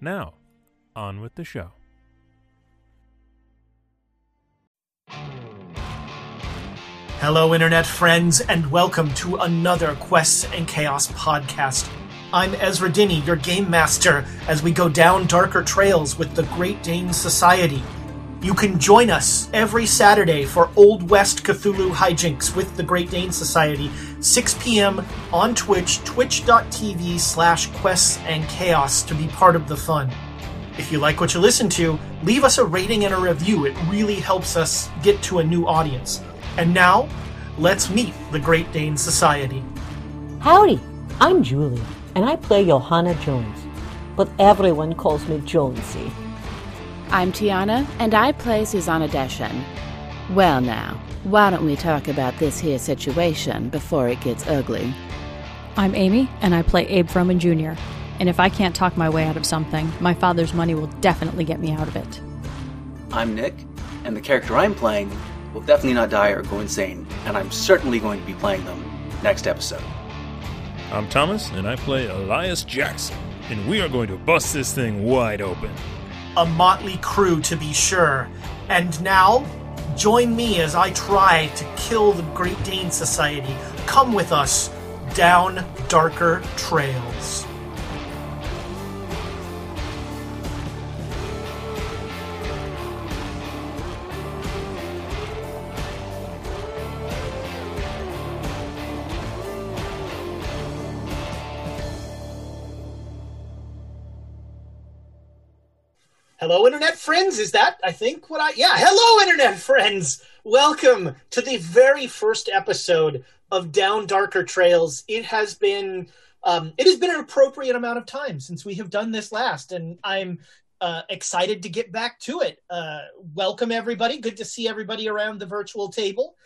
Now, on with the show. Hello, Internet friends, and welcome to another Quests and Chaos podcast. I'm Ezra Dinney, your game master, as we go down darker trails with the Great Dane Society. You can join us every Saturday for Old West Cthulhu hijinks with the Great Dane Society, 6 p.m. on Twitch, twitch.tv slash quests and chaos to be part of the fun. If you like what you listen to, leave us a rating and a review. It really helps us get to a new audience. And now, let's meet the Great Dane Society. Howdy, I'm Julie, and I play Johanna Jones, but everyone calls me Jonesy. I'm Tiana, and I play Susanna Deshen. Well, now, why don't we talk about this here situation before it gets ugly? I'm Amy, and I play Abe Froman Jr. And if I can't talk my way out of something, my father's money will definitely get me out of it. I'm Nick, and the character I'm playing will definitely not die or go insane, and I'm certainly going to be playing them next episode. I'm Thomas, and I play Elias Jackson, and we are going to bust this thing wide open. A motley crew, to be sure. And now, join me as I try to kill the Great Dane Society. Come with us down darker trails. Hello, Internet friends. Is that, I think, what I. Yeah, hello, Internet friends. Welcome to the very first episode of Down Darker Trails. It has been. Um, it has been an appropriate amount of time since we have done this last, and I'm uh, excited to get back to it. Uh, welcome, everybody. Good to see everybody around the virtual table.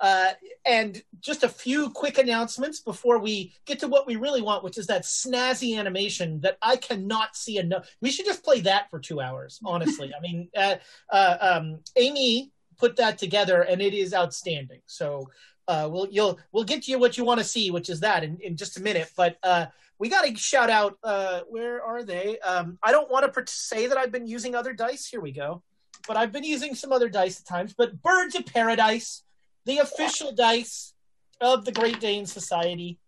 Uh, and just a few quick announcements before we get to what we really want, which is that snazzy animation that I cannot see enough. We should just play that for two hours, honestly. I mean, uh, uh, um, Amy put that together, and it is outstanding. So uh, we'll you'll we'll get to you what you want to see, which is that in, in just a minute. But uh, we got to shout out. Uh, where are they? Um, I don't want to say that I've been using other dice. Here we go. But I've been using some other dice at times. But Birds of Paradise the official dice of the Great Dane Society.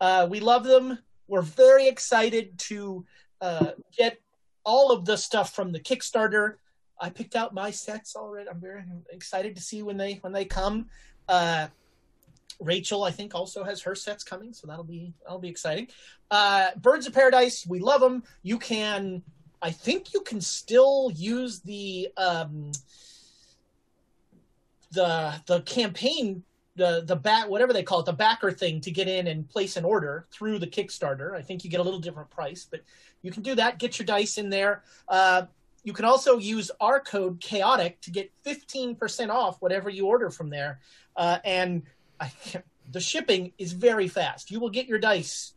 Uh, we love them. We're very excited to uh, get all of the stuff from the Kickstarter. I picked out my sets already. I'm very excited to see when they when they come. Uh, Rachel, I think, also has her sets coming, so that'll be that'll be exciting. Uh, Birds of Paradise, we love them. You can, I think, you can still use the. Um, the the campaign the the back whatever they call it the backer thing to get in and place an order through the Kickstarter. I think you get a little different price, but you can do that. Get your dice in there. Uh, you can also use our code chaotic to get 15% off whatever you order from there uh, and I, the shipping is very fast you will get your dice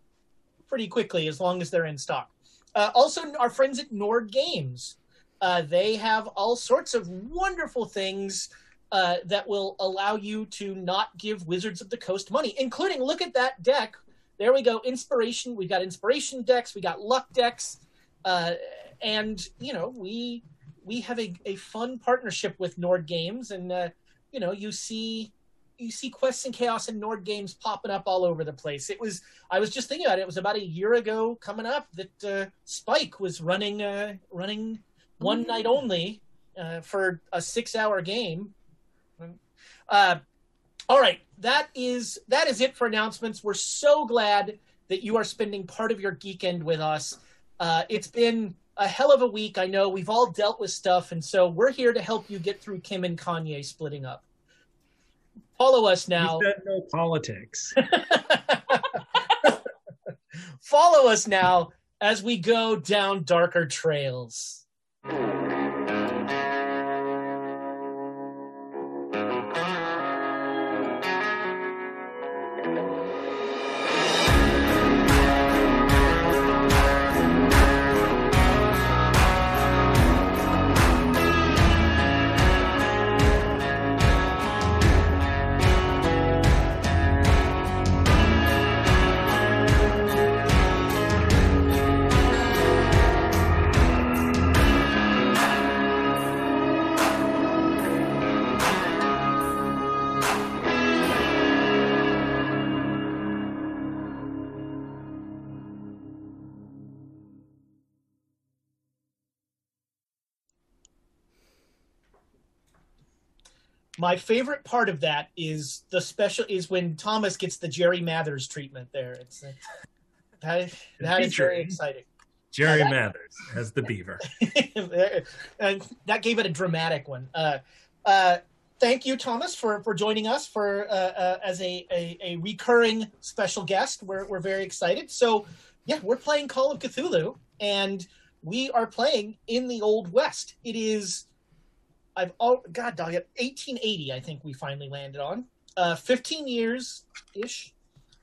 pretty quickly as long as they're in stock uh, also our friends at nord games uh, they have all sorts of wonderful things uh, that will allow you to not give Wizards of the Coast money, including look at that deck. There we go. Inspiration. We've got inspiration decks. We got luck decks, uh, and you know we we have a, a fun partnership with Nord Games, and uh, you know you see you see quests and chaos and Nord Games popping up all over the place. It was I was just thinking about it. It was about a year ago coming up that uh, Spike was running uh, running one mm-hmm. night only uh, for a six hour game uh, all right, that is that is it for announcements. We're so glad that you are spending part of your geekend with us. Uh, it's been a hell of a week. I know we've all dealt with stuff, and so we're here to help you get through Kim and Kanye splitting up. Follow us now. You said no politics. Follow us now as we go down darker trails. My favorite part of that is the special is when Thomas gets the Jerry Mathers treatment. There, it's uh, that that is very exciting. Jerry that- Mathers as the beaver. and that gave it a dramatic one. Uh, uh, thank you, Thomas, for, for joining us for uh, uh, as a, a, a recurring special guest. We're, we're very excited. So, yeah, we're playing Call of Cthulhu, and we are playing in the Old West. It is, I've all God dog it, 1880. I think we finally landed on. Uh, 15 years ish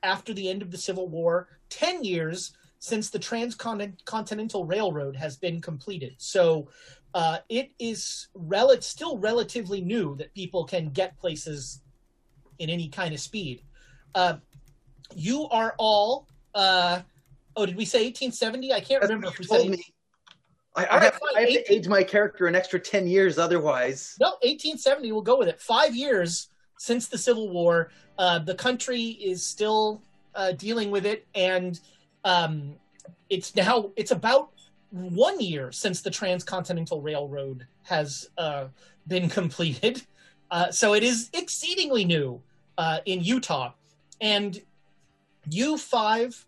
after the end of the Civil War. 10 years since the transcontinental railroad has been completed. So uh, it is rel- still relatively new that people can get places in any kind of speed. Uh, you are all. Uh, oh, did we say 1870? I can't That's remember if we you said. me. I, I, have, I have 18 to age my character an extra 10 years otherwise. No, 1870. We'll go with it. Five years since the Civil War, uh, the country is still uh, dealing with it, and um, it's now it's about one year since the Transcontinental Railroad has uh, been completed. Uh, so it is exceedingly new uh, in Utah, and you five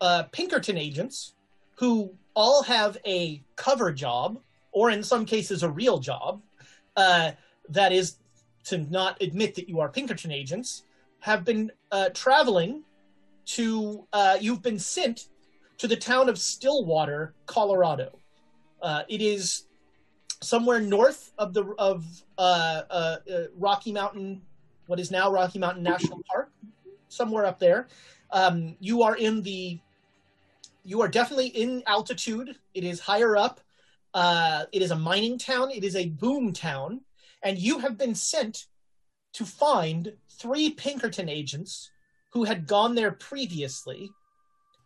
uh, Pinkerton agents who all have a cover job, or in some cases a real job, uh, that is to not admit that you are Pinkerton agents, have been uh, traveling to, uh, you've been sent to the town of Stillwater, Colorado. Uh, it is somewhere north of the of uh, uh, Rocky Mountain, what is now Rocky Mountain National Park, somewhere up there. Um, you are in the, you are definitely in altitude. It is higher up. Uh, it is a mining town. It is a boom town, and you have been sent to find three Pinkerton agents who had gone there previously,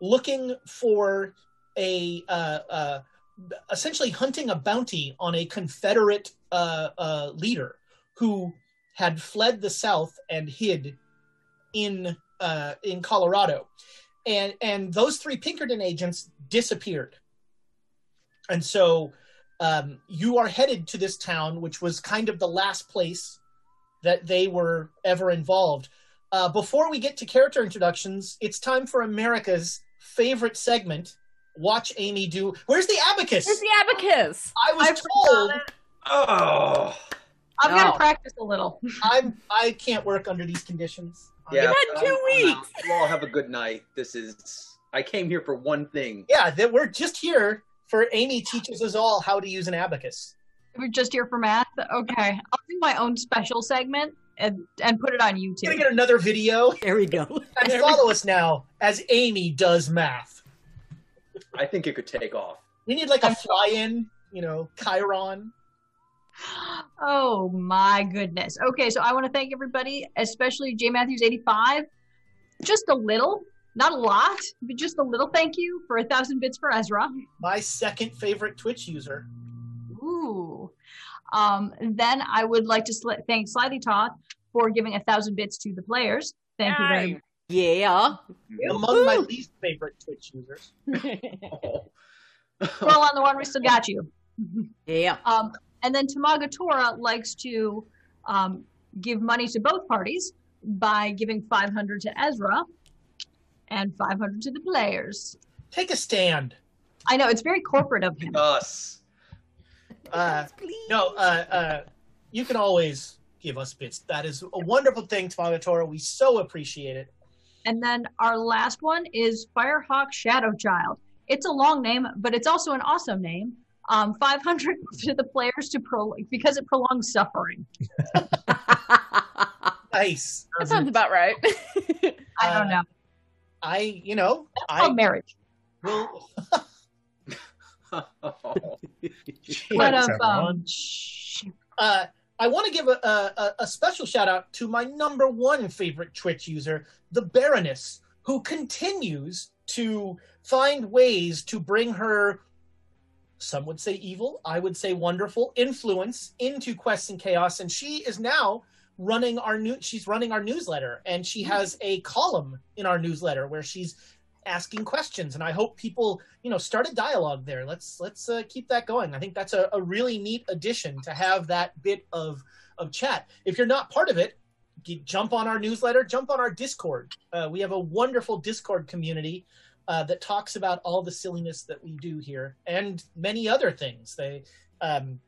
looking for a uh, uh, essentially hunting a bounty on a Confederate uh, uh, leader who had fled the South and hid in uh, in Colorado, and and those three Pinkerton agents disappeared, and so um, you are headed to this town, which was kind of the last place that they were ever involved. Uh, before we get to character introductions, it's time for America's favorite segment. Watch Amy do. Where's the abacus? Where's the abacus? I was I told. Oh. I'm No. got to practice a little. I'm. I can't work under these conditions. Yeah. had I'm- two I'm weeks. You all have a good night. This is. I came here for one thing. Yeah, that we're just here for Amy teaches us all how to use an abacus. We're just here for math. Okay, I'll do my own special segment and and put it on We're YouTube. gonna get another video There we go. and follow us now as Amy does math. I think it could take off. We need like a fly-in, you know, Chiron. Oh my goodness. Okay, so I want to thank everybody, especially J Matthews eighty five. Just a little, not a lot, but just a little thank you for a thousand bits for Ezra. My second favorite Twitch user. Ooh. Um, then I would like to sli- thank Slightly Todd for giving a thousand bits to the players. Thank you very much. Yeah. Among my least favorite Twitch users. Roll on the one, we still got you. Yeah. Um, and then Tamaga Tora likes to um, give money to both parties by giving 500 to Ezra and 500 to the players. Take a stand. I know, it's very corporate of him. Us. Uh, no, uh, uh, you can always give us bits. That is a wonderful thing, Tamagatoro. We so appreciate it. And then our last one is Firehawk Shadow Child. It's a long name, but it's also an awesome name. Um, 500 to the players to pro because it prolongs suffering. Nice. That sounds about right. I don't Uh, know. I, you know, It's called I marriage. will. But Thanks, um, uh, I want to give a, a, a special shout out to my number one favorite Twitch user, the Baroness, who continues to find ways to bring her, some would say evil, I would say wonderful influence into Quests and Chaos, and she is now running our new. She's running our newsletter, and she has a column in our newsletter where she's asking questions and i hope people you know start a dialogue there. Let's let's uh, keep that going. I think that's a, a really neat addition to have that bit of of chat. If you're not part of it jump on our newsletter jump on our discord. Uh, we have a wonderful discord community uh, that talks about all the silliness that we do here and many other things they um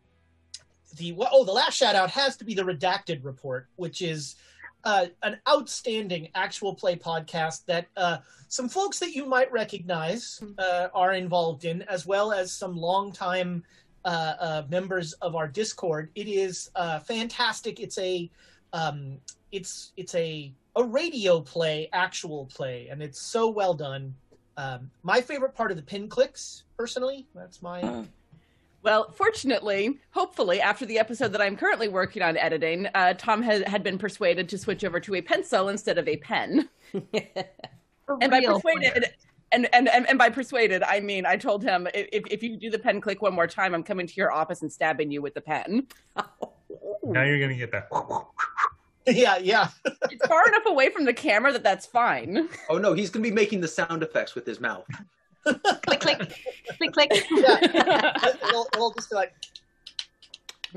the oh the last shout out has to be the redacted report which is uh, an outstanding actual play podcast that uh, some folks that you might recognize uh, are involved in, as well as some longtime uh, uh, members of our Discord. It is uh, fantastic. It's a um, it's it's a a radio play, actual play, and it's so well done. Um, my favorite part of the pin clicks, personally, that's my. Well, fortunately, hopefully, after the episode that I'm currently working on editing, uh, Tom had, had been persuaded to switch over to a pencil instead of a pen. And by persuaded, and, and, and, and by persuaded, I mean I told him if, if you do the pen click one more time, I'm coming to your office and stabbing you with the pen. Now you're gonna get that. yeah, yeah. It's far enough away from the camera that that's fine. Oh no, he's gonna be making the sound effects with his mouth. click, click, click, click. yeah. it'll, it'll just be like,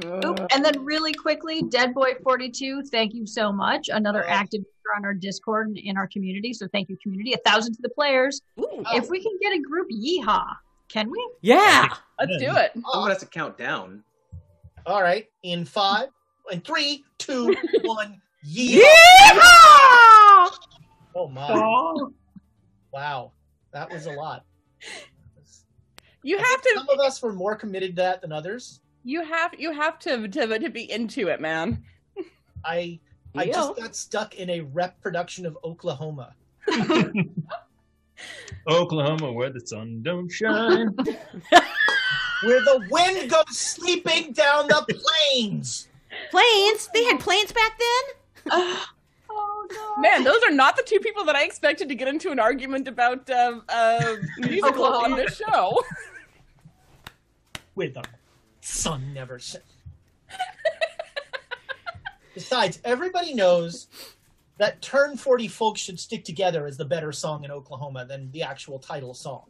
Oop. And then really quickly, Dead Boy 42, thank you so much. Another Oh. active user on our Discord and in our community. So thank you, community. A thousand to the players. Ooh, If we can get a group yeehaw, can we? Yeah. let's do it. Someone has to count down. all right, in five, in three, two, one, yeah. Oh my! Wow, that was a lot. You I have to. Some of us were more committed to that than others. You have. You have to. To, to be into it, man. I I Yeah. just got stuck in a rep production of Oklahoma. Oklahoma, where the sun don't shine. Where the wind goes sleeping down the plains. Planes? They had planes back then? Oh no. Man, those are not the two people that I expected to get into an argument about uh, uh, musical on this show. Where the sun never set. Besides, everybody knows that Territory Folks Should Stick Together is the better song in Oklahoma than the actual title song.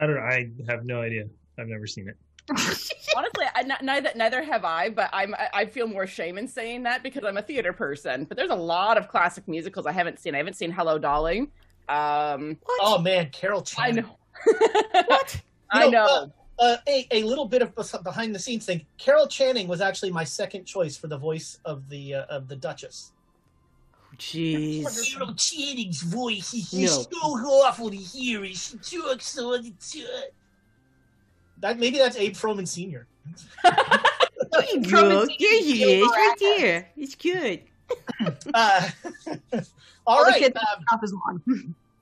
I don't know. I have no idea. I've never seen it. Honestly, I, n- neither neither have I, but I'm I- I feel more shame in saying that because I'm a theater person. But there's a lot of classic musicals I haven't seen. I haven't seen Hello Dolly. Um, Oh man, Carol I Channing. know. What? I You know. Uh, a, a little bit of behind the scenes thing. Carol Channing was actually my second choice for the voice of the uh, of the Duchess. Jeez. Carol Channing's voice is No. so awful to hear. She talks so. That maybe that's Abe Froman Senior. There you go. There he is, right there. It's good. Uh, all All the right, kids um, off his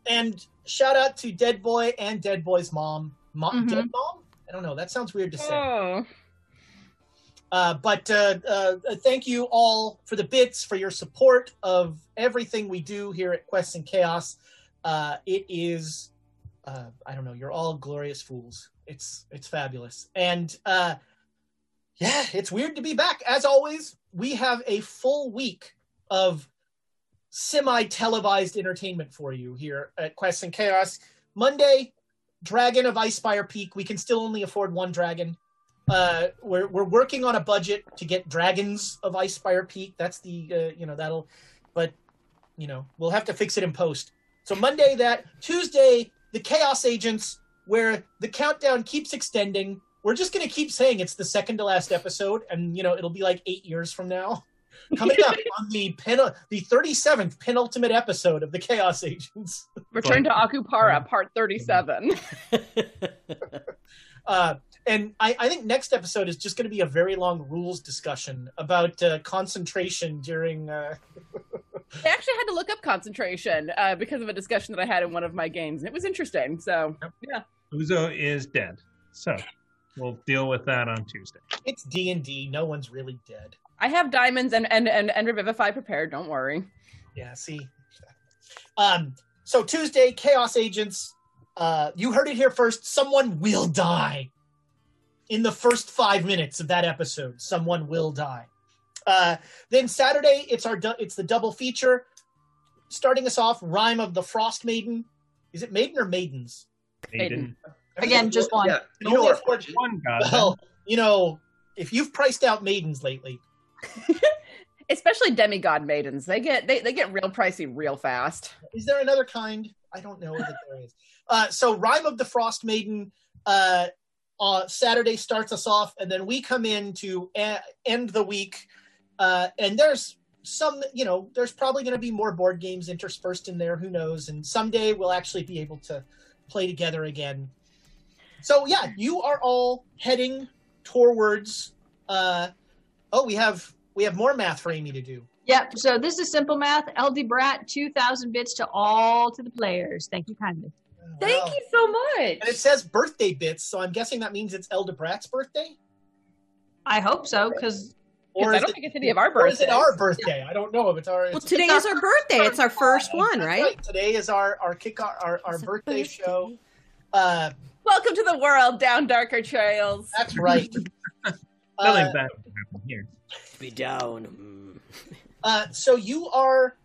and shout out to Dead Boy and Dead Boy's mom. Mom, Mhm. Dead Mom. I don't know. That sounds weird to say. Oh. Uh, but uh, uh, thank you all for the bits, for your support of everything we do here at Quests and Chaos. Uh, it is, uh, I don't know, you're all glorious fools. It's it's fabulous, and uh, yeah, it's weird to be back. As always, we have a full week of semi-televised entertainment for you here at Quests and Chaos. Monday, Dragon of Icespire Peak. We can still only afford one dragon uh we're we're working on a budget to get dragons of icespire peak that's the uh, you know that'll but you know we'll have to fix it in post so monday that tuesday the chaos agents where the countdown keeps extending we're just going to keep saying it's the second to last episode and you know it'll be like eight years from now Coming up on the pen, the 37th penultimate episode of the Chaos Agents. Return to Akupara, part 37. Uh, and I, I think next episode is just going to be a very long rules discussion about uh, concentration during. Uh... I actually had to look up concentration uh, because of a discussion that I had in one of my games, and it was interesting. So, yeah. Uzo is dead, so we'll deal with that on Tuesday. It's D and D. No one's really dead. I have diamonds and and and, and revivify prepared. Don't worry. Yeah. See. Um. So Tuesday, Chaos Agents. Uh, you heard it here first. Someone will die. In the first five minutes of that episode, someone will die. Uh, then Saturday, it's our du- it's the double feature. Starting us off, Rime of the Frost Maiden. Is it Maiden or Maidens? Maiden. Again, just one. Yeah, You you know only our afford budget. One god. Well, you know, if you've priced out maidens lately, Especially demigod maidens, they get they, they get real pricey real fast. is there another kind? I don't know that there is. Uh, so, Rime of the Frost Maiden uh, uh, Saturday starts us off, and then we come in to a- end the week. Uh, and there's some, you know, there's probably going to be more board games interspersed in there. Who knows? And someday we'll actually be able to play together again. So, yeah, you are all heading towards. Uh, oh, we have we have more math for Amy to do. Yep. So this is simple math. LD Brat, 2,000 bits to all to the players. Thank you kindly. Thank Wow. you so much. And it says birthday bits, so I'm guessing that means it's Elda Brat's birthday? I hope so, because Or I don't it, think it's any of our or is birthdays. it our birthday? I don't know if it's our. Well, it's- today is our birthday. It's our first one, That's right? Today is our our kick our our, our birthday show. Uh, Welcome to the world, down darker trails. that's right. Nothing Uh, bad will happen here. Be down. uh, so you are,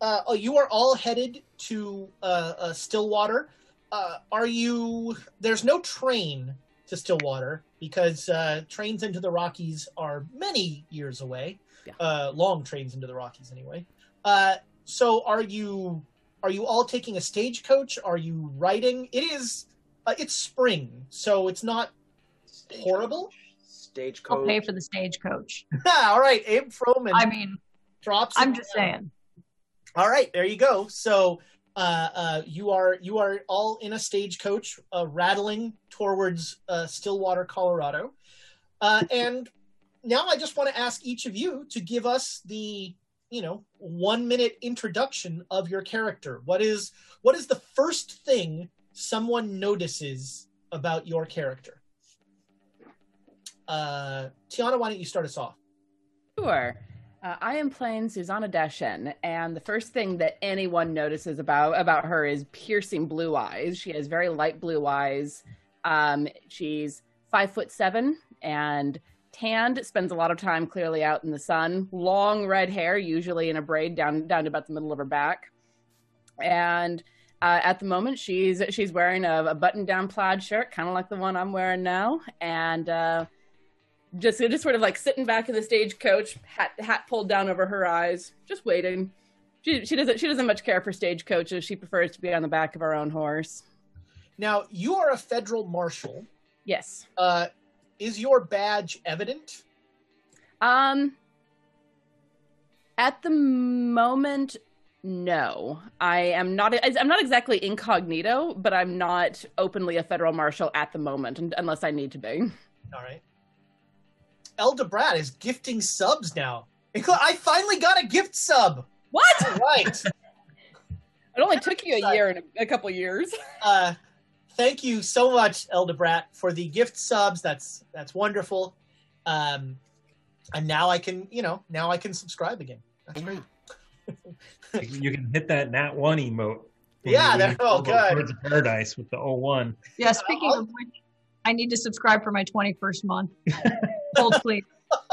uh, oh, you are all headed to uh, uh, Stillwater. Uh, are you? There's no train to Stillwater because uh, trains into the Rockies are many years away. Yeah. Uh, long trains into the Rockies, anyway. Uh, so are you? Are you all taking a stagecoach? Are you riding? It is. Uh, it's spring, so it's not horrible. Stagecoach. I'll pay for the stagecoach. all right, Abe Froman I mean, drops. I'm just down. saying. All right, there you go. So uh, uh, you are you are all in a stagecoach uh, rattling towards uh, Stillwater, Colorado, uh, and now I just want to ask each of you to give us the you know one minute introduction of your character. What is what is the first thing someone notices about your character? Uh, Tiana, why don't you start us off? Sure. Uh, I am playing Susanna Deshen, and the first thing that anyone notices about about her is piercing blue eyes. She has very light blue eyes. Um, she's five foot seven and tanned. Spends a lot of time clearly out in the sun. Long red hair, usually in a braid down down to about the middle of her back. And uh, at the moment, she's she's wearing a, a button down plaid shirt, kind of like the one I'm wearing now, and. Uh, just just sort of like sitting back in the stagecoach, hat hat pulled down over her eyes, just waiting. She she doesn't she doesn't much care for stagecoaches. She prefers to be on the back of her own horse. Now you are a federal marshal. Yes. Uh, is your badge evident? Um. At the moment, no. I am not. I'm not exactly incognito, but I'm not openly a federal marshal at the moment, unless I need to be. All right. Elda Brad is gifting subs now. I finally got a gift sub. What? All right. It only took you a year and a, a couple years. uh, thank you so much, Elda Brat, for the gift subs. That's that's wonderful. Um, and now I can, you know, now I can subscribe again. That's great. You can hit that nat one emote. Yeah, that's that- oh, good. Birds of Paradise with the 01. Yeah, speaking of which, I need to subscribe for my 21st month. Hold please.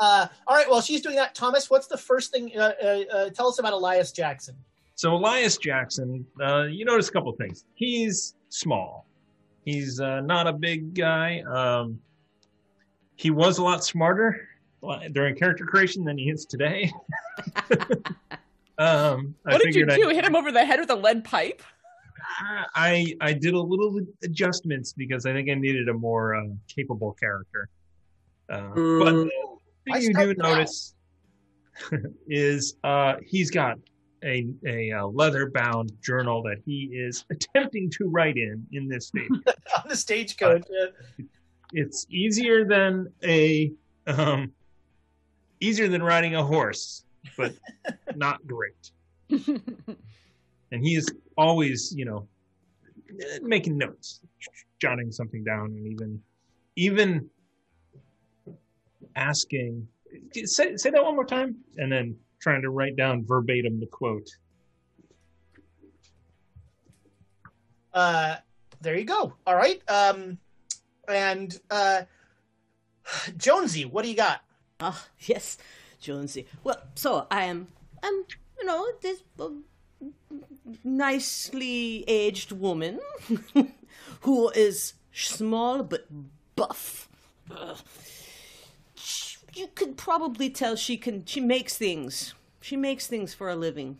Uh, all right. Well, she's doing that. Thomas, what's the first thing? Uh, uh, uh, tell us about Elias Jackson. So Elias Jackson, uh, you notice a couple things. He's small. He's uh, not a big guy. Um, he was a lot smarter during character creation than he is today. um, I What did you do? I'd- Hit him over the head with a lead pipe? I I did a little adjustments because I think I needed a more uh, capable character. Uh, but I thing you do now. notice is uh, he's got a a, uh leather bound journal that he is attempting to write in in this stage. on the stagecoach. yeah. it's easier than a um, easier than riding a horse, but not great. And he is always, you know, making notes, jotting something down, and even even asking. Say say that one more time, and then trying to write down verbatim the quote. Uh, there you go. All right. Um, and uh, Jonesy, what do you got? Ah, yes, Jonesy. Well, so I am, I'm, you know, this uh, nicely aged woman who is small but buff. You could probably tell she can. She makes things. She makes things for a living.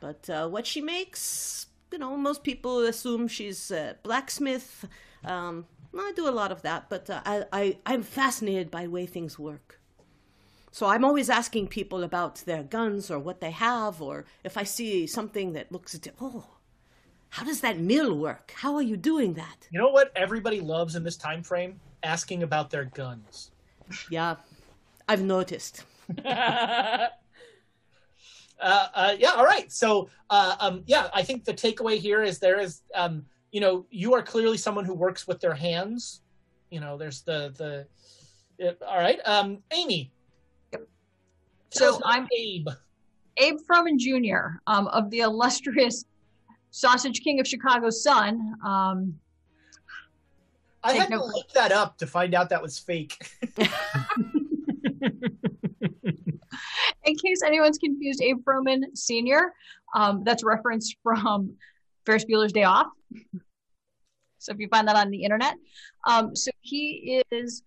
But uh, what she makes, you know, most people assume she's a blacksmith. Um, I do a lot of that, but uh, I, I, I'm fascinated by the way things work. So I'm always asking people about their guns or what they have, or if I see something that looks, di- oh, how does that mill work? How are you doing that? You know what everybody loves in this time frame? Asking about their guns. Yeah, I've noticed. Uh, uh, yeah, all right. So, uh, um, yeah, I think the takeaway here is there is, um, you know, you are clearly someone who works with their hands. You know, there's the the. uh, all right, um, Amy. So I'm Abe. Abe Froman Jr. Um, of the illustrious Sausage King of Chicago's son. Um, I had no to look that up to find out that was fake. in case anyone's confused, Abe Froman Sr. Um, that's referenced from Ferris Bueller's Day Off. So if you find that on the internet, um, so he is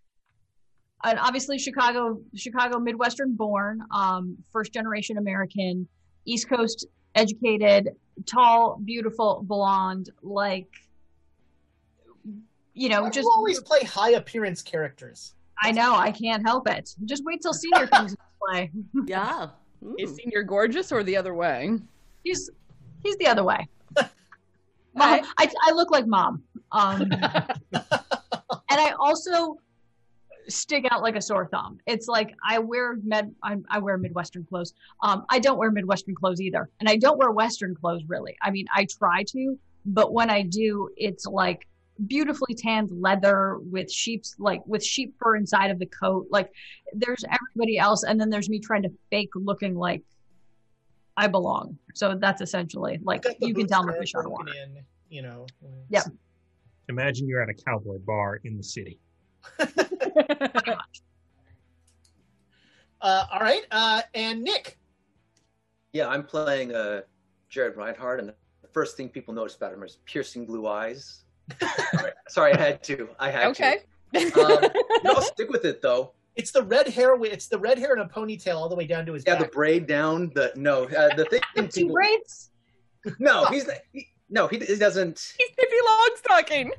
an obviously Chicago, Chicago Midwestern born, um, first generation American, East Coast educated, tall, beautiful, blonde, like you know, Why just you always play high appearance characters. I know I can't help it. Just wait till senior comes into play. Yeah. Is Mm. senior gorgeous or the other way? He's he's the other way. Mom, I, I look like mom. Um, and I also stick out like a sore thumb. It's like I wear med I, I wear Midwestern clothes. Um, I don't wear Midwestern clothes either, and I don't wear Western clothes really. I mean, I try to, but when I do, it's like beautifully tanned leather with sheep's like with sheep fur inside of the coat. Like there's everybody else, and then there's me trying to fake looking like I belong. So that's essentially like you can boots tell the there fish out of broken water. in, you know. Yep. Imagine you're at a cowboy bar in the city. Pretty much. Uh, all right, uh, and Nick. Yeah, I'm playing uh, Jared Reinhardt, and the first thing people notice about him is piercing blue eyes. sorry, sorry, I had to. I had Okay. to. Um, no, I'll stick with it though. It's the red hair. It's the red hair and a ponytail all the way down to his Yeah, the braid down. The no, uh, the thing. Two people- braids. no, he's he, no, he, he doesn't. He's Pippi Longstocking.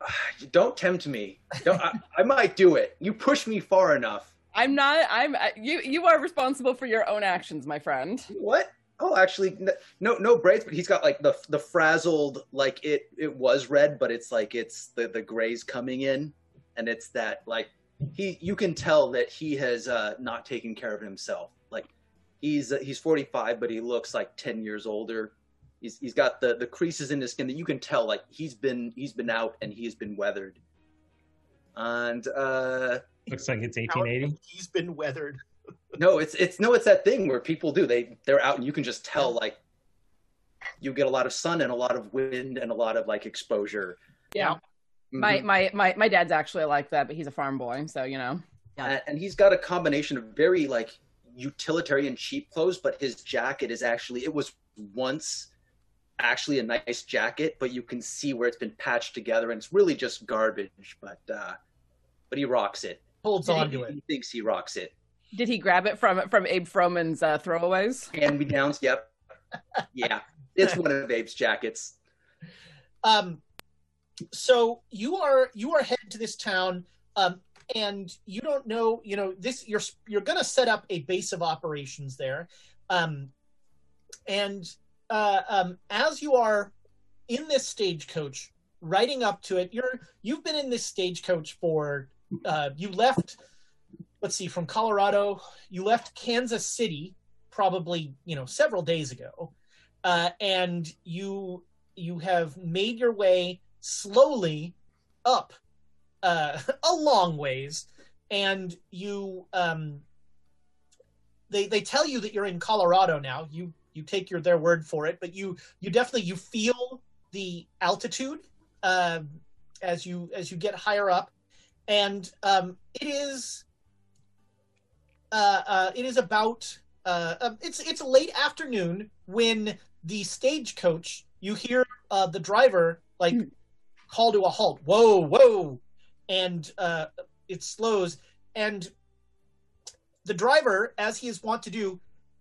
Don't tempt me. Don't, I, I might do it. You push me far enough. I'm not. I'm. You. You are responsible for your own actions, my friend. What? Oh, actually, no, no braids, but he's got like the the frazzled, like it it was red, but it's like it's the the grays coming in, and it's that like he you can tell that he has uh, not taken care of himself. Like he's uh, he's 45, but he looks like 10 years older. He's he's got the the creases in his skin that you can tell like he's been he's been out and he's been weathered. And uh Looks like it's 1880. He's been weathered. no, it's it's no, it's that thing where people do they they're out and you can just tell like you get a lot of sun and a lot of wind and a lot of like exposure. Yeah. Mhm. My my my my dad's actually like that, but he's a farm boy, so you know. and, and he's got a combination of very like utilitarian cheap clothes, but his jacket is actually it was once actually a nice jacket, but you can see where it's been patched together and it's really just garbage. But uh but he rocks it. Holds on to it. He thinks he rocks it. Did he grab it from from Abe Froman's uh, throwaways? Hand me downs, yep. Yeah. It's one of Abe's jackets. Um, so you are you are headed to this town. um, and you don't know. You know this. You're you're going to set up a base of operations there, um, and uh, um, as you are in this stagecoach, riding up to it, you're you've been in this stagecoach for. Uh, you left. Let's see, from Colorado, you left Kansas City probably you know several days ago, uh, and you you have made your way slowly up uh, a long ways, and you um, they they tell you that you're in Colorado now. You you take your their word for it, but you you definitely you feel the altitude uh, as you as you get higher up, and um, it is uh, uh, it is about uh, um, it's it's late afternoon when the stagecoach you hear uh, the driver like call to a halt. Whoa, whoa, and uh, it slows, and the driver, as he is wont to do,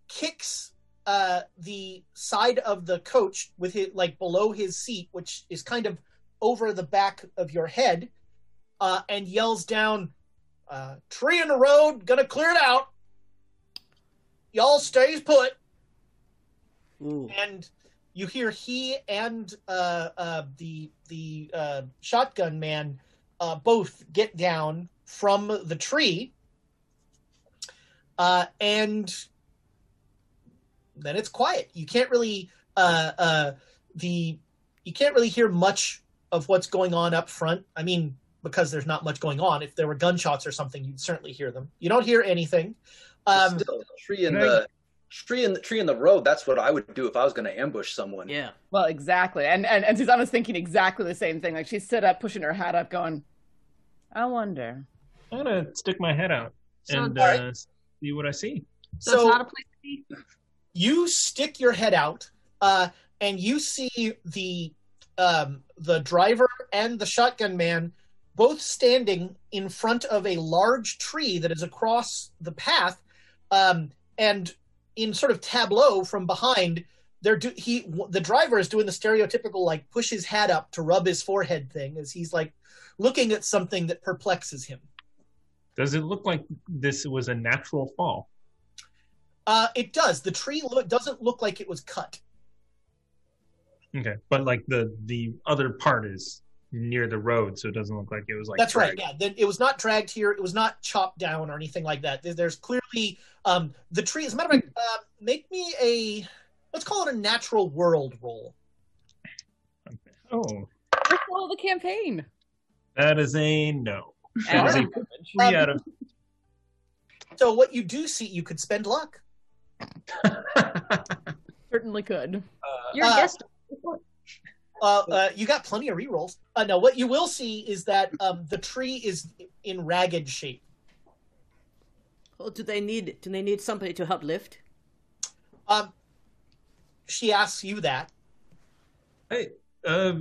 kicks uh, the side of the coach with it like below his seat, which is kind of over the back of your head, uh, and yells down, uh, "Tree in the road, gonna clear it out. Y'all stays put." And you hear he and uh, uh, the the uh, shotgun man uh, both get down from the tree, uh, and then it's quiet. You can't really uh, uh, the you can't really hear much of what's going on up front. I mean, because there's not much going on. If there were gunshots or something, you'd certainly hear them. You don't hear anything. Um, Still, tree in the tree in the tree in the road. That's what I would do if I was going to ambush someone. Yeah. Well, exactly. And and and Susanna's thinking exactly the same thing. Like she stood up, pushing her hat up, going, "I wonder." I'm gonna stick my head out So- and All right. uh, see what I see. So, So- it's not a place to be. You stick your head out uh, and you see the um, the driver and the shotgun man both standing in front of a large tree that is across the path um, and in sort of tableau from behind they're do- he the driver is doing the stereotypical like push his hat up to rub his forehead thing as he's like looking at something that perplexes him Does it look like this was a natural fall? Uh, it does the tree lo- doesn't look like it was cut Okay, but like the the other part is near the road, so it doesn't look like it was like. That's right. Yeah, Then it was not dragged here. It was not chopped down or anything like that. There's clearly um, the tree. As a matter of fact, uh, make me a let's call it a natural world roll. Oh, Let's follow the campaign. that is a no. That is a Um, three out of. So what you do see, you could spend luck. Certainly could. You're uh, a guest. Uh, uh, you got plenty of rerolls. Uh, no, what you will see is that um, the tree is in ragged shape. Oh, do they need do they need somebody to help lift? Um, she asks you that. I, uh,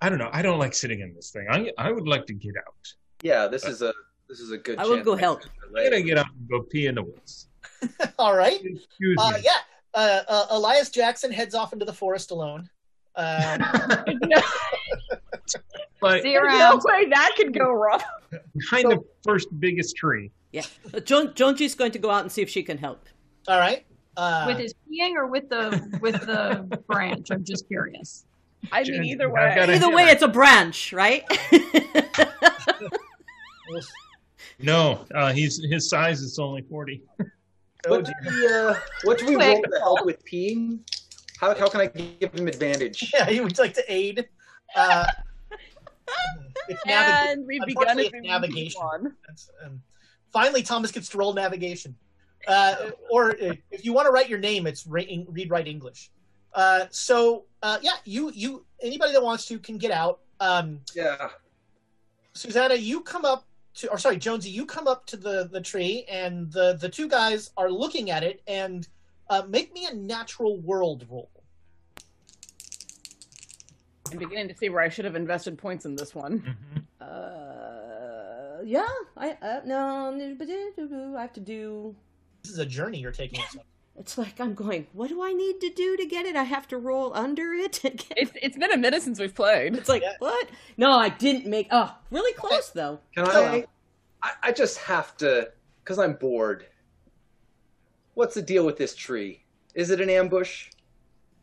I don't know. I don't like sitting in this thing. I I would like to get out. Yeah, this is a this is a good. I will go help. I'm gonna get out and go pee in the woods. All right. Excuse Uh, yeah. Uh, uh, Elias Jackson heads off into the forest alone. Uh, no, But See no way that could go wrong. behind the first biggest tree. Yeah. Uh, Joan Jonesy's going to go out and see if she can help. all right. Uh, with his peeing or with the with the branch? I'm just curious. I mean, either way. Either way, it's a branch, right? No, uh, he's his size is only forty. Oh, What do we, uh, what do we Quick. roll to help with peeing? How, how can I give him advantage? Yeah, you would like to aid. Uh, it's naviga- and we've begun Unfortunately, a it's navigation. um, finally, Thomas gets to roll navigation. Uh, or uh, if you want to write your name, it's read write English. Uh, so uh, yeah, you you anybody that wants to can get out. Um, Yeah. Susanna, you come up to, or sorry, Jonesy, you come up to the the tree, and the the two guys are looking at it, and uh, make me a natural world roll. I'm beginning to see where I should have invested points in this one. uh, yeah. I uh, no. I have to do. This is a journey you're taking. Us on. It's like I'm going. What do I need to do to get it? I have to roll under it. It's it's been a minute since we've played. It's like Yeah. what? No, I didn't make. Oh, really close though. Can I, I? I just have to, because I'm bored. What's the deal with this tree? Is it an ambush?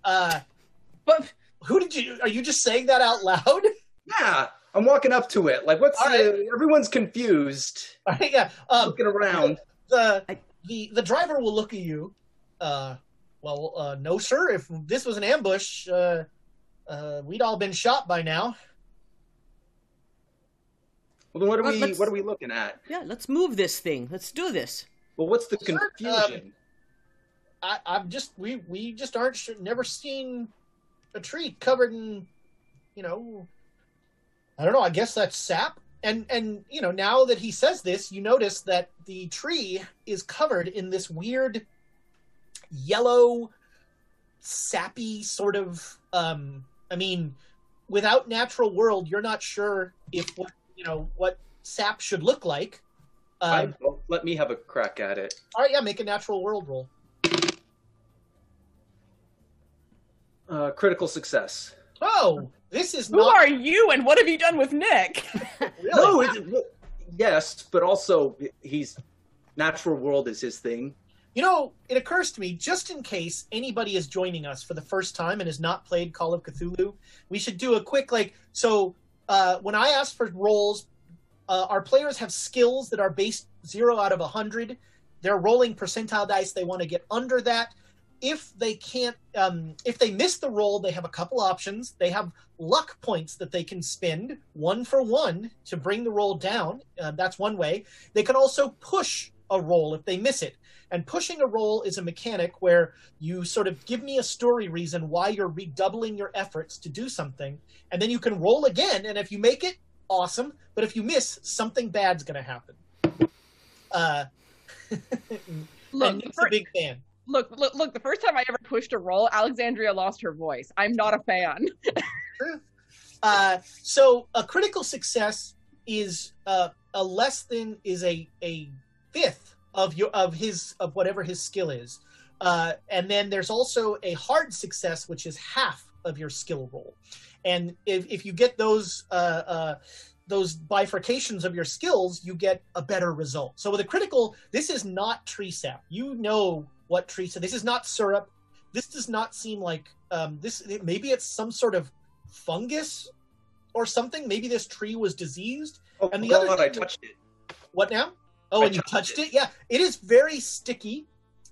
Uh, But who did you? Are you just saying that out loud? Yeah, I'm walking up to it. Like, what's All the? Everyone's confused, All right, yeah. Um, looking around. the the the driver will look at you. Uh, well, uh, no, sir. If this was an ambush, uh, uh, we'd all been shot by now. Well, then what are Well, we? What are we looking at? Yeah, let's move this thing. Let's do this. Well, what's the Sir, um, confusion? I, I'm just we we just aren't sure, never seen a tree covered in, you know, I don't know. I guess that's sap. And and you know now that he says this, you notice that the tree is covered in this weird yellow, sappy sort of. um I mean, without natural world, you're not sure if what you know what sap should look like. I, Um, well, let me have a crack at it. all right, yeah, make a natural world roll. Uh, critical success. Oh, this is who not are you and what have you done with Nick? really. No, it's, yes, but also he's natural world is his thing. You know, it occurs to me, just in case anybody is joining us for the first time and has not played Call of Cthulhu, we should do a quick like. So, uh, when I ask for roles, uh, our players have skills that are based zero out of a hundred. They're rolling percentile dice. They want to get under that. If they can't, um, if they miss the roll, they have a couple options. They have luck points that they can spend one for one to bring the roll down. Uh, that's one way. They can also push a roll if they miss it. And pushing a roll is a mechanic where you sort of give me a story reason why you're redoubling your efforts to do something, and then you can roll again. And if you make it, awesome. But if you miss, something bad's going to happen. Uh, Look, Nick's a big fan. look, look, look. The first time I ever pushed a roll, Alexandria lost her voice. I'm not a fan. Uh, so a critical success is uh, a less than is a a fifth of your of his of whatever his skill is, uh, and then there's also a hard success which is half of your skill roll, and if if you get those. Uh, uh, those bifurcations of your skills, you get a better result. So with a critical, this is not tree sap. You know what tree sap. This is not syrup. This does not seem like um, this. Maybe it's some sort of fungus or something. Maybe this tree was diseased. Oh And the God, other I touched it. What now? Oh, I and you touched touched it? Yeah, it is very sticky.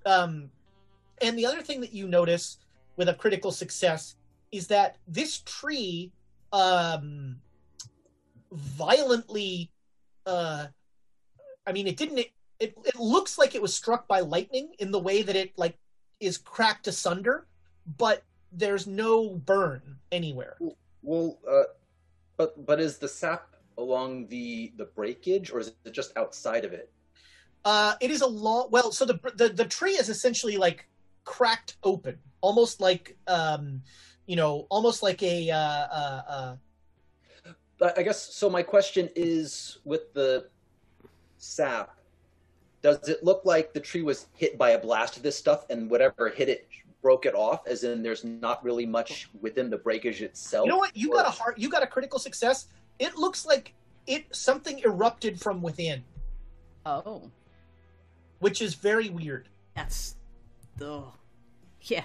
Um, and the other thing that you notice with a critical success is that this tree um, violently. Uh, I mean, it didn't. It, it it looks like it was struck by lightning in the way that it like is cracked asunder, but there's no burn anywhere. Well, uh, but but is the sap along the the breakage, or is it just outside of it? Uh, it is a long. Well, so the, the the tree is essentially like cracked open, almost like um, you know, almost like a uh, uh, uh, I I guess so. My question is, with the sap, does it look like the tree was hit by a blast of this stuff, and whatever hit it broke it off? As in, there's not really much within the breakage itself. You know what? You got a heart. You got a critical success. It looks like it something erupted from within, Oh. which is very weird. That's, oh, yeah.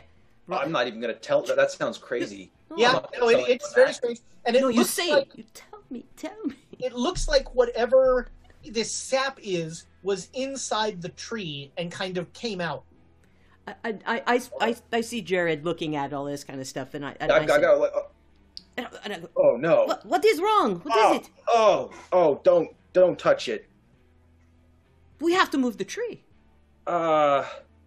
I'm not even gonna tell. That, that sounds crazy. Yeah, no, it, it's very that. strange. And it no, you say like, it. You tell me. Tell me. It looks like whatever this sap is was inside the tree and kind of came out. I, I, I, I, I, I see Jared looking at all this kind of stuff, and I, and I, I, I gotta let- oh, uh, and I- and I go, oh no! what, what is wrong? What is oh, it? oh, oh! Don't don't touch it. We have to move the tree. Uh,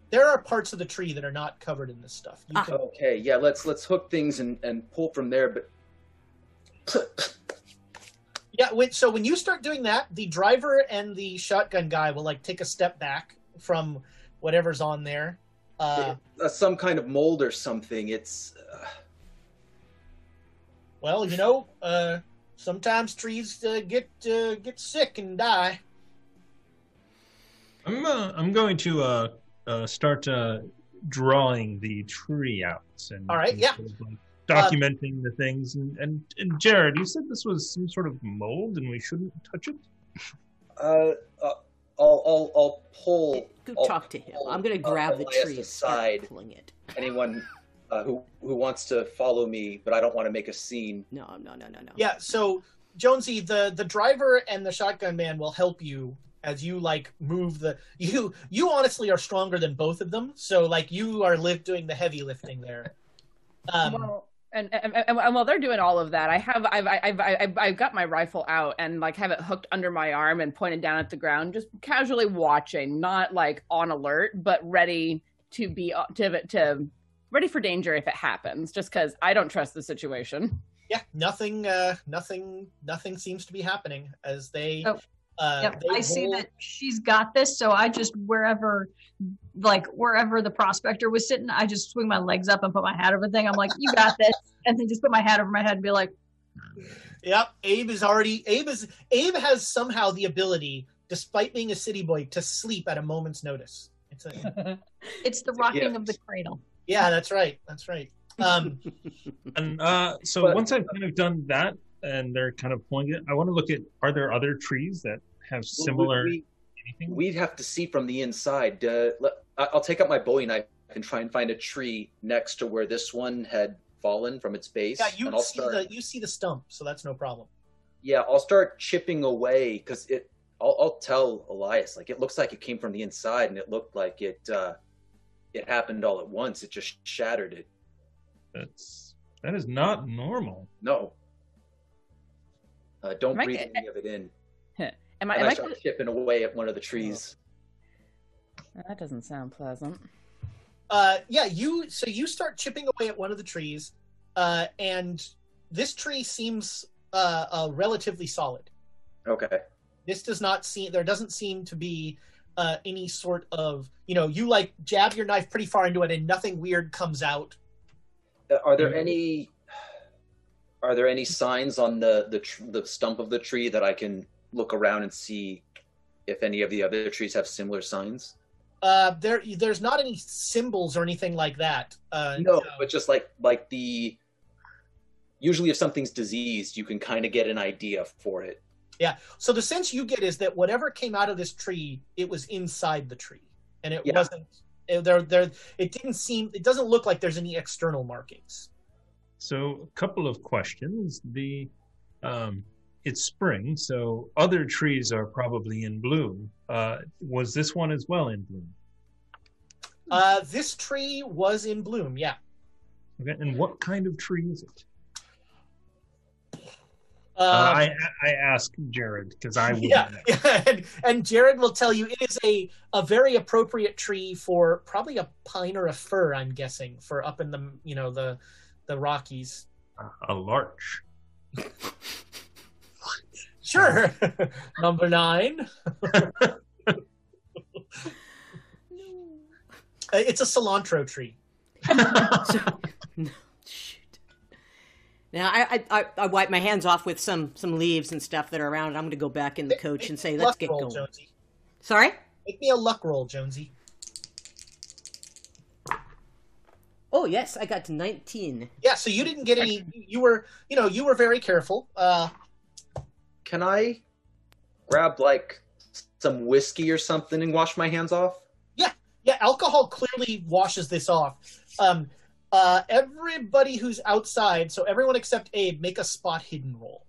There are parts of the tree that are not covered in this stuff. You Ah. can, okay, yeah. Let's let's hook things and and pull from there. But yeah. When, so when you start doing that, the driver and the shotgun guy will like take a step back from whatever's on there. Uh, uh, some kind of mold or something. It's well, you know, uh, sometimes trees uh, get uh, get sick and die. I'm uh, I'm going to uh, uh, start uh, drawing the tree out and All right, and yeah. sort of, like, documenting the things. And, and and Jared, you said this was some sort of mold and we shouldn't touch it. Uh, uh, I'll, I'll, I'll pull Go I'll talk to him. pull, I'm gonna uh, grab the Elias tree and aside. start pulling it. anyone uh, who who wants to follow me, but I don't want to make a scene. No, no, no, no, no. Yeah, so Jonesy, the the driver and the shotgun man will help you as you like move the you you honestly are stronger than both of them. So like you are lift doing the heavy lifting there. Um, well, and, and, and, and while they're doing all of that, I have I've, I've I've I've got my rifle out and like have it hooked under my arm and pointed down at the ground, just casually watching, not like on alert, but ready to be uh, to to ready for danger if it happens. Just because I don't trust the situation. yeah, nothing uh nothing nothing seems to be happening as they Oh, uh Yep, they I see that she's got this, so I just wherever, like wherever the prospector was sitting, I just swing my legs up and put my hat over the thing. I'm like, "You got this," and then just put my hat over my head and be like, Yep, Abe is already Abe is Abe has somehow the ability, despite being a city boy, to sleep at a moment's notice. It's a, "It's the rocking gift. of the cradle." Yeah, that's right. That's right. Um, And uh, so But- once I've kind of done that and they're kind of pulling it, I want to look at are there other trees that have similar We, anything? we'd have to see from the inside. Uh, let, I- I'll take out my Bowie knife and try and find a tree next to where this one had fallen from its base. yeah, you and I'll see start. the you see the stump, so that's no problem. Yeah, I'll start chipping away because it. I'll, I'll tell Elias like it looks like it came from the inside, and it looked like it. Uh, it happened all at once. It just shattered it. That's that is not normal. No. Uh, don't Am I- breathe any of it in. Am I? And Am I I start chipping away at one of the trees. that doesn't sound pleasant. Uh, yeah, you so you start chipping away at one of the trees, uh, and this tree seems uh, uh, relatively solid. Okay. This does not seem there doesn't seem to be uh, any sort of you know you like jab your knife pretty far into it and nothing weird comes out. Uh, Are there any? Are there any signs on the the tr- the stump of the tree that I can look around and see if any of the other trees have similar signs? Uh, there there's not any symbols or anything like that. Uh, No, but just like like the. Usually, if something's diseased, you can kind of get an idea for it. Yeah. So the sense you get is that whatever came out of this tree, it was inside the tree, and it Yeah. wasn't. It, there, there. It didn't seem. It doesn't look like there's any external markings. So a couple of questions. The um, it's spring, so other trees are probably in bloom. Uh, was this one as well in bloom? Uh, this tree was in bloom. Yeah. Okay, and what kind of tree is it? Uh, Uh, I I ask Jared because I wouldn't yeah, yeah, and, and Jared will tell you it is a a very appropriate tree for probably a pine or a fir. I'm guessing for up in the you know the the Rockies. a larch. Sure, number nine. Uh, It's a cilantro tree. No. Now I, I I I wipe my hands off with some some leaves and stuff that are around. I'm going to go back in the coach Make and say, "Let's get roll, going." Jonesy. Sorry. Make me a luck roll, Jonesy. Oh yes, I got to 19. Yeah, so you didn't get any. You were, you know, you were very careful. Uh, Can I grab like some whiskey or something and wash my hands off? Yeah, yeah, alcohol clearly washes this off. Um, uh, everybody who's outside, so everyone except Abe, make a spot hidden roll.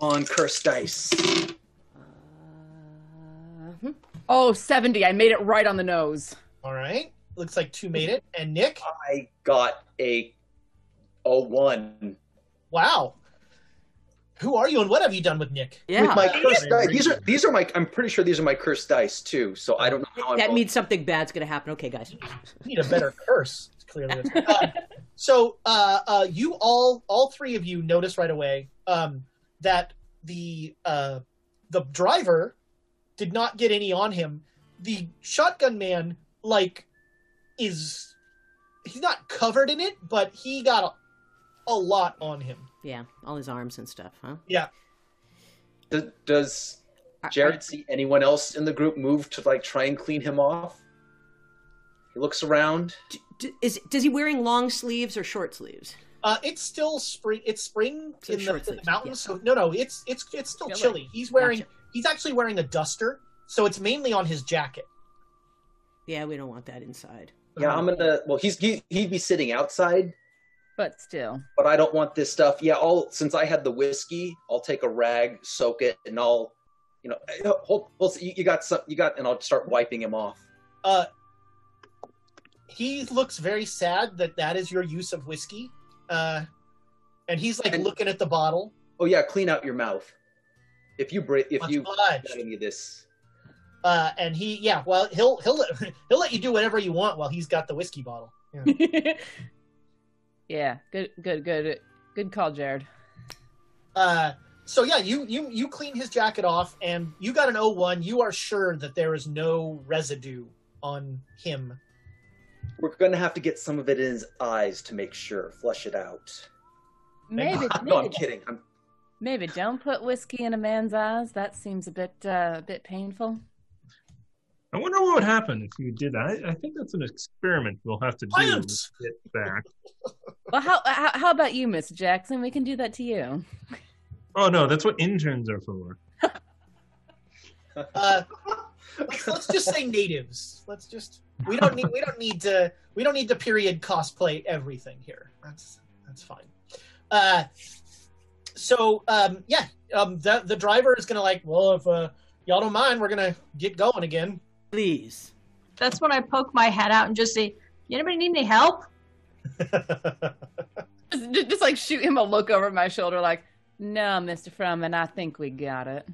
On cursed dice. Uh, Oh, 70. I made it right on the nose. All right, looks like two made it, and Nick. I got a a one. Wow, who are you, and what have you done with Nick? yeah, With my cursed dice. These are these are my I'm pretty sure these are my cursed dice too, so I don't know how I'm that rolling. means something bad's going to happen. Okay, guys. You need a better curse. Clearly, uh, so uh, uh, you all, all three of you, notice right away um, that the uh, the driver did not get any on him. The shotgun man, like, is he's not covered in it, but he got a, a lot on him. Yeah, all his arms and stuff, huh? Yeah, Does, does Jared see anyone else in the group move to like try and clean him off? He looks around. D- is is he wearing long sleeves or short sleeves? Uh, it's still spring. It's spring So in the, short in the sleeves, mountains. So no, no, it's it's it's still Chilly. chilly. He's wearing. Gotcha. He's actually wearing a duster, so it's mainly on his jacket. Yeah, we don't want that inside. Yeah, I'm gonna. Well, he's he, he'd be sitting outside, But still. but I don't want this stuff. Yeah, I'll since I had the whiskey, I'll take a rag, soak it, and I'll, you know, eh, hold, hold, you, you got some, you got, and I'll start wiping him off. Uh, he looks very sad that that is your use of whiskey. Uh, and he's like And- looking at the bottle. Oh yeah, clean out your mouth. If you break, if Much you obliged. got any of this, Uh, and he, yeah, well, he'll he'll let, he'll let you do whatever you want while he's got the whiskey bottle. Yeah. yeah, good, good, good, good call, Jared. Uh, so yeah, you you you clean his jacket off, and you got an O1. You are sure that there is no residue on him. we're gonna have to get some of it in his eyes to make sure, flush it out. Maybe, no, I'm maybe, kidding. I'm, maybe don't put whiskey in a man's eyes. That seems a bit, uh, a bit painful. I wonder what would happen if you did that. I, I think that's an experiment we'll have to do when we get back. Well, how, how, how about you, Miss Jackson? We can do that to you. Oh no, that's what interns are for. Uh, let's, let's just say natives. Let's just we don't need we don't need to we don't need to period cosplay everything here. That's that's fine. Uh, so um, yeah, um, the the driver is gonna like, well, if uh, y'all don't mind, we're gonna get going again. Please. That's when I poke my head out and just say, "Anybody need any help?" Just, just, just, like shoot him a look over my shoulder, like, no, Mister Froman, I think we got it.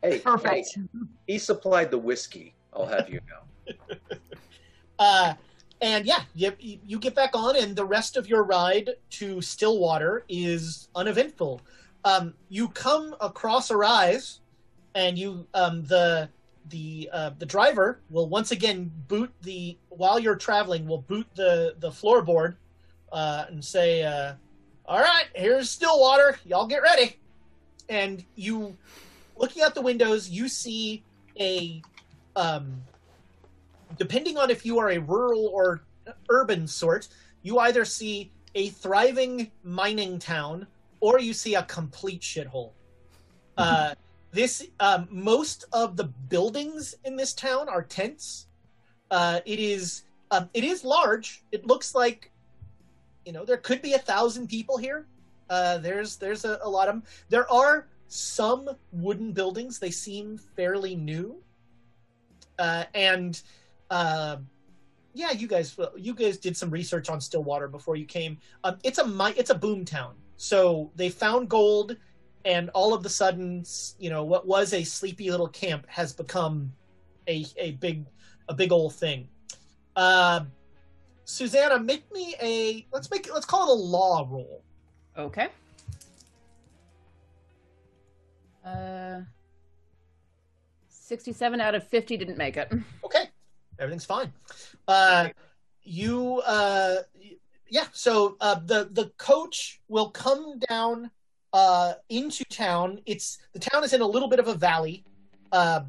hey, Perfect. hey, he supplied the whiskey. I'll have you know. Uh, and yeah, you, you get back on, and the rest of your ride to Stillwater is uneventful. Um, you come across a rise, and you um, the the uh, the driver will once again boot the while you're traveling will boot the the floorboard uh, and say, uh, "All right, here's Stillwater. Y'all get ready." And you, looking out the windows, you see a um, depending on if you are a rural or urban sort, you either see a thriving mining town or you see a complete shithole. This um, most of the buildings in this town are tents. Uh, it is um, it is large. It looks like you know there could be a thousand people here. Uh, there's there's a, a lot of them. There are some wooden buildings. They seem fairly new. Uh, and uh, yeah, you guys, you guys did some research on Stillwater before you came. Um, it's a it's a boom town. So they found gold, and all of the sudden, you know, what was a sleepy little camp has become a a big a big old thing. Uh, Susanna, make me a let's make let's call it a law roll. Okay. Uh, sixty-seven out of fifty didn't make it. Okay, everything's fine. Uh, you, uh, yeah. So uh, the the coach will come down uh, into town. It's the town is in a little bit of a valley. Uh,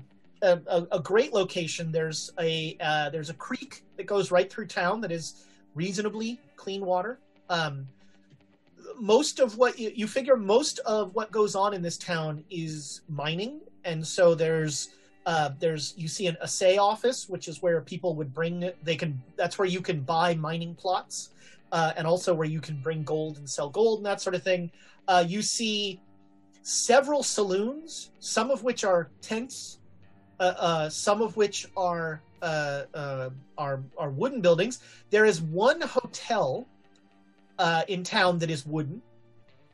a, a, a great location. There's a uh, there's a creek that goes right through town that is reasonably clean water. Um, most of what you, you figure most of what goes on in this town is mining, and so there's uh, there's you see an assay office, which is where people would bring they can that's where you can buy mining plots, uh, and also where you can bring gold and sell gold and that sort of thing. Uh, you see several saloons, some of which are tents, uh, uh, some of which are uh, uh, are are wooden buildings. There is one hotel in town that is wooden,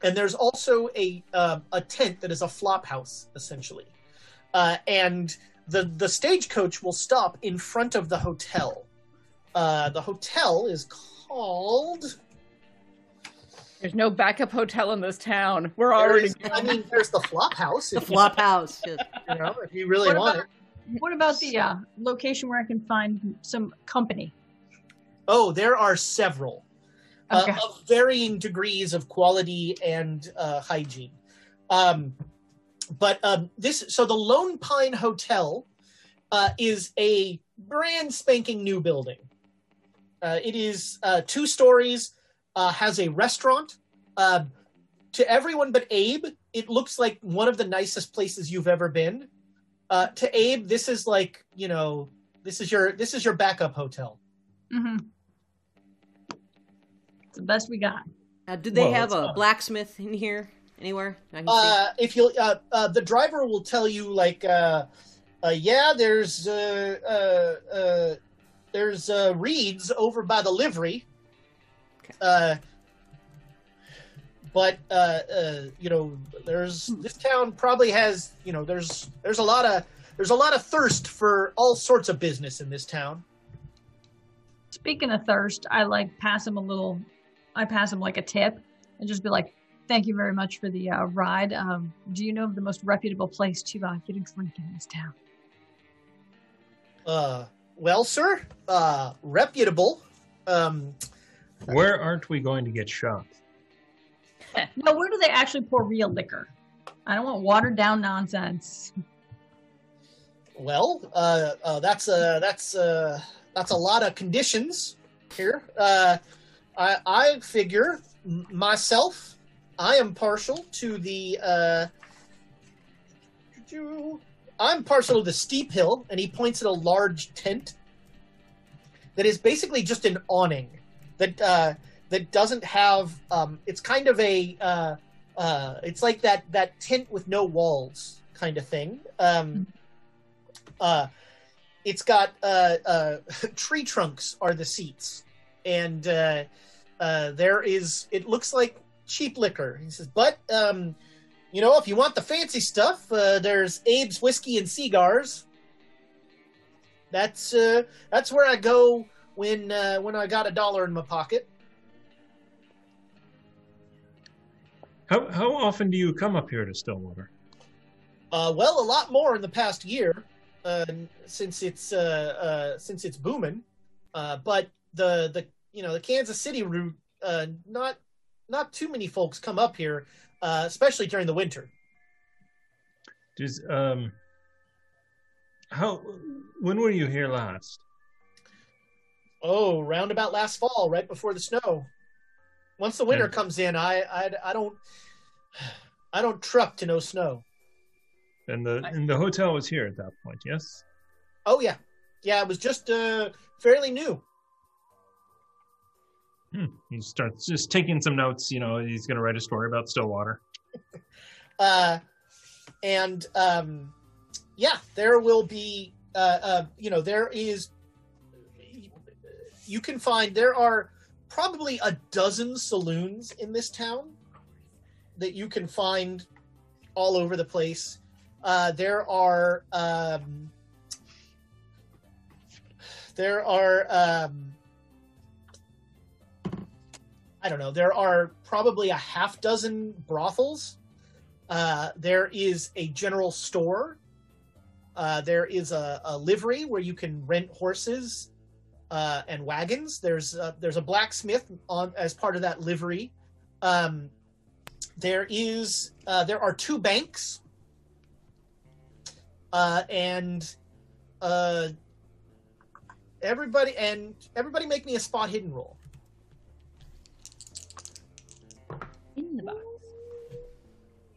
and there's also a uh, a tent that is a flop house essentially and the the stagecoach will stop in front of the hotel. The hotel is called. There's no backup hotel in this town. We're there already. is- I mean, there's the flop house. The flop house. Yes. you know, if you really What want about- it. What about the uh, location where I can find some company? Oh, there are several uh, of varying degrees of quality and uh, hygiene. Um, but um, this so the Lone Pine Hotel uh, is a brand spanking new building. Uh, it is uh, two stories, uh, has a restaurant. Uh, to everyone but Abe, it looks like one of the nicest places you've ever been. Uh, to Abe, this is like you know, this is your this is your backup hotel. Mm-hmm. It's the best we got. Uh, do they Well, have a not. blacksmith in here anywhere? I can see? Uh, if you, uh, uh, the driver will tell you like, uh, uh, yeah, there's, uh, uh, uh, there's uh, reeds over by the livery. Uh, but uh, uh, you know, there's this town probably has, you know, there's there's a lot of there's a lot of thirst for all sorts of business in this town. Speaking of thirst, I like pass him a little. I pass him like a tip and just be like, "Thank you very much for the uh, ride. Um, do you know of the most reputable place to uh, get a drink in this town?" Uh, well, sir, uh, reputable. Um, Where aren't we going to get shot? no, where do they actually pour real liquor? I don't want watered down nonsense. Well, uh, uh, that's uh, that's uh, that's a lot of conditions here. Uh, I, I figure m- myself, I am partial to the. Uh, I'm partial to the steep hill, and he points at a large tent that is basically just an awning that uh, that doesn't have. Um, it's kind of a. Uh, uh, it's like that that tent with no walls kind of thing. Um, uh, it's got uh, uh, tree trunks are the seats, and uh, uh, there is. It looks like cheap liquor. He says, but um, you know, if you want the fancy stuff, uh, there's Abe's whiskey and cigars. That's uh, that's where I go when uh, when I got a dollar in my pocket. How how often do you come up here to Stillwater? Uh, well, a lot more in the past year, uh, since it's uh, uh, since it's booming. Uh, but the the you know the Kansas City route, uh, not not too many folks come up here, uh, especially during the winter. Does um how when were you here last? Oh, roundabout last fall, right before the snow. Once the winter And- comes in, I, I I don't I don't truck to no snow. And the and the hotel was here at that point, yes? Oh yeah, yeah. It was just uh, fairly new. Hmm. He starts just taking some notes. You know, he's going to write a story about Stillwater. uh, and um, yeah, there will be, uh, uh, you know, there is, you can find there are probably a dozen saloons in this town that you can find all over the place. Uh, there are, um, there are, um, I don't know, there are probably a half dozen brothels. Uh, there is a general store. Uh, there is a, a livery where you can rent horses uh, and wagons. There's a, there's a blacksmith on as part of that livery. Um, there is uh, there are two banks, uh, and uh, everybody and everybody make me a spot hidden roll.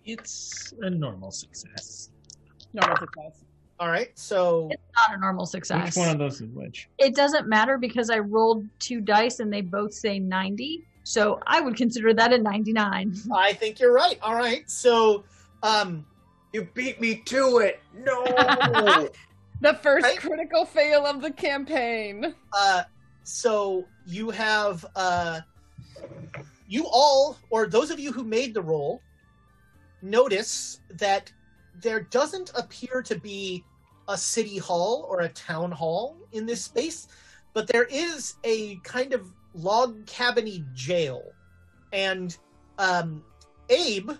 It's a normal success. Normal success. All right, so It's not a normal success. Which one of those is which? It doesn't matter because I rolled two dice and they both say 90. So I would consider that a 99. I think you're right. All right, so um, You beat me to it. No. The first Right? critical fail of the campaign. uh, so you have uh, you all, or those of you who made the roll, notice that there doesn't appear to be a city hall or a town hall in this space, but there is a kind of log cabiny jail, and um, Abe,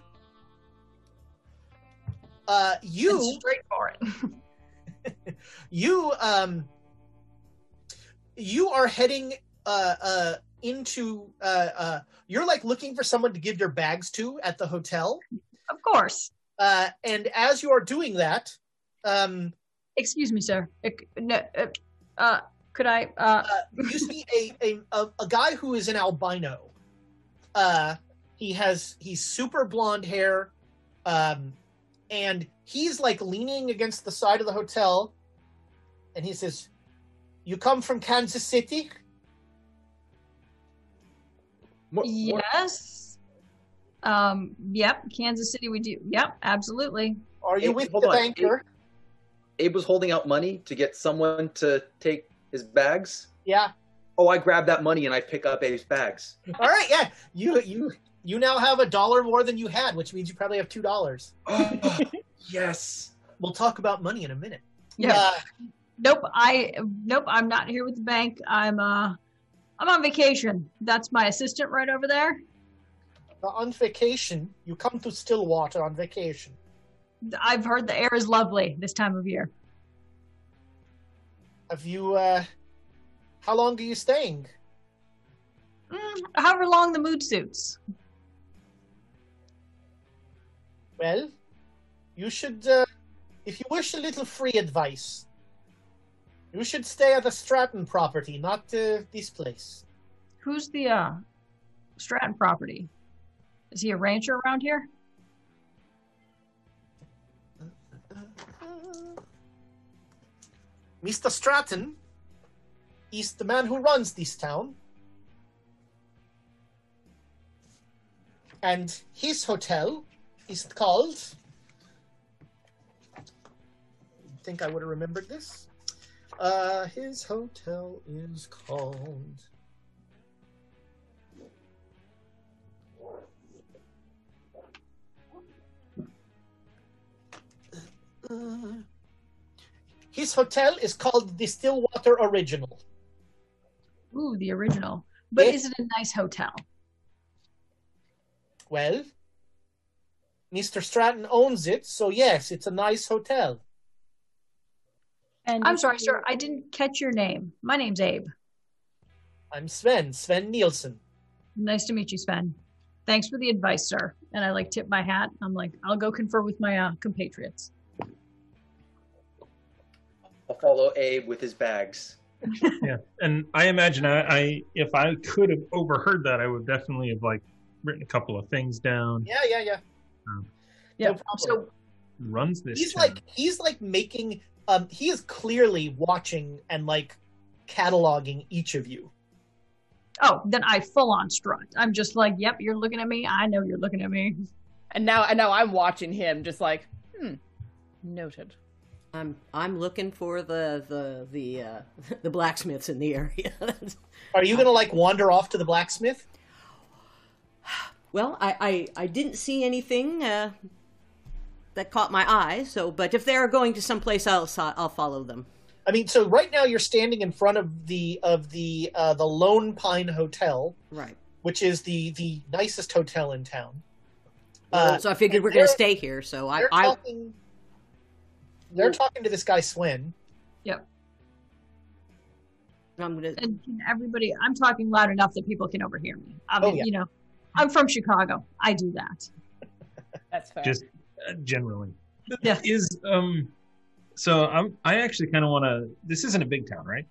uh, you It's straight for it. you um you are heading uh uh into uh uh you're like looking for someone to give your bags to at the hotel Of course. Uh, and as you are doing that, um, Excuse me, sir. Uh, no, uh, uh, could I? Uh, uh, you see a, a, a, a guy who is an albino. Uh, he has he's super blonde hair, um, and he's like leaning against the side of the hotel, and he says, "You come from Kansas City?" More- more- yes. Um. Yep. Kansas City. We do. Yep. Absolutely. Are you Hey, with the on. banker? Abe was holding out money to get someone to take his bags. Yeah. Oh, I grab that money and I pick up Abe's bags. All right. Yeah. You you you now have a dollar more than you had, which means you probably have two dollars. Oh, yes. We'll talk about money in a minute. Yeah. Uh, Nope. I. Nope. I'm not here with the bank. I'm. Uh. I'm on vacation. That's my assistant right over there. On vacation, you come to Stillwater on vacation. I've heard the air is lovely this time of year. Have you? uh How long are you staying? Mm, however long the mood suits. Well, you should, uh, if you wish a little free advice, you should stay at the Stratton property, not uh, this place. Who's the uh Stratton property? Is he a rancher around here? Mr. Stratton is the man who runs this town. And his hotel is called. I think I would have remembered this. Uh, his hotel is called. Uh, his hotel is called the Stillwater Original. Ooh, the original. But Yeah. is it a nice hotel? Well, Mr. Stratton owns it, so yes, it's a nice hotel. And I'm sorry, sir. I didn't catch your name. My name's Abe. I'm Sven, Sven Nielsen. Nice to meet you, Sven. Thanks for the advice, sir. And I like tip my hat. I'm like, I'll go confer with my uh, compatriots. I'll follow Abe with his bags. yeah, and I imagine I, I if I could have overheard that, I would definitely have like written a couple of things down. Yeah, yeah, yeah. Yeah. problem. so Runs this. He's town. like he's like making um he is clearly watching and like cataloging each of you. oh, then I full on strut. I'm just like, yep, you're looking at me. I know you're looking at me. and now and now I'm watching him just like, hmm, noted. I'm I'm looking for the the the uh, the blacksmiths in the area. Are you gonna like wander off to the blacksmith? well, I, I I didn't see anything uh, that caught my eye. So, but if they're going to someplace else, I'll follow them. I mean, so right now you're standing in front of the of the uh, the Lone Pine Hotel, Right. which is the the nicest hotel in town. Uh, so I figured we're going to stay here. So I talking. They're talking to this guy Swin. I'm gonna And can everybody, I'm talking loud enough that people can overhear me. I mean, Oh, yeah. you know, I'm from Chicago. I do that. That's fair. just uh, generally. Yeah. Is um, so I'm I actually kind of want to. This isn't a big town, right?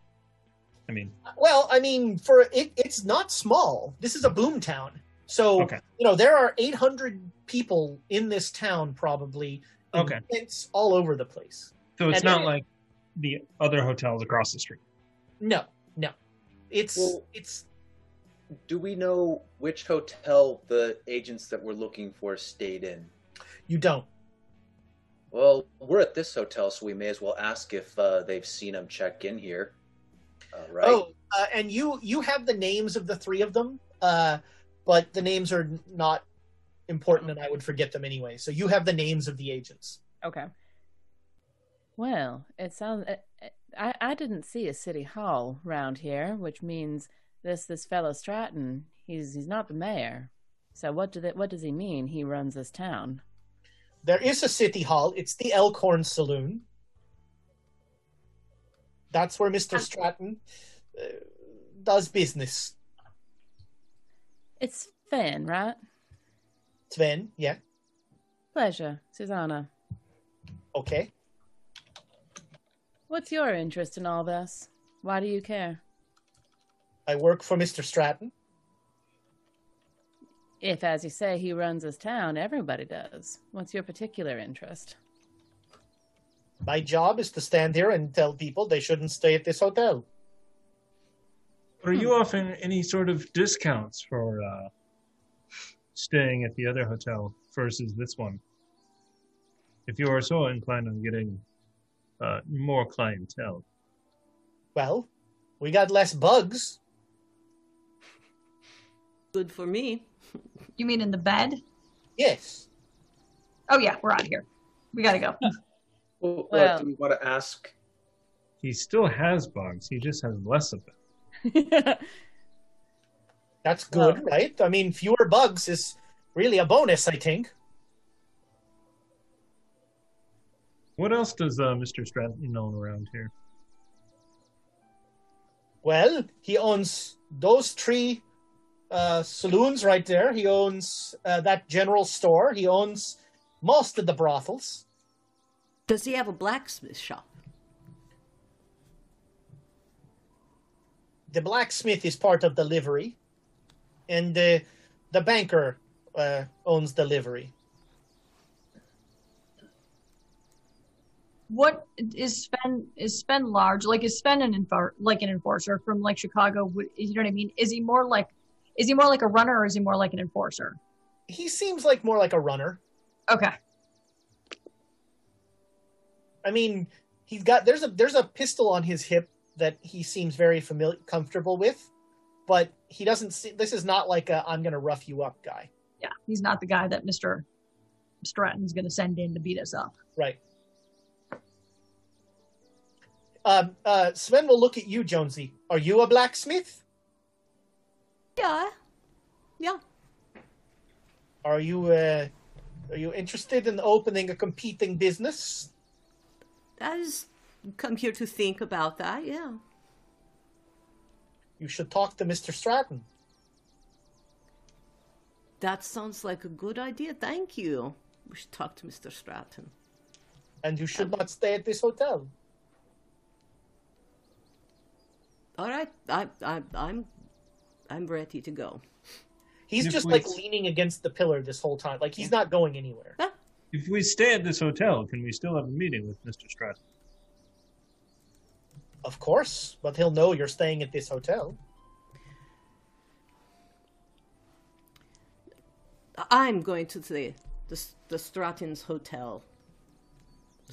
I mean, Well, I mean, for it, it's not small. This is a boom town. So Okay. you know there are 800 people in this town, probably. In Okay. It's all over the place. so it's And not it- like the other hotels across the street. No, no. It's Well- it's Do we know which hotel the agents that we're looking for stayed in? you don't. Well, we're at this hotel, so we may as well ask if uh, they've seen them check in here. Uh, right? Oh, uh, and you you have the names of the three of them, uh, but the names are not important, and I would forget them anyway. So you have the names of the agents. Okay. Well, it sounds. uh, uh, I I didn't see a city hall round here, which means this this fellow Stratton. He's he's not the mayor. So what do they, what does he mean? He runs this town. There is a city hall. It's the Elkhorn Saloon. That's where Mister Stratton uh, does business. It's Finn, right? Sven, yeah. Pleasure, Susanna. Okay. What's your interest in all this? Why do you care? I work for Mr. Stratton. If, as you say, he runs his town, everybody does. What's your particular interest? My job is to stand here and tell people they shouldn't stay at this hotel. Are you offering any sort of discounts for uh, staying at the other hotel versus this one? If you are so inclined on getting uh, more clientele. Well, we got less bugs. Good for me. You mean in the bed? Yes. Oh yeah, we're out here. We gotta go. Well, Well- do we want to ask? He still has bugs. He just has less of them. That's good, right? I mean, fewer bugs is really a bonus, I think. What else does uh, Mr. Stratton own around here? Well, he owns those three uh, saloons right there. He owns uh, that general store. He owns most of the brothels. Does he have a blacksmith shop? The blacksmith is part of the livery, and the the banker uh, owns the livery. What is Sven? Is Sven large? Like is Sven an enfor- like an enforcer from like Chicago? You know what I mean? Is he more like is he more like a runner or is he more like an enforcer? He seems like more like a runner. Okay. I mean, he's got there's a there's a pistol on his hip that he seems very familiar comfortable with, but he doesn't see. This is not like a I'm gonna rough you up guy, Yeah, he's not the guy that Mister Stratton's going to send in to beat us up. right? Um, uh, Sven will look at you, Jonesy. Are you a blacksmith? Yeah. Yeah. Are you uh, are you interested in opening a competing business? I just come here to think about that, yeah. You should talk to Mr. Stratton. That sounds like a good idea. Thank you. We should talk to Mr. Stratton. And you should um, not stay at this hotel. All right. I, I, I'm, I'm ready to go. He's If just we- like leaning against the pillar this whole time. Like he's not going anywhere. If we stay at this hotel, can we still have a meeting with Mr. Stratton? Of course, but he'll know you're staying at this hotel. I'm going to the the, the Stratton's Hotel.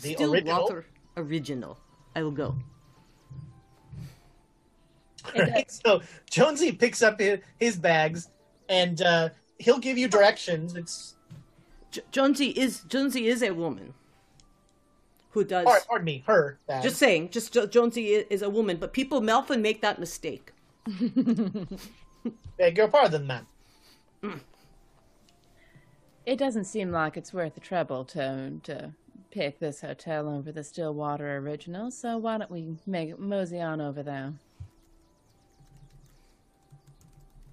The Stillwater original? original. I will go. Right? So Jonesy picks up his, his bags and uh, he'll give you directions. It's J- Jonesy is Jonesy is a woman who does. pardon, pardon me, her bag. Just saying, just Jonesy is a woman, but people often make that mistake. Beg your pardon, ma'am. It doesn't seem like it's worth the trouble to to pick this hotel over the Stillwater original, so why don't we make mosey on over there?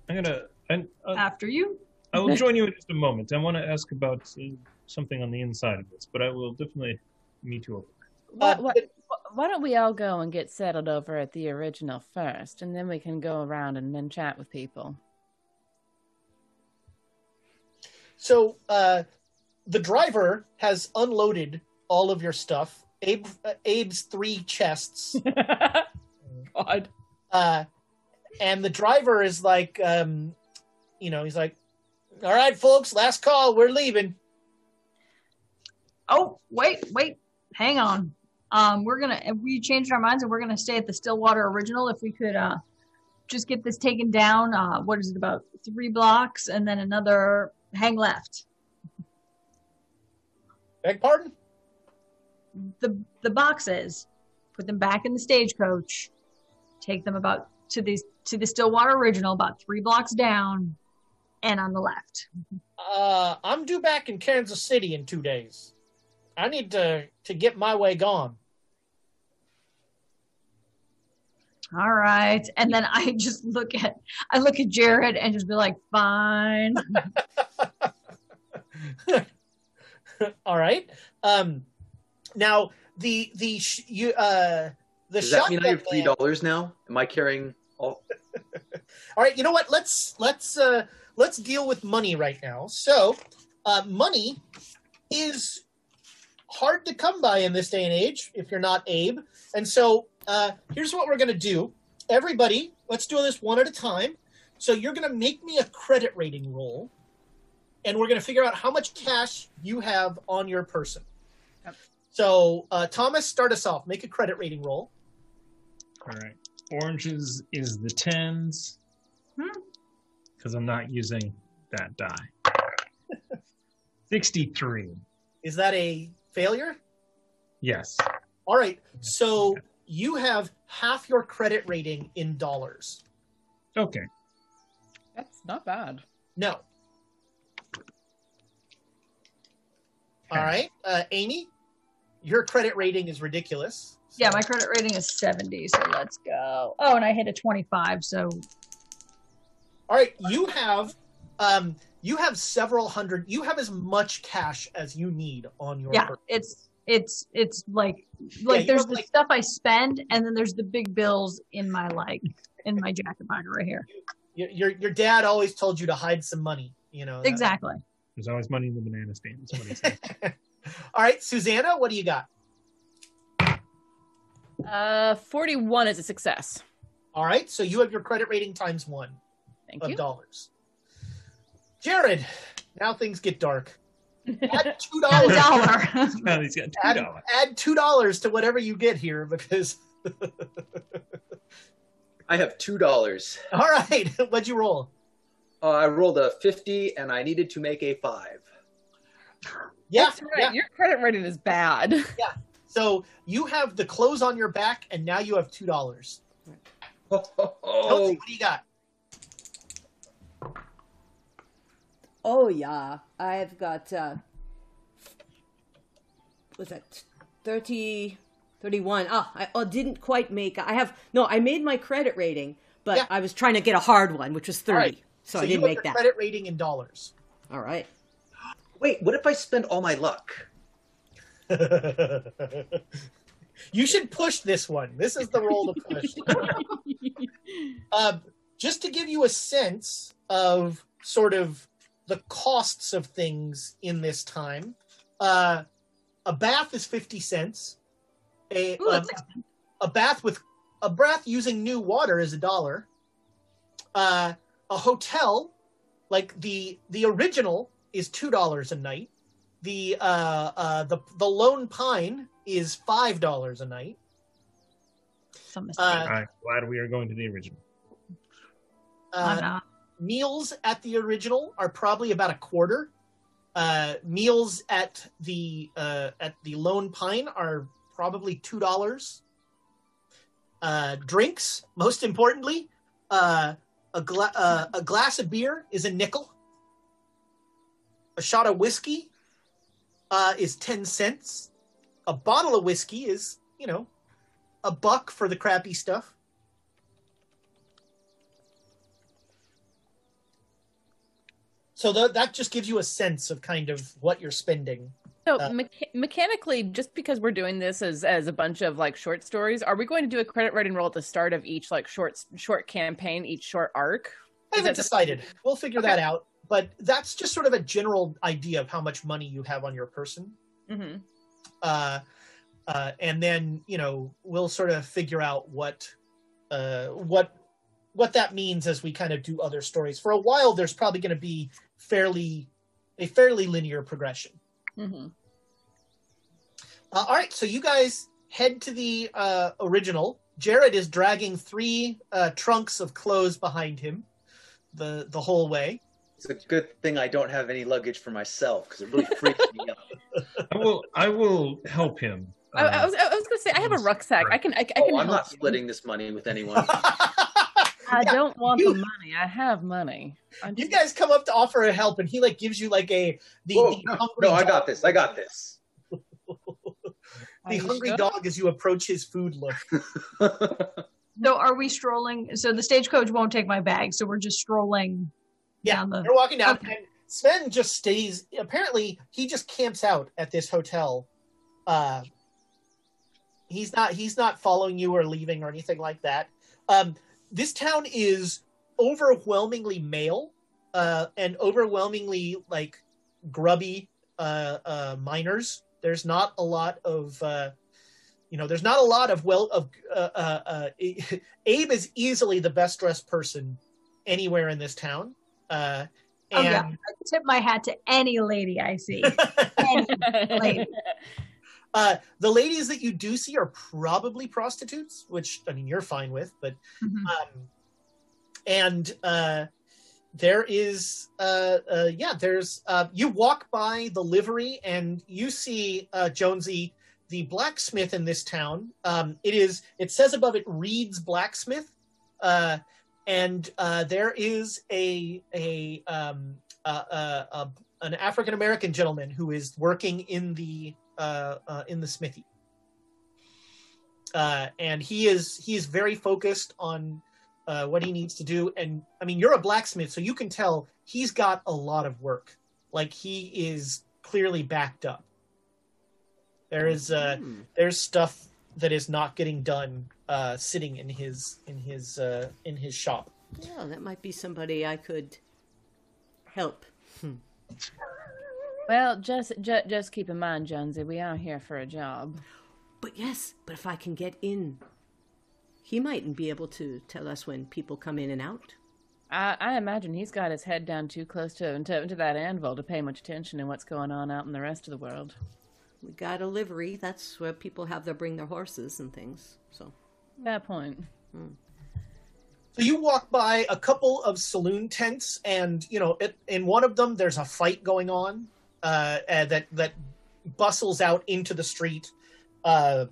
I'm gonna. And uh, After you. I will join you in just a moment. I want to ask about uh, something on the inside of this, but I will definitely meet you over. Why, Uh, why, why don't we all go and get settled over at the original first, and then we can go around and then chat with people. So uh, the driver has unloaded all of your stuff. Abe, uh, Abe's three chests. God. uh, and the driver is like, um, you know, he's like, "All right, folks, last call. We're leaving." Oh, wait, wait, hang on. Um, we're gonna we changed our minds and we're gonna stay at the Stillwater Original. If we could, uh, just get this taken down. Uh, what is it about three blocks and then another hang left. Beg pardon? The the boxes, put them back in the stagecoach. Take them about to the to the Stillwater Original, about three blocks down, and on the left. Uh, I'm due back in Kansas City in two days. I need to to get my way gone. All right. And then I just look at I look at Jared and just be like, fine. All right. Um, now the the sh- you uh the Does that mean I have three dollars now? Am I carrying all? All right, you know what? Let's let's uh let's deal with money right now. So, uh, money is hard to come by in this day and age if you're not Abe. And so, uh, here's what we're gonna do. Everybody, let's do this one at a time. So you're gonna make me a credit rating roll, and we're gonna figure out how much cash you have on your person. So, uh, Thomas, start us off. Make a credit rating roll. All right. Oranges is the tens. Hmm. Because I'm not using that die. 63. Is that a failure? Yes. All right. So you have half your credit rating in dollars. Okay. That's not bad. No. All right. Uh, Amy, your credit rating is ridiculous. Yeah, my credit rating is 70, so let's go. Oh, and I hit a 25, so All right. You have, um, you have several hundred. You have as much cash as you need on your. yeah, person. it's it's it's like like you there's the like- stuff I spend, and then there's the big bills in my like in my jacket pocket right here. Your, your your dad always told you to hide some money. You know. that- Exactly. There's always money in the banana stand. What. All right, Susanna, what do you got? Uh, 41 is a success. All right, so you have your credit rating times one. Thank of you. dollars. Jared, now things get dark. Add two Got a dollars. dollar. Now he's got two Add, dollars. add two dollars to whatever you get here because. I have two dollars. All right, what'd you roll? Uh, I rolled a fifty, and I needed to make a five. Yeah, That's right. yeah. Your credit rating is bad. Yeah. So you have the clothes on your back, and now you have two dollars. Oh, Kelsey, what do you got? Oh yeah, I've got uh was that 30 31. Ah, I oh, didn't quite make I have no, I made my credit rating, but Yeah. I was trying to get a hard one, which was 30. All right. So, I you didn't have make your that. credit rating in dollars. All right. Wait, what if I spend all my luck? you should push this one. This is the roll to push. um, just to give you a sense of sort of the costs of things in this time, uh, a bath is fifty cents. A, Ooh, a, a bath with a bath using new water is a dollar. Uh, a hotel, like the the original, is two dollars a night. The uh, uh, the the Lone Pine is five dollars a night. Some mistake. Uh, I'm glad we are going to the original. I'm Uh, not. Meals at the original are probably about a quarter. Uh, meals at the uh, at the Lone Pine are probably two dollars. Uh, drinks, most importantly, uh, a gla- uh, a glass of beer is a nickel. A shot of whiskey uh, is ten cents. A bottle of whiskey is, you know, a buck for the crappy stuff. So tha- that just gives you a sense of kind of what you're spending. So Uh, mecha- mechanically, just because we're doing this as as a bunch of like short stories, are we going to do a credit rating roll at the start of each like short short campaign, each short arc? I haven't that the- decided. We'll figure that out. But that's just sort of a general idea of how much money you have on your person. hmm Uh, uh, and then you know we'll sort of figure out what uh, what what that means as we kind of do other stories. For a while, there's probably going to be fairly a fairly linear progression. hmm Uh, all right, so you guys head to the uh, original. Jared is dragging three uh, trunks of clothes behind him the the whole way. It's a good thing I don't have any luggage for myself because it really freaks me out. I will. I will help him. I, I was I was going to say I have a rucksack. I can I, I can. Oh, I'm not you. splitting this money with anyone. I Yeah, don't want you- the money. I have money. I'm You just- guys come up to offer a help, and he like gives you like a the, Whoa, the no, hungry no, I got this. I got this. The hungry sure? dog as you approach his food look. So are we strolling? So the stagecoach won't take my bag, so we're just strolling Yeah, down the. they're walking down, Okay. and Sven just stays. Apparently, he just camps out at this hotel. Uh, he's not. He's not following you or leaving or anything like that. Um, this town is overwhelmingly male uh, and overwhelmingly like grubby uh, uh, miners. There's not a lot of. Uh, you know, there's not a lot of well of uh, uh, uh, Abe is easily the best dressed person anywhere in this town. Uh, Oh and yeah, I tip my hat to any lady I see. Any lady. uh, the ladies that you do see are probably prostitutes, which I mean you're fine with, but Mhm. um, and uh, there is uh, uh, yeah, there's uh, you walk by the livery and you see uh, Jonesy, the blacksmith in this town. Um, it is it says above it Reed's blacksmith, uh, and uh, there is a a um, uh, uh, an African American gentleman who is working in the in the smithy, uh, and he is he is very focused on uh, what he needs to do. And I mean, you're a blacksmith, so you can tell he's got a lot of work. Like he is clearly backed up. There is uh, Hmm. there's stuff that is not getting done uh, sitting in his in his uh, in his shop. Yeah, that might be somebody I could help. Well, just, just just keep in mind, Jonesy, we are here for a job. But yes, but if I can get in, he mightn't be able to tell us when people come in and out. I, I imagine he's got his head down too close to, to to that anvil to pay much attention to what's going on out in the rest of the world. We got a livery. That's where people have their bring their horses and things. So Fair point. Hmm. So you walk by a couple of saloon tents, and you know, it, in one of them, there's a fight going on uh, uh, that that bustles out into the street. Uh,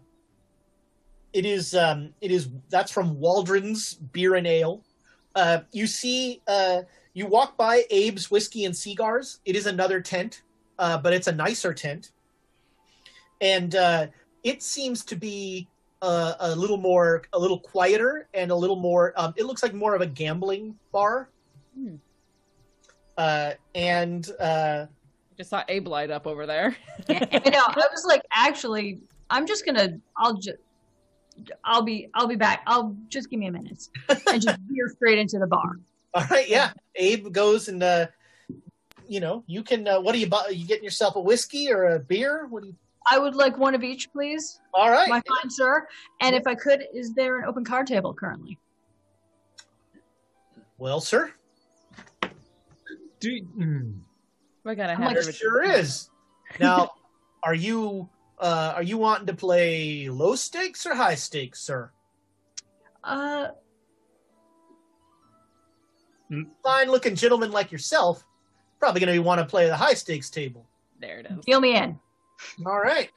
it is um, it is that's from Waldron's Beer and Ale. Uh, you see, uh, you walk by Abe's Whiskey and Cigars. It is another tent, uh, but it's a nicer tent, and uh, it seems to be uh, a little more, a little quieter, and a little more. Um, it looks like more of a gambling bar. Uh, and uh, Just saw Abe light up over there. I know. I was like, actually, I'm just gonna. I'll just. I'll be. I'll be back. I'll just give me a minute and just veer straight into the bar. all right, yeah, Abe goes and uh, you know, you can. Uh, what are you? bu- You getting yourself a whiskey or a beer? What do you? I would like one of each, please, All right, my fine sir. And if I could, is there an open card table currently? well, sir, Do mm, We're gonna I'm have like, sure is. Now, are you uh, are you wanting to play low stakes or high stakes, sir? Uh, Fine looking gentleman like yourself, probably going to want to play the high stakes table. There it is. deal me in. All right.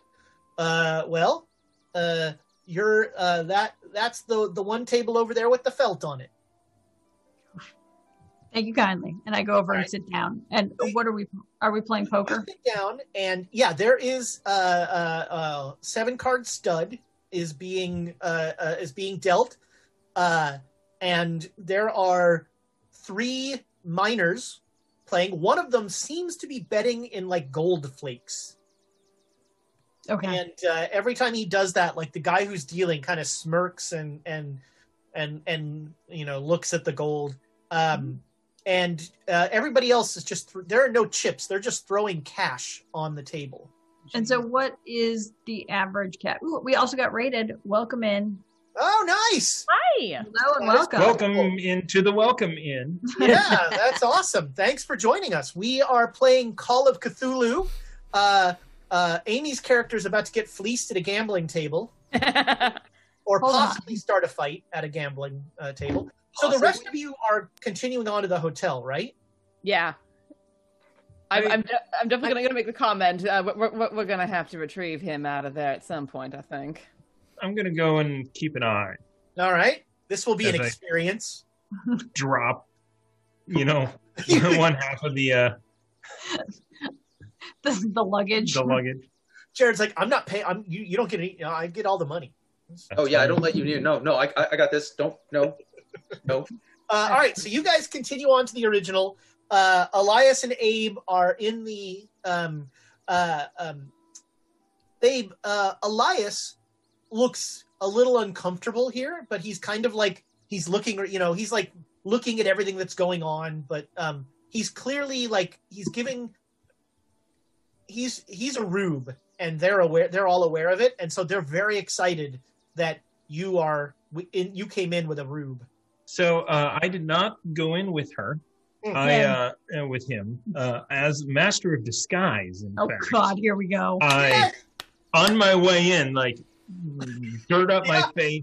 Uh, well, uh, you're uh, that that's the the one table over there with the felt on it. Thank you kindly. And I go over and sit down. And what are we? Are we playing poker? Sit down, and yeah, there is uh, uh, uh, seven card stud is being uh, uh, is being dealt, uh, and there are three miners playing. One of them seems to be betting in like gold flakes. Okay. and uh, every time he does that like the guy who's dealing kind of smirks and and and and you know looks at the gold um and uh, everybody else is just th- there are no chips they're just throwing cash on the table And so, what is the average cat? Ooh, we also got rated. Welcome in. oh nice Hi. Hello and That is welcome. welcome into the welcome in. yeah that's awesome thanks for joining us we are playing call of cthulhu uh uh amy's character is about to get fleeced at a gambling table or Hold on. possibly start a fight at a gambling uh, table so the rest of you are continuing on to the hotel right yeah. I I'm, mean- I'm, de- I'm definitely gonna, gonna make the comment. Uh, we're, we're, we're gonna have to retrieve him out of there at some point, I think. I'm gonna go and keep an eye. All right. This will be an As I- experience. Drop, you know, one half of the uh, the, the luggage. the luggage. Jared's like, I'm not paying. I'm you. You don't get any. You know, I get all the money. Oh yeah, I don't let you. near- No, no, I, I I got this. Don't no, no. Uh, all right. So you guys continue on to the original. uh, Elias and Abe are in the um, uh, um, Abe. Uh, Elias looks a little uncomfortable here, but he's kind of like he's looking, you know, he's like looking at everything that's going on, but um, he's clearly like he's giving. He's he's a rube, and they're aware. They're all aware of it, and so they're very excited that you are in, you came in with a rube. So uh, I did not go in with her. Mm. I uh, uh, with him uh, as master of disguise. In Oh fact, God, here we go. I on my way in, like dirt up Yeah. my face,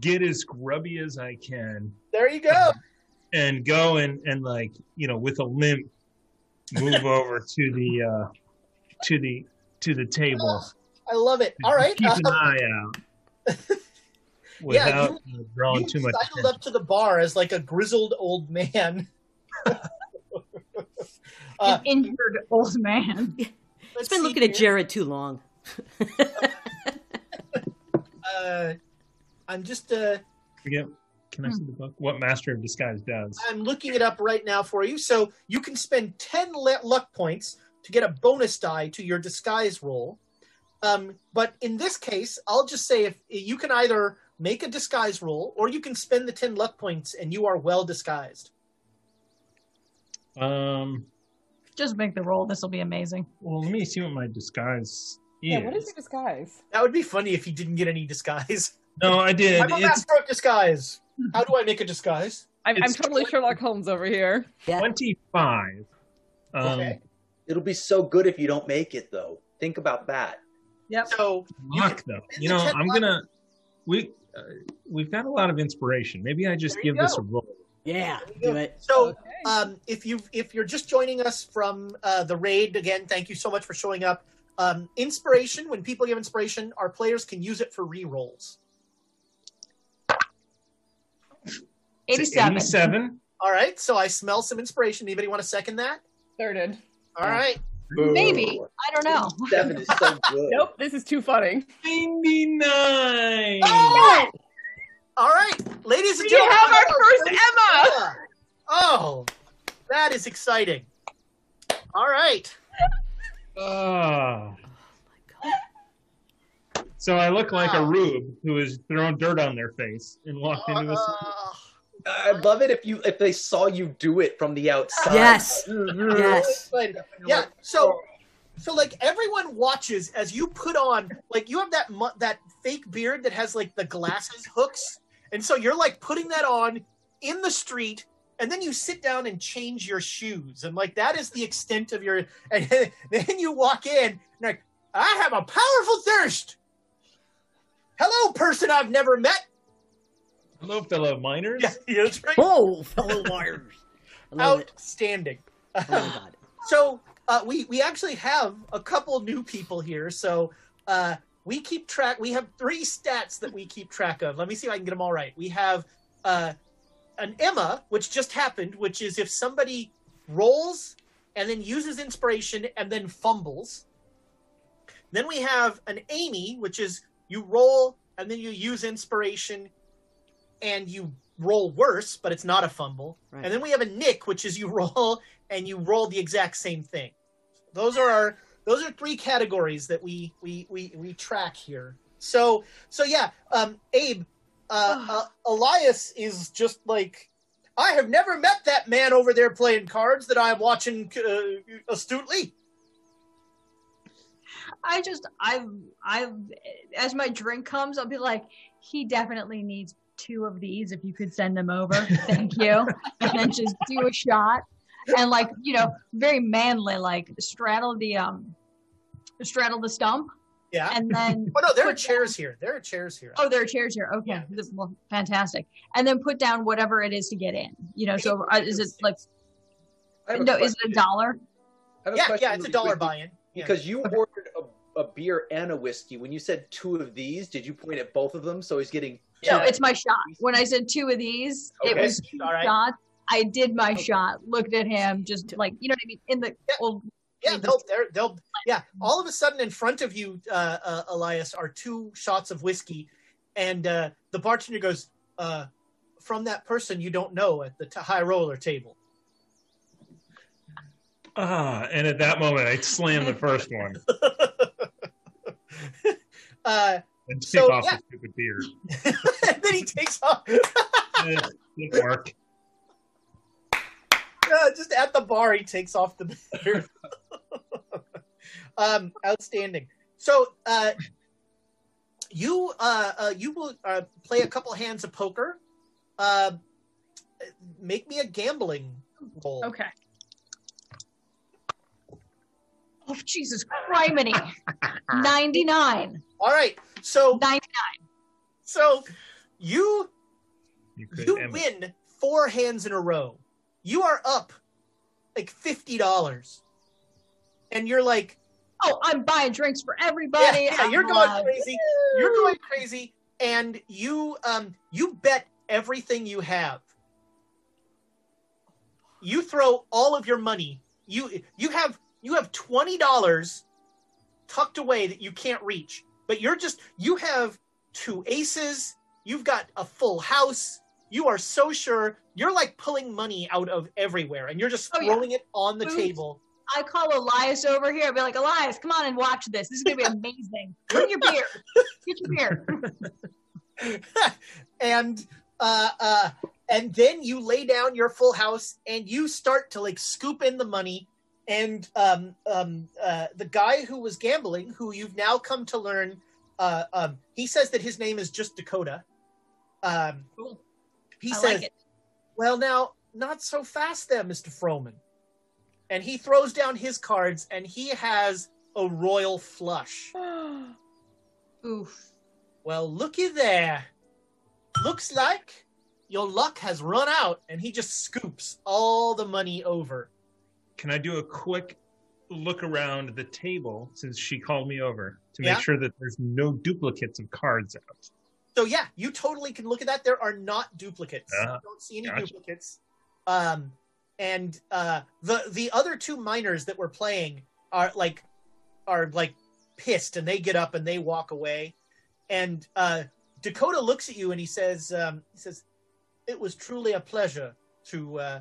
get as grubby as I can, There you go. and go and and like you know with a limp move over to the uh, to the to the table. I love it. All right. Keep an uh, eye out. Yeah, Without uh, drawing you too much sidled attention. up to the bar as like a grizzled old man. Uh, An injured old man. It's been see looking at. Jared too long. Uh, I'm just uh, Forget. Can I see the book? What Master of Disguise does? I'm looking it up right now for you. So you can spend 10 le- luck points to get a bonus die to your disguise roll. Um, but in this case, I'll just say if you can either make a disguise roll or you can spend the 10 luck points and you are well disguised. Um. Just make the roll. This will be amazing. Well, let me see what my disguise is. Yeah, what is your disguise? That would be funny if you didn't get any disguise. No, I did. I'm a It's master of disguise. How do I make a disguise? I'm, I'm It's totally Sherlock Holmes over here. Yeah. twenty-five. Um, Okay. It'll be so good if you don't make it, though. Think about that. Yep. So you luck can- though. You know, I'm gonna. We uh, we've got a lot of inspiration. Maybe I just There you give this a roll. Yeah, There you go. do it. So Okay. um, if you if you're just joining us from uh, the raid again, thank you so much for showing up. Um, inspiration. When people give inspiration, our players can use it for re-rolls. 87. Eighty-seven. All right. So I smell some inspiration. Anybody want to second that? Thirded. All right. Maybe. I don't know. Seven is so good. Nope, this is too funny. Ninety-nine. Oh! All right, ladies and We gentlemen, We have our first Emma. Emma. Oh, that is exciting. All right. Ah. So I look like a rube who has thrown dirt on their face and walked into a. I'd love it if you if they saw you do it from the outside. Yes. Mm-hmm. Yes. Yeah. So, so like everyone watches as you put on like you have that mu- that fake beard that has like the glasses hooks, and so you're like putting that on in the street, and then you sit down and change your shoes, and like that is the extent of your. And then you walk in, and like I have a powerful thirst. Hello, person I've never met. Hello, fellow miners. Yeah, that's right. Oh, fellow warriors. I love it. Outstanding. Oh my god. So uh, we we actually have a couple new people here. So uh, we keep track. We have three stats that we keep track of. Let me see if I can get them all right. We have uh, an Emma, which just happened, which is if somebody rolls and then uses inspiration and then fumbles. Then we have an Amy, which is you roll and then you use inspiration and you roll worse, but it's not a fumble. Right. And then we have a Nick, which is you roll and you roll the exact same thing. Those are our those are three categories that we we we, we track here. So so yeah, um, Abe, uh, uh, Elias is just like I have never met that man over there playing cards that I'm watching uh, astutely. I just, I've, I've, as my drink comes, I'll be like, he definitely needs two of these. If you could send them over, thank you. and then just do a shot, and like, you know, very manly, like straddle the um, straddle the stump, Yeah. and then oh no, there are put chairs here. There are chairs here. Oh, there are chairs here. Okay, This- well, fantastic. And then put down whatever it is to get in. You know, so uh, is it like I have a no? Is it a dollar? I have a yeah, yeah, it's a dollar quick. buy-in. Yeah. Because you ordered a, a beer and a whiskey. When you said two of these, did you point at both of them? So he's getting. No, two? it's my shot. When I said two of these, it was two All right. shots. I did my shot. Looked at him, just like you know what I mean. In the Yeah. old, Yeah, they'll, they're, they'll, yeah. All of a sudden, in front of you, uh, uh, Elias, are two shots of whiskey, and uh, the bartender goes, uh, "From that person you don't know at the t- high roller table." Ah, and at that moment, I slam the first one uh, and take So, off yeah. the stupid beard. and then he takes off. It didn't work. Uh, just at the bar, he takes off the beard. um, outstanding. So, uh, you uh, uh, you will uh, play a couple hands of poker. Uh, make me a gambling roll. Okay. Oh Jesus criminy! Ninety nine. All right. So, 99. so you You you win four hands in a row. You are up like fifty dollars, and you're like, Oh, I'm buying drinks for everybody. Yeah, yeah, you're going like, crazy. You're going crazy, and you um you bet everything you have. You throw all of your money. You you have you have twenty dollars tucked away that you can't reach, but you're just you have two aces. You've got a full house. You are so sure. You're like pulling money out of everywhere, and you're just Oh, yeah. throwing it on the table. I call Elias over here. I'd be like, Elias, come on and watch this. This is gonna be amazing. Bring your beer. Get your beer. and uh uh and then you lay down your full house and you start to like scoop in the money and um um uh the guy who was gambling who you've now come to learn uh um he says that his name is just Dakota um Cool. he I says like it. well now not so fast there Mr. Froman and he throws down his cards and he has a royal flush Oof. well, looky there. Looks like your luck has run out, and he just scoops all the money over. Can I do a quick look around the table since she called me over to Yeah. make sure that there's no duplicates of cards out? So yeah, you totally can look at that. There are not duplicates. You don't see any gotcha. duplicates. Um, and uh, the the other two miners that were playing are like are like pissed, and they get up and they walk away. And uh, Dakota looks at you and he says, um, he says, "It was truly a pleasure to uh,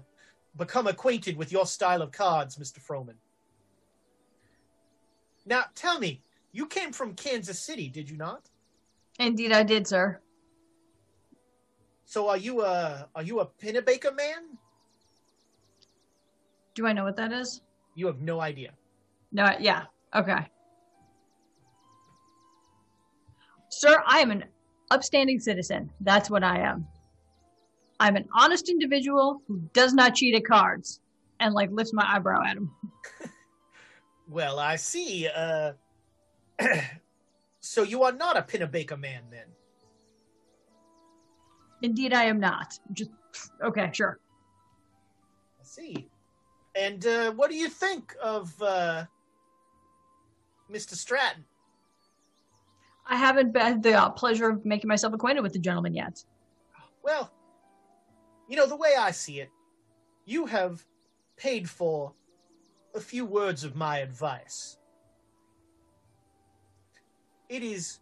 become acquainted with your style of cards, Mister Froman." Now, tell me, you came from Kansas City, did you not? Indeed, I did, sir. So are you a are you a Pinnabaker man? Do I know what that is? You have no idea. No, yeah. Okay. Sir, I am an upstanding citizen. That's what I am. I'm an honest individual who does not cheat at cards. And like lifts my eyebrow at him. Well, I see. Uh, so you are not a Pinnabaker man then? Indeed, I am not. Just okay, sure. I see. And uh, what do you think of uh, Mr. Stratton? I haven't had the uh, pleasure of making myself acquainted with the gentleman yet. Well, you know the way I see it, you have paid for a few words of my advice. It is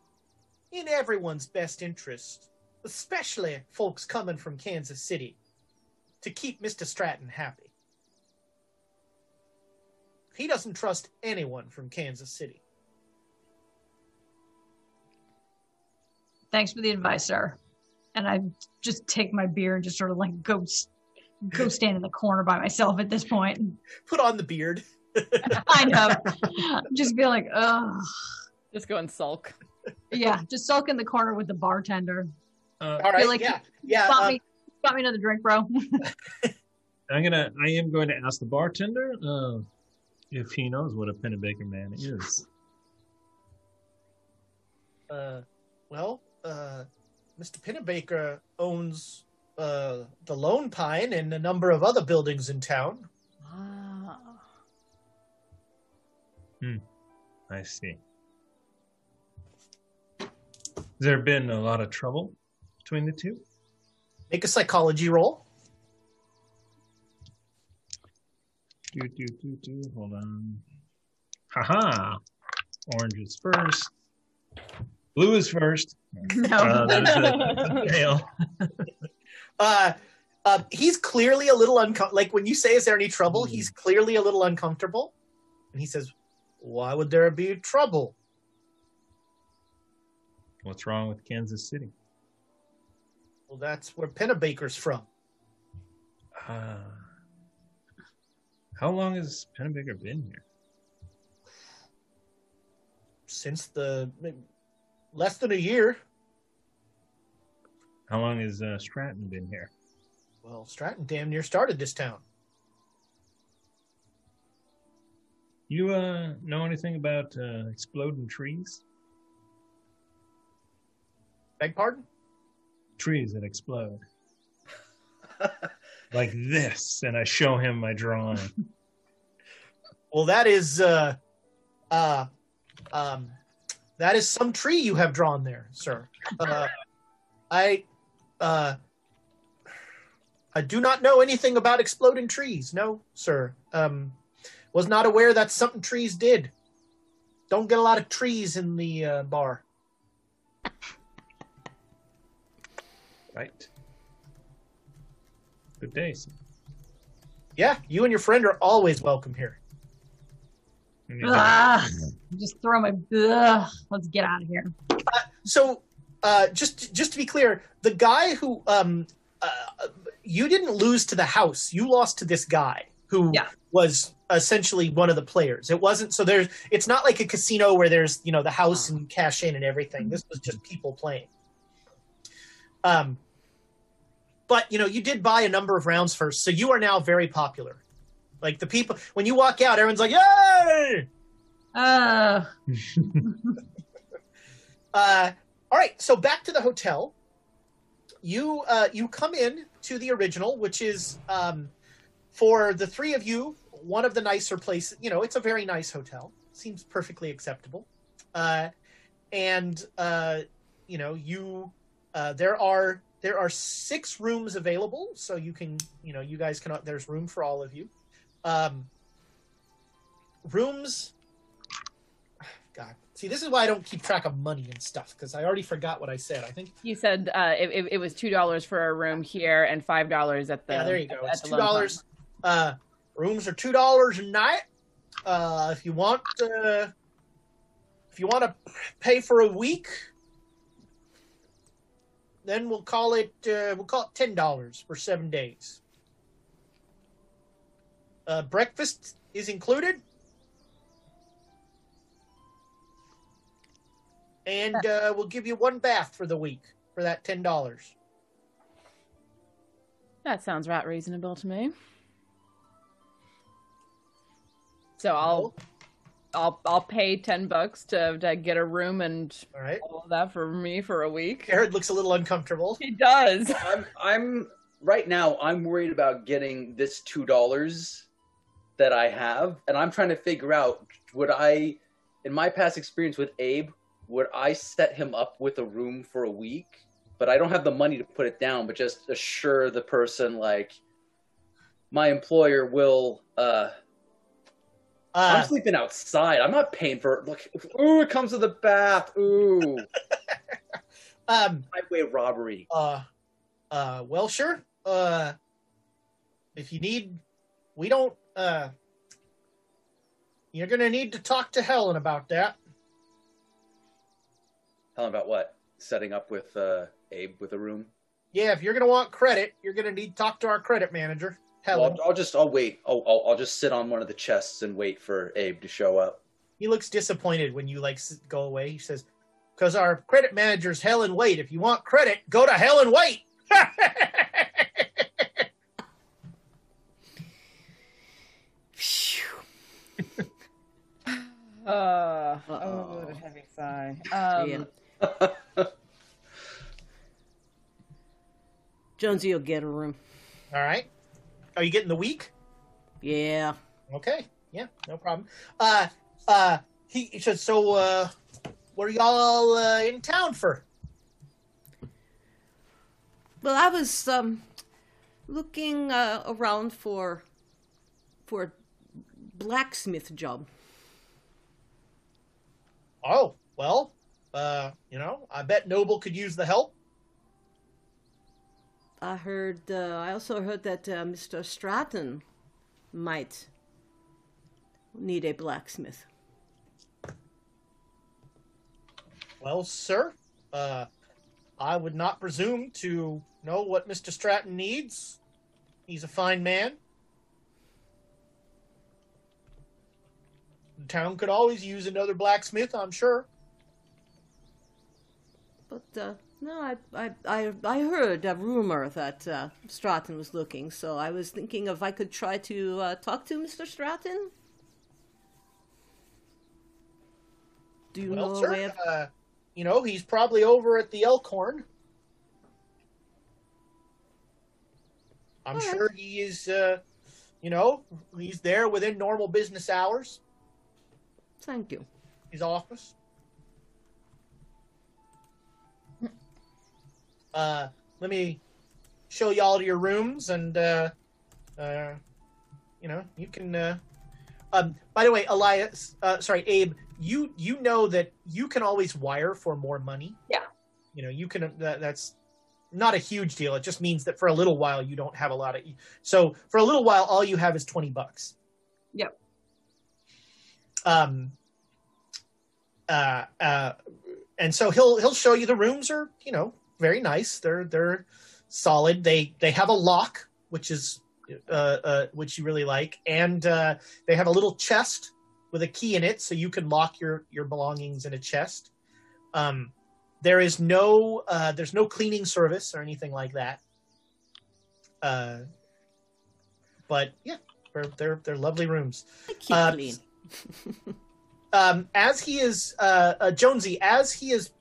in everyone's best interest, especially folks coming from Kansas City, to keep Mr. Stratton happy. He doesn't trust anyone from Kansas City. Thanks for the advice, sir. And I just take my beer and just sort of like go go stand in the corner by myself at this point. Put on the beard. I know. just be like, ugh. Just go and sulk. Yeah, just sulk in the corner with the bartender. Uh, All right, like yeah, yeah. Spot uh, me, spot me another drink, bro. I'm gonna. I am going to ask the bartender uh, if he knows what a Pinnabaker man is. Uh, well, uh, Mr. Pinnebaker owns uh, the Lone Pine and a number of other buildings in town. Ah. I see. Has there been a lot of trouble between the two? Make a psychology roll. Do do do do. Hold on. Haha. Orange is first. Blue is first. No. Uh, that is a fail. Uh, Uh, he's clearly a little uncomfortable. Like when you say, "Is there any trouble?" He's clearly a little uncomfortable, and he says, "Why would there be trouble?" What's wrong with Kansas City? Well, that's where Pennebaker's from. Ah. how long has Pennebaker been here? Since the less than a year. How long has uh, Stratton been here? Well, Stratton damn near started this town. You uh, know anything about uh, exploding trees? Beg pardon? Trees that explode. like this, and I show him my drawing. Well, that is uh, uh, um, that is some tree you have drawn there, sir. Uh, I, uh, I do not know anything about exploding trees. No, sir. Um, was not aware that's something trees did. Don't get a lot of trees in the uh, bar. Right. Good day. sir. Yeah, you and your friend are always welcome here. And you- Ugh. Just throw my. Ugh. Let's get out of here. so uh, just just to be clear, the guy who um, uh, you didn't lose to the house, you lost to this guy who Yeah. was essentially one of the players. It wasn't so there's it's not like a casino where there's you know the house and cash in and everything. This was just people playing. Um, but you know you did buy a number of rounds first, so you are now very popular. Like the people when you walk out, everyone's like, "Yay!" Uh, Uh, all right, so back to the hotel. You uh, you come in to the original, which is um, for the three of you one of the nicer places. You know, it's a very nice hotel. Seems perfectly acceptable. Uh, and uh, you know, you uh, there are there are six rooms available, so you can you know you guys can there's room for all of you. Um, rooms God. See, this is why I don't keep track of money and stuff because I already forgot what I said. I think You said uh, it, it- was two dollars for a room here and five dollars at the. yeah, there you go. at It's the two dollars. Uh, rooms are two dollars a night. Uh, if you want, uh, if you want to pay for a week, then we'll call it uh, we'll call it ten dollars for seven days. Uh, breakfast is included, and uh, we'll give you one bath for the week for that ten dollars. That sounds right reasonable to me. So I'll I'll I'll pay ten bucks to to get a room and All right. all of that for me for a week. Jared looks a little uncomfortable. He does. I'm I'm right now I'm worried about getting this two dollars that I have, and I'm trying to figure out would I, in my past experience with Abe, would I set him up with a room for a week? But I don't have the money to put it down. But just assure the person like my employer will. uh I'm Uh, sleeping outside. I'm not paying for look. Ooh, it comes with a bath. Ooh, um, highway robbery. uh, uh, well, sure. Uh, if you need, we don't, uh, you're gonna need to talk to Helen about that. Helen, about what? Setting up with uh, Abe with a room. Yeah, if you're gonna want credit, you're gonna need to talk to our credit manager, Well, Helen. I'll, I'll just I'll wait. I'll, I'll I'll just sit on one of the chests and wait for Abe to show up. He looks disappointed when you like go away. He says, "Because our credit manager's Helen Wait. If you want credit, go to Helen Wait." Uh, oh, Uh-oh. the heavy sigh. Um, Yeah. Jonesy will get a room. All right. Are you getting the week? Yeah. Okay. Yeah, no problem. Uh, uh, he, he said, so, uh, what are y'all uh, in town for? Well, I was um looking uh, around for for a blacksmith job. Oh, well, uh, you know, I bet Noble could use the help. I heard. Uh, I also heard that uh, Mr. Stratton might need a blacksmith. Well, sir, uh, I would not presume to know what Mr. Stratton needs. He's a fine man. The town could always use another blacksmith, I'm sure. But uh, no, I, I, I, I heard a rumor that uh, Stratton was looking, so I was thinking if I could try to uh, talk to Mr. Stratton. Do you well, know sir, of... uh, you know, he's probably over at the Elkhorn. I'm All right. sure he is, uh, you know, he's there within normal business hours, Thank you. his office. Uh, let me show y'all to your rooms, and uh, uh, you know, you can. Uh, um, by the way, Elias, uh, sorry, Abe, you you know that you can always wire for more money. Yeah. You know, you can. That, that's not a huge deal. It just means that for a little while you don't have a lot of. So for a little while, all you have is twenty bucks. Yep. Um. Uh. Uh. And so he'll he'll show you the rooms are you know very nice. They're they're solid. They they have a lock, which is uh, uh which you really like, and uh, they have a little chest with a key in it, so you can lock your your belongings in a chest. Um, there is no uh, there's no cleaning service or anything like that. Uh, but yeah, they're they're, they're lovely rooms. I keep Uh, clean. um, as he is uh, uh, Jonesy, as he is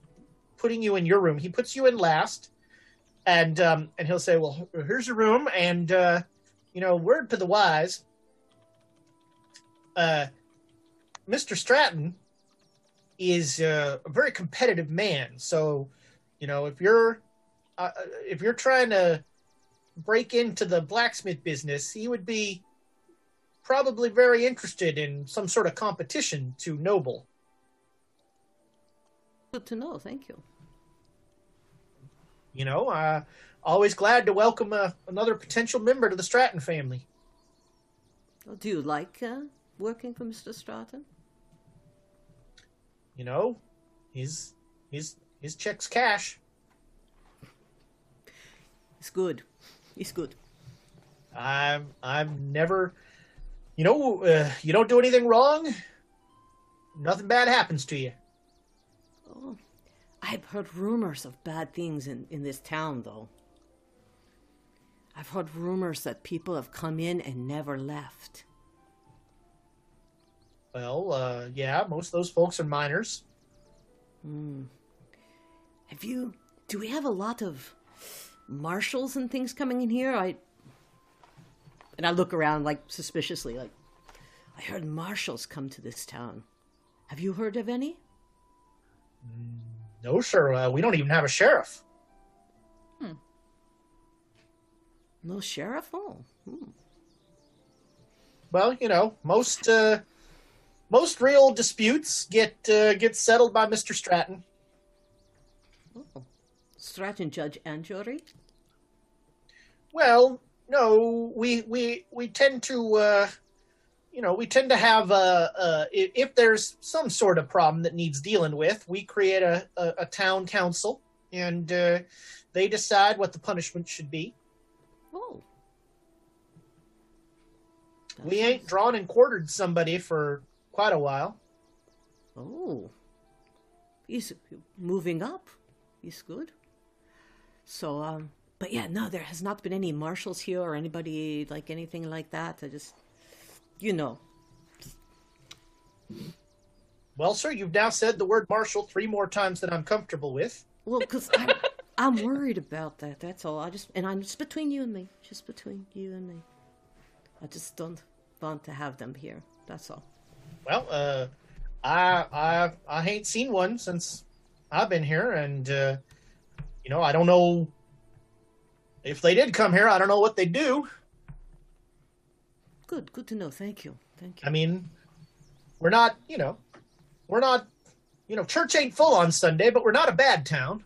putting you in your room, he puts you in last, and um, and he'll say, "Well, here's your room, and uh, you know, word to the wise, uh, Mister Stratton is uh, a very competitive man. So, you know, if you're uh, if you're trying to break into the blacksmith business, he would be." Probably very interested in some sort of competition to Noble. Good to know. Thank you. You know, uh, always glad to welcome uh, another potential member to the Stratton family. Well, do you like uh, working for Mr. Stratton? You know, his his his checks cash. It's good. It's good. I'm I've never, you know, uh, you don't do anything wrong, nothing bad happens to you. Oh, I've heard rumors of bad things in, in this town, though. I've heard rumors that people have come in and never left. Well, uh, yeah, most of those folks are miners. Hmm. Have you? Do we have a lot of marshals and things coming in here? I. And I look around like suspiciously, like I heard marshals come to this town. Have you heard of any? No, sir, uh, we don't even have a sheriff. No sheriff? Oh. Hmm. Well, you know, most uh, most real disputes get uh, get settled by Mister Stratton. oh. Stratton Judge and jury? Well, no, we we we tend to, uh, you know, we tend to have uh, uh, if, there's some sort of problem that needs dealing with, we create a, a, a town council, and uh, they decide what the punishment should be. Oh. We ain't drawn and quartered somebody for quite a while. Oh. He's moving up. He's good. So, um, but yeah, no, there has not been any marshals here or anybody like anything like that. I just, you know, Well, sir, you've now said the word marshal three more times than I'm comfortable with. well, because I'm, I'm worried about that. That's all. I just, and I'm just between you and me, just between you and me. I just don't want to have them here. That's all. Well, uh, I I I ain't seen one since I've been here, and uh, you know I don't know if they did come here. I don't know what they'd do. Good, good to know. Thank you. Thank you. I mean, we're not, you know, we're not, you know, church ain't full on Sunday, but we're not a bad town.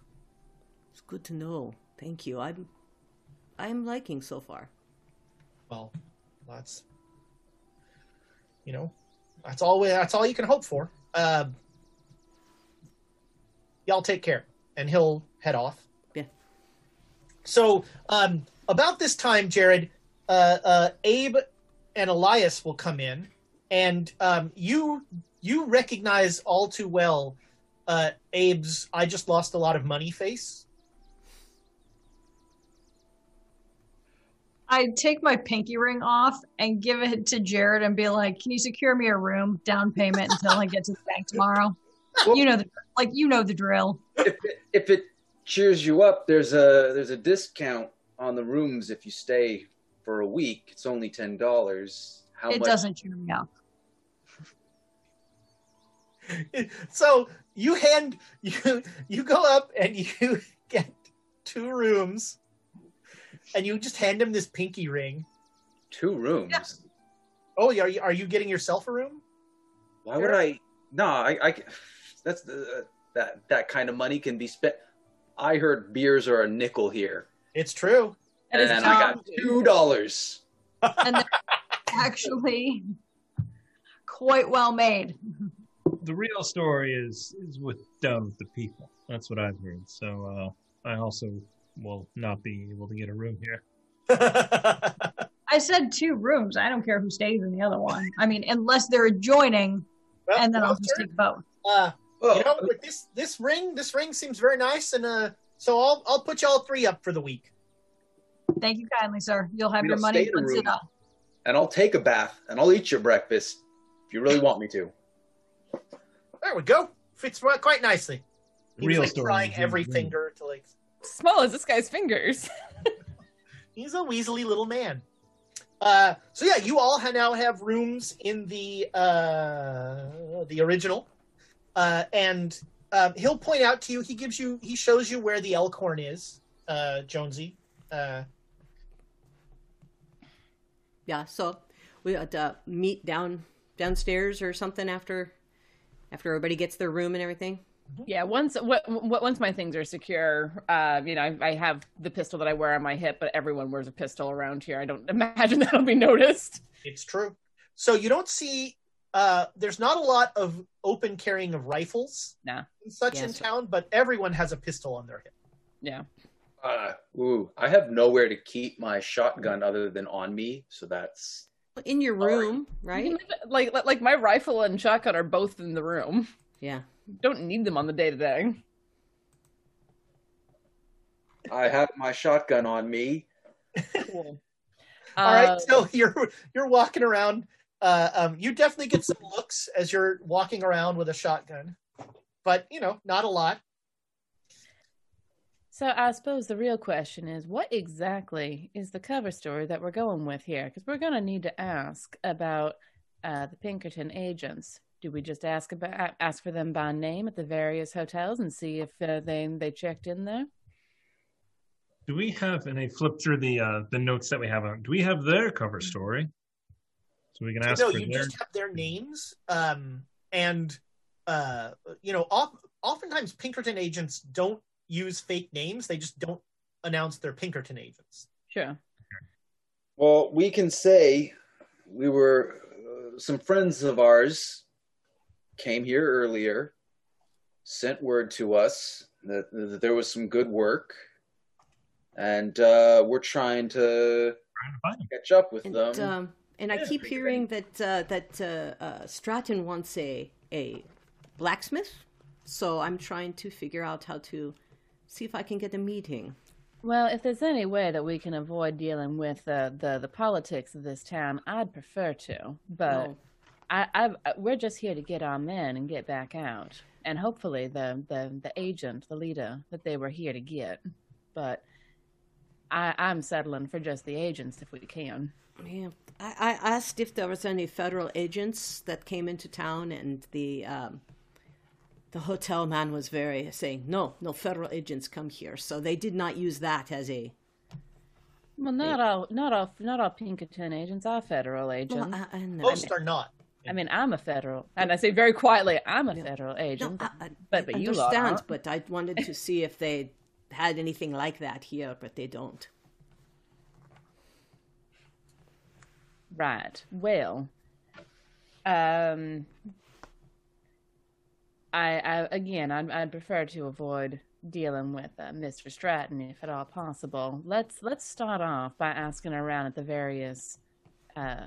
It's good to know. Thank you. I'm I'm liking so far. Well, that's you know, that's all. We, that's all you can hope for. Uh, y'all take care, and he'll head off. Yeah. So, um, about this time, Jared, uh, uh, Abe and Elias will come in, and um, you you recognize all too well uh, Abe's "I just lost a lot of money" face. I take my pinky ring off and give it to Jared and be like, "Can you secure me a room down payment until I get to the bank tomorrow?" you know, the, like you know the drill. If it, if it cheers you up, there's a there's a discount on the rooms if you stay for a week. It's only ten dollars. How it much? doesn't cheer me up. so you hand you you go up and you get two rooms and you just hand him this pinky ring Two rooms. oh are you are you getting yourself a room Why would I? No, I. I that's the that that kind of money can be spent. I heard beers are a nickel here, it's true That is and I got two dollars. and they're actually quite well made. The real story is is with down the people. That's what I've heard. So uh, I also will not be able to get a room here. I said two rooms. I don't care who stays in the other one. I mean, unless they're adjoining, Well, and then I'll just take both. uh Oh, you know with this this ring this ring seems very nice and uh so i'll i'll put y'all three up for the week Thank you kindly, sir. You'll have We your money stay in a once room. it up. and I'll take a bath and I'll eat your breakfast if you really want me to. there we go fits quite nicely The he real was like story. trying every the finger to like Small as this guy's fingers. He's a weaselly little man. Uh, so yeah, you all ha- now have rooms in the uh, the original, uh, and uh, he'll point out to you. He gives you. He shows you where the Elkhorn is, uh, Jonesy. Uh, Yeah, so we had to meet down downstairs or something after after everybody gets their room and everything. Yeah, once what, what once my things are secure, uh, you know, I, I have the pistol that I wear on my hip, but everyone wears a pistol around here. I don't imagine that'll be noticed. it's true. So you don't see. Uh, there's not a lot of open carrying of rifles Nah. and such in Yes. town, but everyone has a pistol on their hip. Yeah. Uh, ooh, I have nowhere to keep my shotgun other than on me, so that's In your room, You right? can leave it- Like like- like my rifle and shotgun are both in the room. Yeah. Don't need them on the day to day. I have my shotgun on me. Cool. All right, Uh, so you're you're walking around. Uh, um, you definitely get some looks as you're walking around with a shotgun, but you know, not a lot. So I suppose the real question is, what exactly is the cover story that we're going with here? Because we're going to need to ask about uh, the Pinkerton agents. Do we just ask about ask for them by name at the various hotels and see if uh, they they checked in there? Do we have? And I flip through the uh, the notes that we have on. Do we have their cover story? So we can ask no, for you their. just have their names, um, and uh, you know, oft, oftentimes Pinkerton agents don't use fake names. They just don't announce they're Pinkerton agents. Sure. Well, we can say we were uh, some friends of ours came here earlier, sent word to us that, that there was some good work, and uh, we're trying to Trying to catch up with And them. um, and I Yeah, keep pretty hearing that uh, that uh, uh, Stratton wants a a blacksmith, so I'm trying to figure out how to see if I can get a meeting. Well, if there's any way that we can avoid dealing with uh, the the politics of this town, I'd prefer to. But No. I, I, we're just here to get our men and get back out, and hopefully the the the agent, the leader that they were here to get. But I, I'm settling for just the agents if we can. Yeah, I, I asked if there was any federal agents that came into town, and the um, the hotel man was very saying no, no federal agents come here. So they did not use that as a. Well, not all, not all, not all Pinkerton agents are federal agents. Well, I, I know. Most are not. I mean, I'm a federal, and I say very quietly, I'm a federal agent. I, I, but but I you lot understand, aren't. but I wanted to see if they had anything like that here, but they don't. Right. Well, um, I, I again, I'd, I'd prefer to avoid dealing with uh, Mr. Stratton if at all possible. Let's let's start off by asking around at the various uh,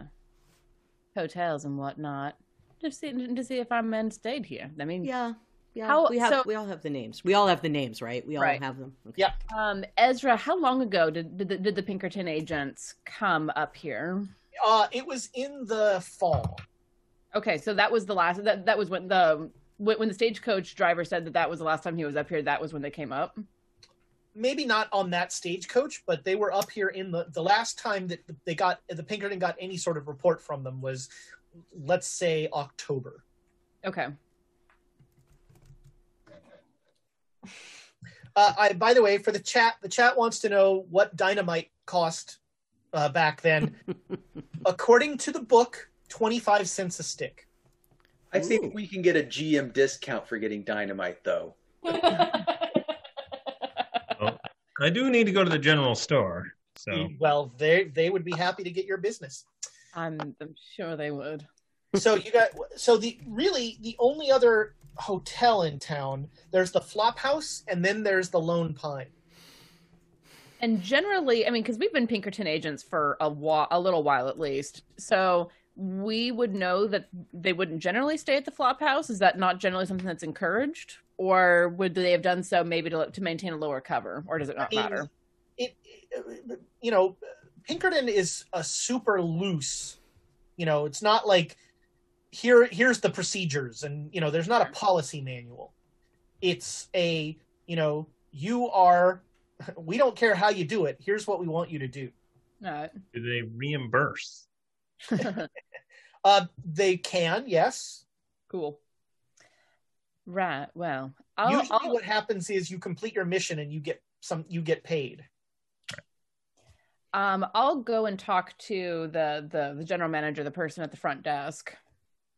hotels and whatnot to see to see if our men stayed here. I mean, Yeah. Yeah. How- we have so- we all have the names. We all have the names, right? We all Right. have them. Okay. Yeah. Um, Ezra, how long ago did did the, did the Pinkerton agents come up here? Uh, it was in the fall. Okay, so that was the last. That that was when the when the stagecoach driver said that that was the last time he was up here. That was when they came up. Maybe not on that stagecoach, but they were up here in the the last time that they got the Pinkerton got any sort of report from them was, let's say October. Okay. Uh, I by the way, for the chat, the chat wants to know what dynamite cost uh, back then. According to the book, twenty five cents a stick. I think we can get a GM discount for getting dynamite, though. Well, I do need to go to the general store. So Well, they they would be happy to get your business. I'm, I'm sure they would. so you got so the really the only other hotel in town there's the flop house and then there's the lone pine And generally, I mean, because we've been Pinkerton agents for a while, a little while at least, so we would know that they wouldn't generally stay at the flop house. Is that not generally something that's encouraged, or would they have done so maybe to to maintain a lower cover, or does it not I mean, matter? it, it you know pinkerton is a super loose you know it's not like here here's the procedures and you know there's not a policy manual. It's a you know you are we don't care how you do it here's what we want you to do No. do they reimburse? uh they can yes cool. Right. Well, I'll, usually I'll, what happens is you complete your mission and you get some you get paid Um, I'll go and talk to the, the the general manager, the person at the front desk,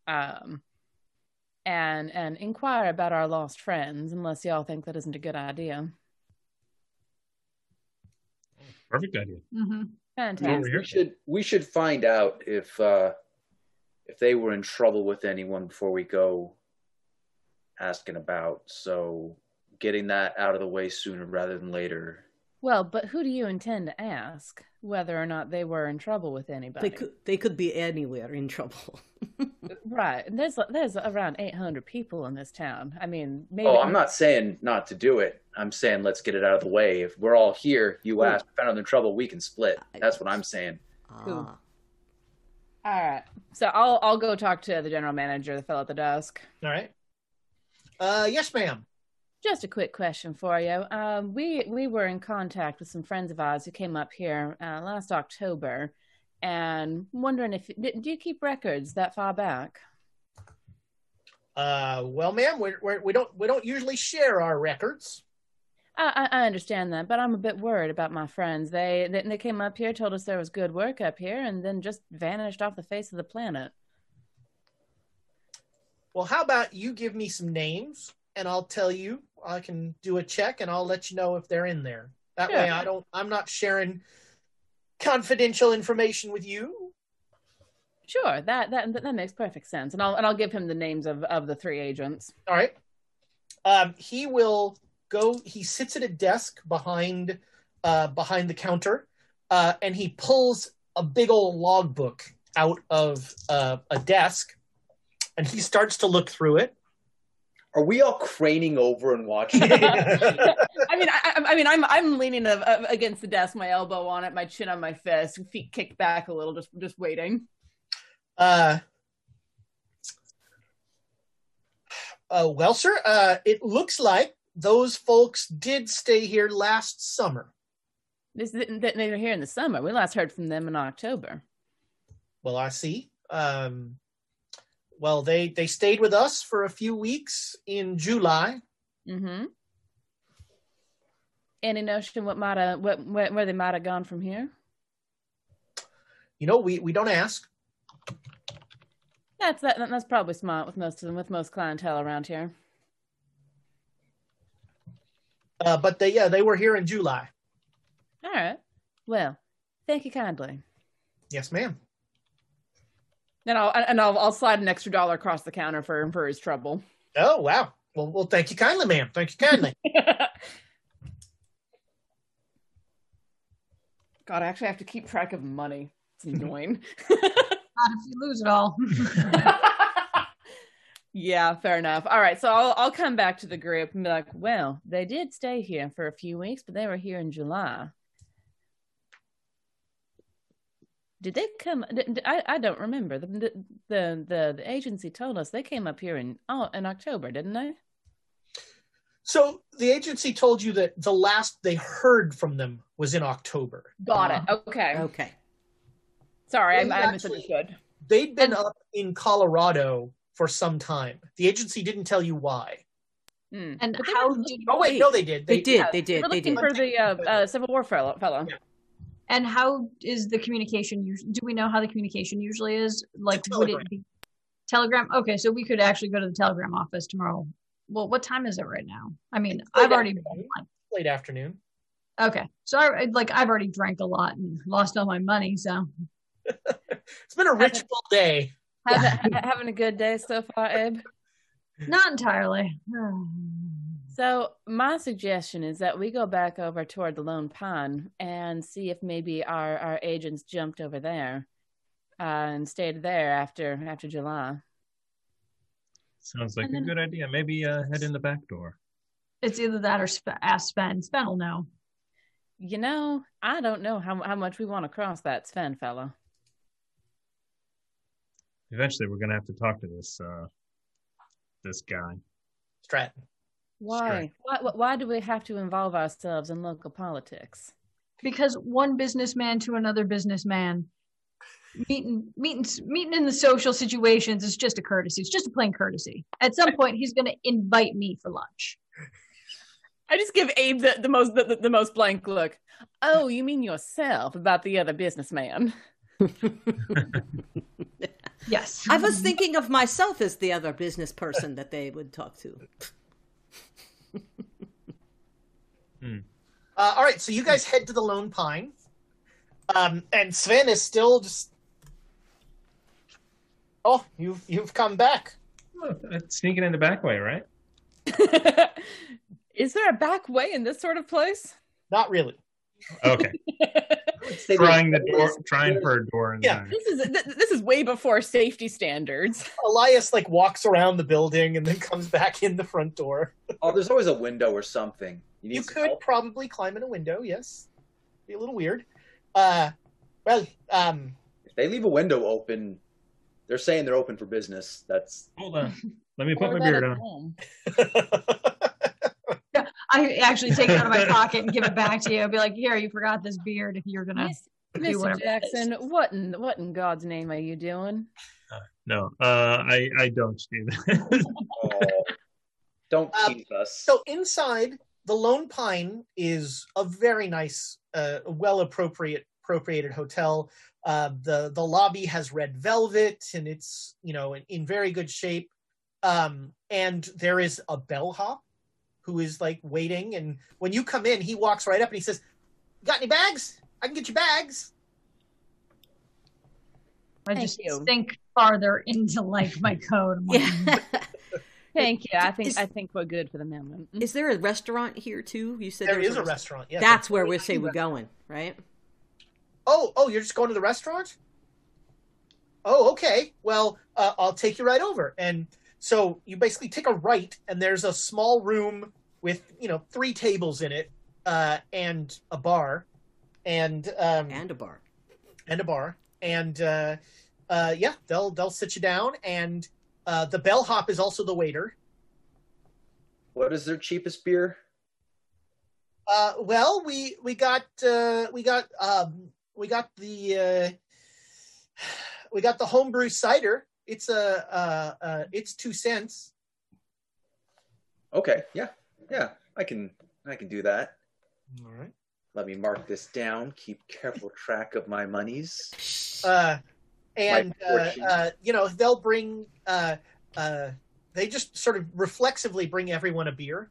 um, and and inquire about our lost friends. Unless y'all think that isn't a good idea. Perfect idea. Mm-hmm. Fantastic. We should we should find out if uh, if they were in trouble with anyone before we go asking about. So getting that out of the way sooner rather than later. Well, but who do you intend to ask whether or not they were in trouble with anybody? They could they could be anywhere in trouble. Right. And there's there's around 800 people in this town. I mean, maybe. Oh, I'm not saying not to do it. I'm saying let's get it out of the way. If we're all here, you Cool. ask, found in trouble, we can split. That's what I'm saying. Cool. Ah. All right. So I'll I'll go talk to the general manager, the fellow at the desk. all right uh yes ma'am Just a quick question for you. Um, we we were in contact with some friends of ours who came up here uh, last October, and wondering if do you keep records that far back? uh well ma'am we're, we're, we don't we don't usually share our records I, I I understand that, but I'm a bit worried about my friends. They, they they came up here, told us there was good work up here, and then just vanished off the face of the planet. Well, how about you give me some names and I'll tell you. I can do a check and I'll let you know if they're in there. That way I don't I'm not sharing confidential information with you. Sure, that that that makes perfect sense, and I'll and I'll give him the names of of the three agents. All right. Um, he will go he sits at a desk behind uh, behind the counter uh, and he pulls a big old logbook out of uh, a desk and he starts to look through it. Are we all craning over and watching? I mean, I, I- I mean, I'm I'm leaning against the desk, my elbow on it, my chin on my fist, feet kicked back a little, just just waiting. Uh, uh, well, sir, uh, it looks like those folks did stay here last summer. This that they were here in the summer. We last heard from them in October. Well, I see. Um, well, they they stayed with us for a few weeks in July. Mm-hmm. Any notion what might have what where, where they might have gone from here? You know, we we don't ask. That's that, that's probably smart with most of them, with most clientele around here. Uh, but they yeah they were here in July. All right. Well, thank you kindly. Yes, ma'am. And I'll and I'll I'll slide an extra dollar across the counter for him for his trouble. Oh wow. Well, well, thank you kindly, ma'am. Thank you kindly. God, I actually have to keep track of money. It's annoying. Not if you lose it all. yeah, fair enough. All right, so I'll I'll come back to the group and be like, well, they did stay here for a few weeks, but they were here in July. Did they come? I I don't remember. The the the, the, the agency told us they came up here in oh in October, didn't they? so the agency told you that the last they heard from them was in October. Got it. Okay. Okay. Sorry, Well, I, I actually- misunderstood. They'd been up in Colorado for some time. The agency didn't tell you why. Hmm. And how were- did Oh wait, no, they did. They did. Yeah, They did. We're They looking did. for the uh, uh, Civil War fellow. fellow. And how is the communication do we know how the communication usually is like would it be telegram okay so we could actually go to the telegram office tomorrow well what time is it right now i mean i've already afternoon. Late afternoon. okay so I, I- like i've already drank a lot and lost all my money so It's been a rich full day. Having, having a good day so far, Abe. not entirely So my suggestion is that we go back over toward the Lone Pine and see if maybe our, our agents jumped over there uh, and stayed there after after July. Sounds like And a good idea. Maybe uh, head in the back door. it's either that or Sp- ask sven sven will know You know, I don't know how how much we want to cross that Sven fella. Eventually, we're gonna have to talk to this uh, this guy. Stratton. Why? Why? Why do we have to involve ourselves in local politics? because one businessman to another businessman meeting meeting meeting in the social situations is just a courtesy it's just a plain courtesy at some point he's going to invite me for lunch I just give Abe the, the most the, the, the most blank look. Oh, you mean yourself about the other businessman? yes I was thinking of myself as the other business person that they would talk to. Uh, all right, so you guys head to the Lone Pine, um, and Sven is still just. Oh, you've you've come back. Oh, sneaking in the back way, right? Is there a back way in this sort of place? Not really. Okay. Trying the door, trying for a door in Yeah. there. This is th- this is way before safety standards. Elias like walks around the building and then comes back in the front door. Oh, there's always a window or something. You You could help? probably climb in a window. Yes, be a little weird. Uh, well, um, If they leave a window open, they're saying they're open for business. That's Hold on. Let me put my beard on. home. i actually take it out of my pocket and give it back to you i'll be like here you forgot this beard if you're gonna Miss, do Mr. whatever it is. Jackson, what in what in God's name are you doing? No, uh, I I don't do that. oh, don't Um, tease us. so inside the Lone Pine is a very nice, uh, well appropriate appropriated hotel. Uh, the the lobby has red velvet and it's you know in, in very good shape. Um, and there is a bellhop who is like waiting, and when you come in, he walks right up and he says, "Got any bags? I can get you bags." i Thank just you. think farther into like my code Yeah. Thank you. I think Is- I think we're good for the moment. Is there a restaurant here too? You said There was is a restaurant. Yes, That's where we say tiny we're going, right? Oh, oh, you're just going to the restaurant? Oh, okay. Well, uh, I'll take you right over. And so you basically take a right, and there's a small room with you know three tables in it, uh, and a bar, and um, And a bar. and a bar, and uh, uh, yeah, they'll they'll sit you down, and uh, the bellhop is also the waiter. what is their cheapest beer? Uh, well, we we got uh, we got um, we got the uh, we got the homebrew cider. It's a uh, uh, it's two cents. Okay, yeah, yeah, I can, I can do that. All right. Let me mark this down. Keep careful track of my monies. Uh, and uh, uh, you know they'll bring uh, uh, they just sort of reflexively bring everyone a beer.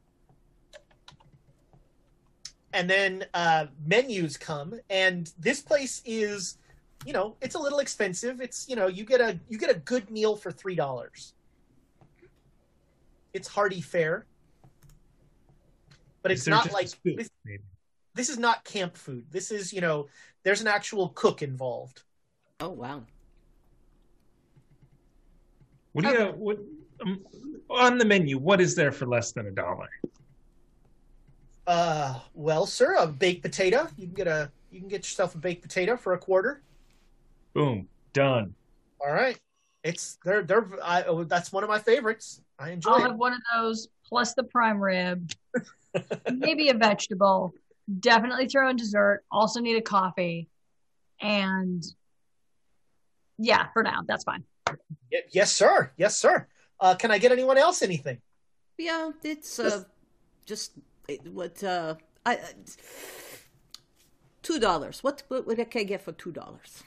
And then uh, menus come, and this place is you know, it's a little expensive. It's you know, you get a you get a good meal for three dollars. It's hearty fare, but Is it's not like scoop, this, this is not camp food. This is you know, there's an actual cook involved. Oh wow. What do you what um, on the menu? What is there for less than a dollar? Uh, well, sir, a baked potato. You can get a you can get yourself a baked potato for a quarter. Boom, done. All right, it's they're they're I, oh, that's one of my favorites. I enjoy I'll it. have one of those plus the prime rib, maybe a vegetable. Definitely throw in dessert. Also need a coffee, and yeah, for now that's fine. Y- yes, sir. Yes, sir. Uh, can I get anyone else anything? Yeah, it's uh, just it, what uh, I uh, two dollars. What, what what can I get for two dollars?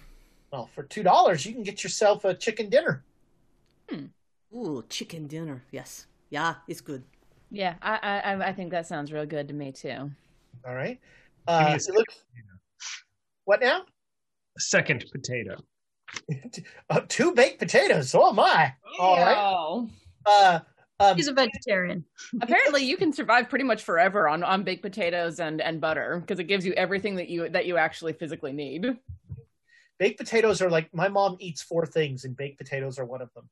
Well, for two dollars, you can get yourself a chicken dinner. Ooh, chicken dinner. Yes, yeah, it's good. Yeah, I, I I think that sounds real good to me too. All right. Uh, a it what now? A second potato. Uh, two baked potatoes. Oh my! All right. Uh, um, He's a vegetarian. Apparently, you can survive pretty much forever on, on baked potatoes and, and butter because it gives you everything that you that you actually physically need. baked potatoes are like my mom eats four things, and baked potatoes are one of them.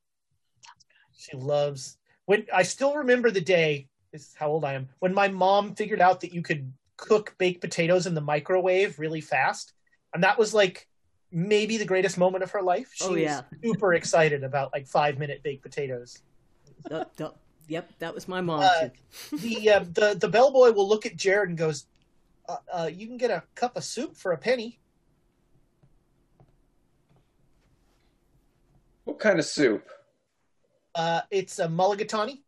She loves. When I still remember the day. This is how old I am. When my mom figured out that you could cook baked potatoes in the microwave really fast, and that was like maybe the greatest moment of her life. She Oh, yeah. was super excited about like five minute baked potatoes. Uh, uh, yep, that was my mom. Uh, the uh, the the bellboy will look at Jared and goes, uh, uh, "You can get a cup of soup for a penny." What kind of soup? Uh, it's a mulligatawny.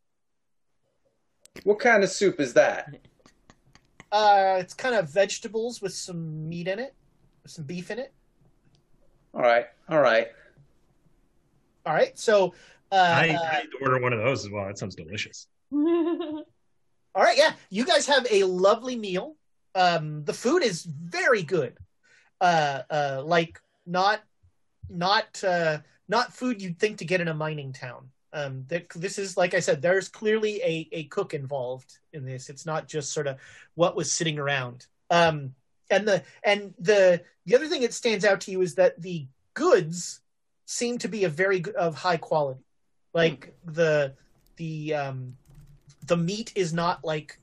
What kind of soup is that? Uh, it's kind of vegetables with some meat in it, some beef in it. All right, all right. All right, so uh, I, I need to order one of those as well. That sounds delicious. all right, yeah, you guys have a lovely meal. Um, the food is very good. Uh, uh, like not not uh, not food you'd think to get in a mining town. Um, th- this is like I said, there's clearly a, a cook involved in this. It's not just sort of what was sitting around. Um, and the and the the other thing that stands out to you is that the goods seem to be of very of high quality. Like the the um, the meat is not like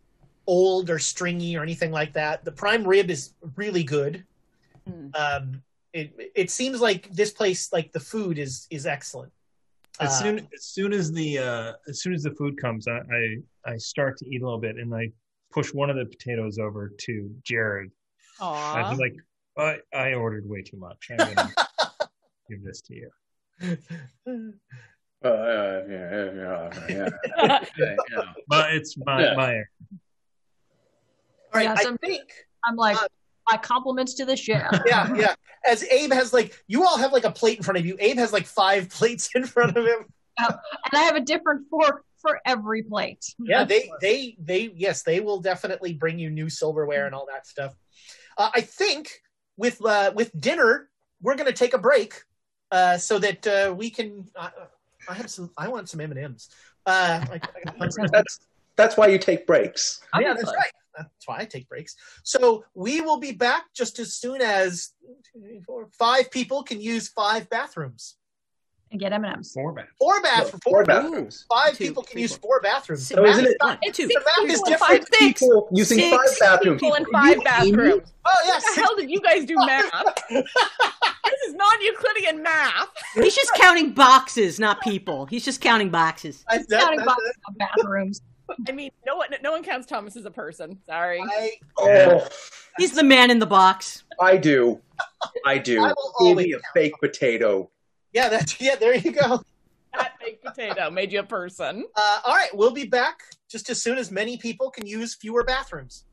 old or stringy or anything like that. The prime rib is really good. Um, it it seems like this place, like the food is is excellent. As Uh, soon as soon as the uh, as soon as the food comes, I, I I start to eat a little bit, and I push one of the potatoes over to Jared. Aww. I'd be like, I I ordered way too much. I'm gonna give this to you. Uh, yeah, yeah, yeah, yeah. yeah. But it's my Yeah. my All right, Yeah, I think I'm like, my compliments to the chef. yeah, yeah. As Abe has like, you all have like a plate in front of you. Abe has like five plates in front of him. and I have a different fork for every plate. Yeah, they they they yes, they will definitely bring you new silverware and all that stuff. Uh, I think with uh, with dinner, we're gonna take a break uh, so that uh, we can. Uh, I have some. I want some M and M's. Uh, I- I got some- That's that's why you take breaks. yeah, that's right. That's why I take breaks. So we will be back just as soon as five people can use five bathrooms. And get M&Ms. four bath. Four bathrooms. Four bathrooms. Five Two, people can three, use four. four bathrooms. Six, The math isn't it- not- It's two. the math is different. five, six. People using Six five bathrooms. People in five bathrooms. Oh yes, What the hell did you guys do math? this is non-Euclidean math. He's just counting boxes, not people. He's just counting boxes. I, that, Counting that- boxes of bathrooms. I mean, no one no one counts Thomas as a person. Sorry. I, Oh, He's the man in the box. I do. I do. I will Give me a count. fake potato. Yeah, that's yeah. There you go. That baked potato made you a person. Uh, all right, we'll be back just as soon as many people can use fewer bathrooms.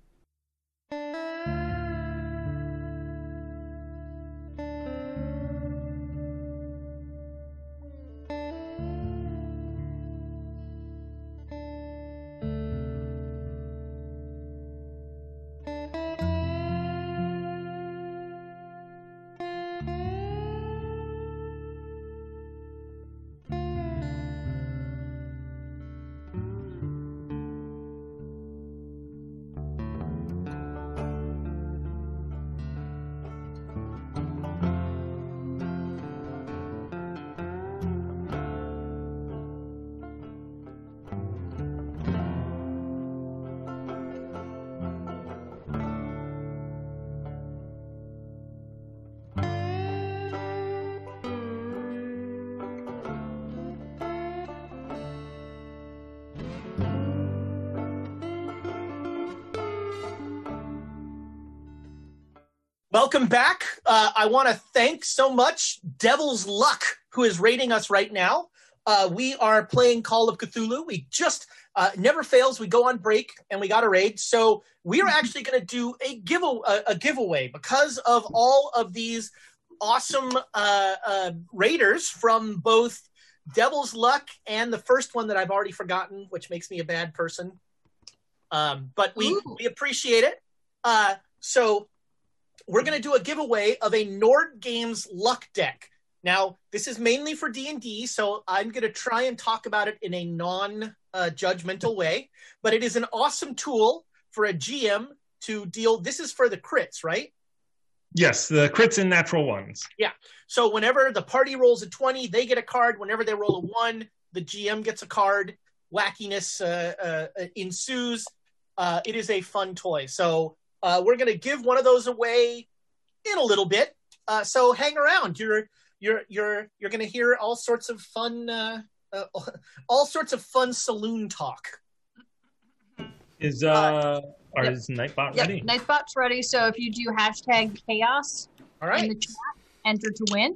Welcome back. Uh, I want to thank so much Devil's Luck, who is rating us right now. Uh, we are playing Call of Cthulhu. We just uh, never fails. We go on break and we got a raid. So we are actually going to do a give a, a giveaway because of all of these awesome uh, uh, raiders from both Devil's Luck and the first one that I've already forgotten, which makes me a bad person. Um, but we Ooh. we appreciate it. Uh, so we're going to do a giveaway of a Nord Games luck deck. Now, this is mainly for D&D, so I'm going to try and talk about it in a non-judgmental way, but it is an awesome tool for a GM to deal this is for the crits, right? Yes, the crits and natural ones. Yeah. So whenever the party rolls a 20, they get a card. Whenever they roll a 1, the GM gets a card. Wackiness uh, uh, ensues. Uh, it is a fun toy. So uh, we're going to give one of those away in a little bit. Uh, so hang around. You're you're you're you're going to hear all sorts of fun uh, uh, all sorts of fun saloon talk. Is uh, are Yep. is Nightbot Yep, ready? Nightbot's ready. So if you do hashtag chaos All in the chat, enter to win.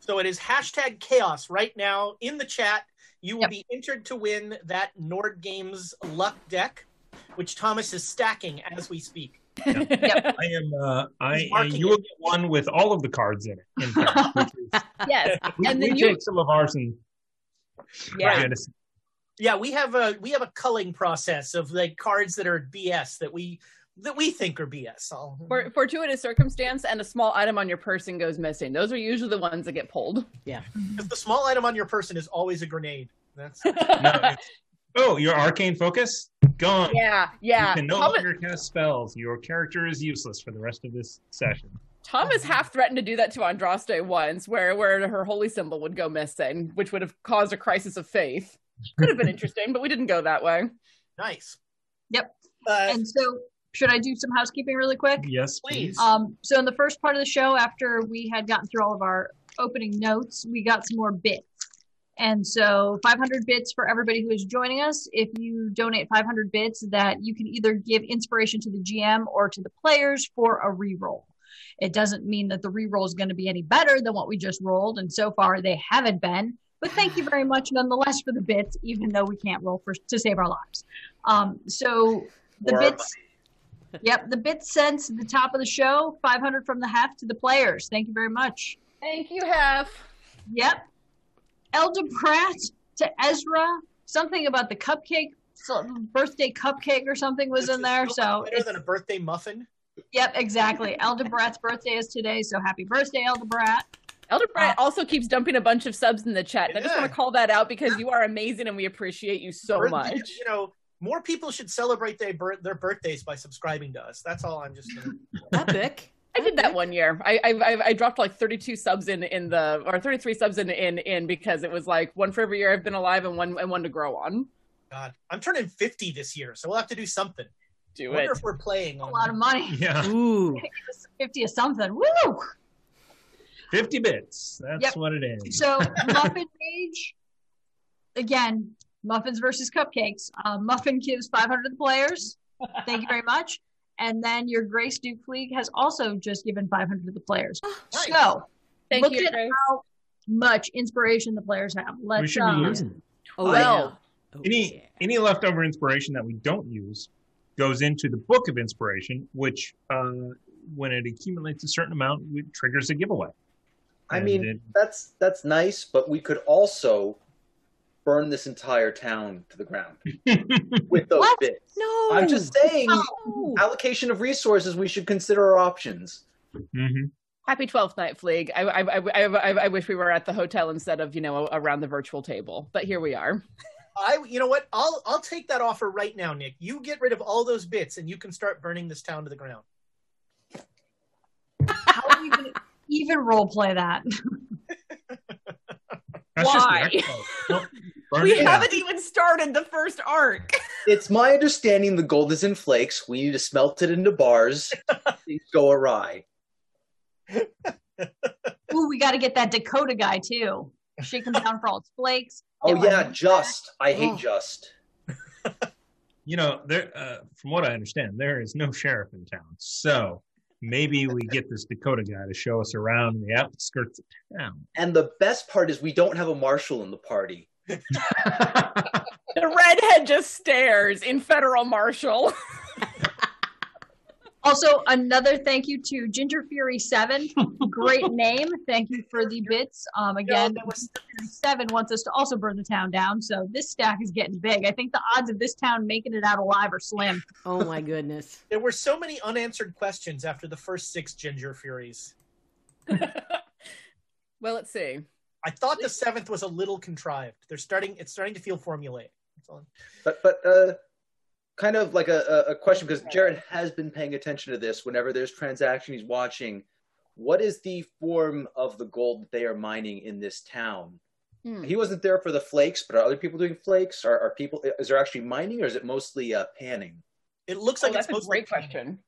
So it is hashtag chaos right now in the chat. You will Yep. be entered to win that Nord Games luck deck, which Thomas is stacking as we speak. Yep. I am. Uh, I He's marking you will it. get one with all of the cards in it. In fact, which is, yes. we, And we then you, take some of ours and yeah. try Yeah, we have a we have a culling process of like cards that are BS that we that we think are BS. I'll, For, fortuitous circumstance and a small item on your person goes missing. Those are usually the ones that get pulled. Yeah. Because the small item on your person is always a grenade. That's No, it's- oh, your arcane focus gone. Yeah, yeah. You can no Thomas, longer cast spells. Your character is useless for the rest of this session. Thomas half threatened to do that to Andraste once, where where her holy symbol would go missing, which would have caused a crisis of faith. Could have been interesting, but we didn't go that way. nice. Yep. Uh, And so, should I do some housekeeping really quick? Yes, Please. please. Um, so in the first part of the show, after we had gotten through all of our opening notes, we got some more bits. And so 500 bits for everybody who is joining us. If you donate 500 bits, that you can either give inspiration to the GM or to the players for a reroll. It doesn't mean that the reroll is going to be any better than what we just rolled, and so far they haven't been. But thank you very much nonetheless for the bits, even though we can't roll for to save our lives. Um, so the More bits. Yep, the bits sent to the top of the show, 500 from the half to the players. Thank you very much. Thank you, Half. Yep. Elder Pratt to Ezra. Something about the cupcake, so- birthday cupcake or something was this in there. so So, much better than a birthday muffin. yep, exactly. Elder Brat's birthday is today, so happy birthday, Elder Brat. Elder Brett uh, also keeps dumping a bunch of subs in the chat. and I just want to call that out because you are amazing and we appreciate you so Birth- much. You know, more people should celebrate their their birthdays by subscribing to us. That's all I'm just. Gonna... Epic. I did that one year. I, I I I dropped like 32 subs in in the or 33 subs in in in because it was like one for every year I've been alive and one and one to grow on. God, I'm turning 50 this year, so we'll have to do something. Do I wonder it. if we're playing A lot of money. Yeah, Ooh. 50 of something. Woo! 50 bits. That's Yep. what it is. So, Muffin Rage, again, muffins versus cupcakes. Uh, Muffin gives 500 to the players. Thank you very much. And then your Grace Duke League has also just given 500 to the players. Nice. So, Thank look you. at Grace. how much inspiration the players have. Let's we should um, be using it. Oh, Well, yeah. Oh, Any yeah. any leftover inspiration that we don't use goes into the book of inspiration, which uh, when it accumulates a certain amount, it triggers a giveaway. I And mean, it- that's that's nice, but we could also burn this entire town to the ground with those What? bits. No. I'm just saying, Oh, allocation of resources. We should consider our options. Mhm. Happy 12th night, Fleeg. I, I, I, I, I, I wish we were at the hotel instead of, you know, around the virtual table. But here we are. I, you know what? I'll I'll take that offer right now, Nick. You get rid of all those bits, and you can start burning this town to the ground. how are you going to even role play that? That's just the Why? Well, burn We it haven't even started the first arc. It's my understanding the gold is in flakes. We need to smelt it into bars. Things go awry. Ooh, we got to get that Dakota guy too. Shake him down for all its flakes. Oh Get yeah, one- just. I hate Oh. just. You know, there. Uh, from what I understand, there is no sheriff in town. So maybe we get this Dakota guy to show us around the outskirts of town. And the best part is we don't have a marshal in the party. The redhead just stares in federal marshal. Also, another thank you to Ginger Fury Seven. Great name. Thank you for the bits. Um, again, Ginger Fury Seven wants us to also burn the town down. So this stack is getting big. I think the odds of this town making it out alive are slim. Oh my goodness. There were so many unanswered questions after the first six Ginger Furies. well, let's see. I thought the seventh was a little contrived. They're starting. It's starting to feel formulaic. But but uh, kind of like a, a a question because Jared has been paying attention to this. Whenever there's transaction, he's watching. What is the form of the gold that they are mining in this town? Hmm. He wasn't there for the flakes, but are other people doing flakes? Are, are people? Is there actually mining, or is it mostly uh, panning? It looks Oh, like that's it's a mostly great question.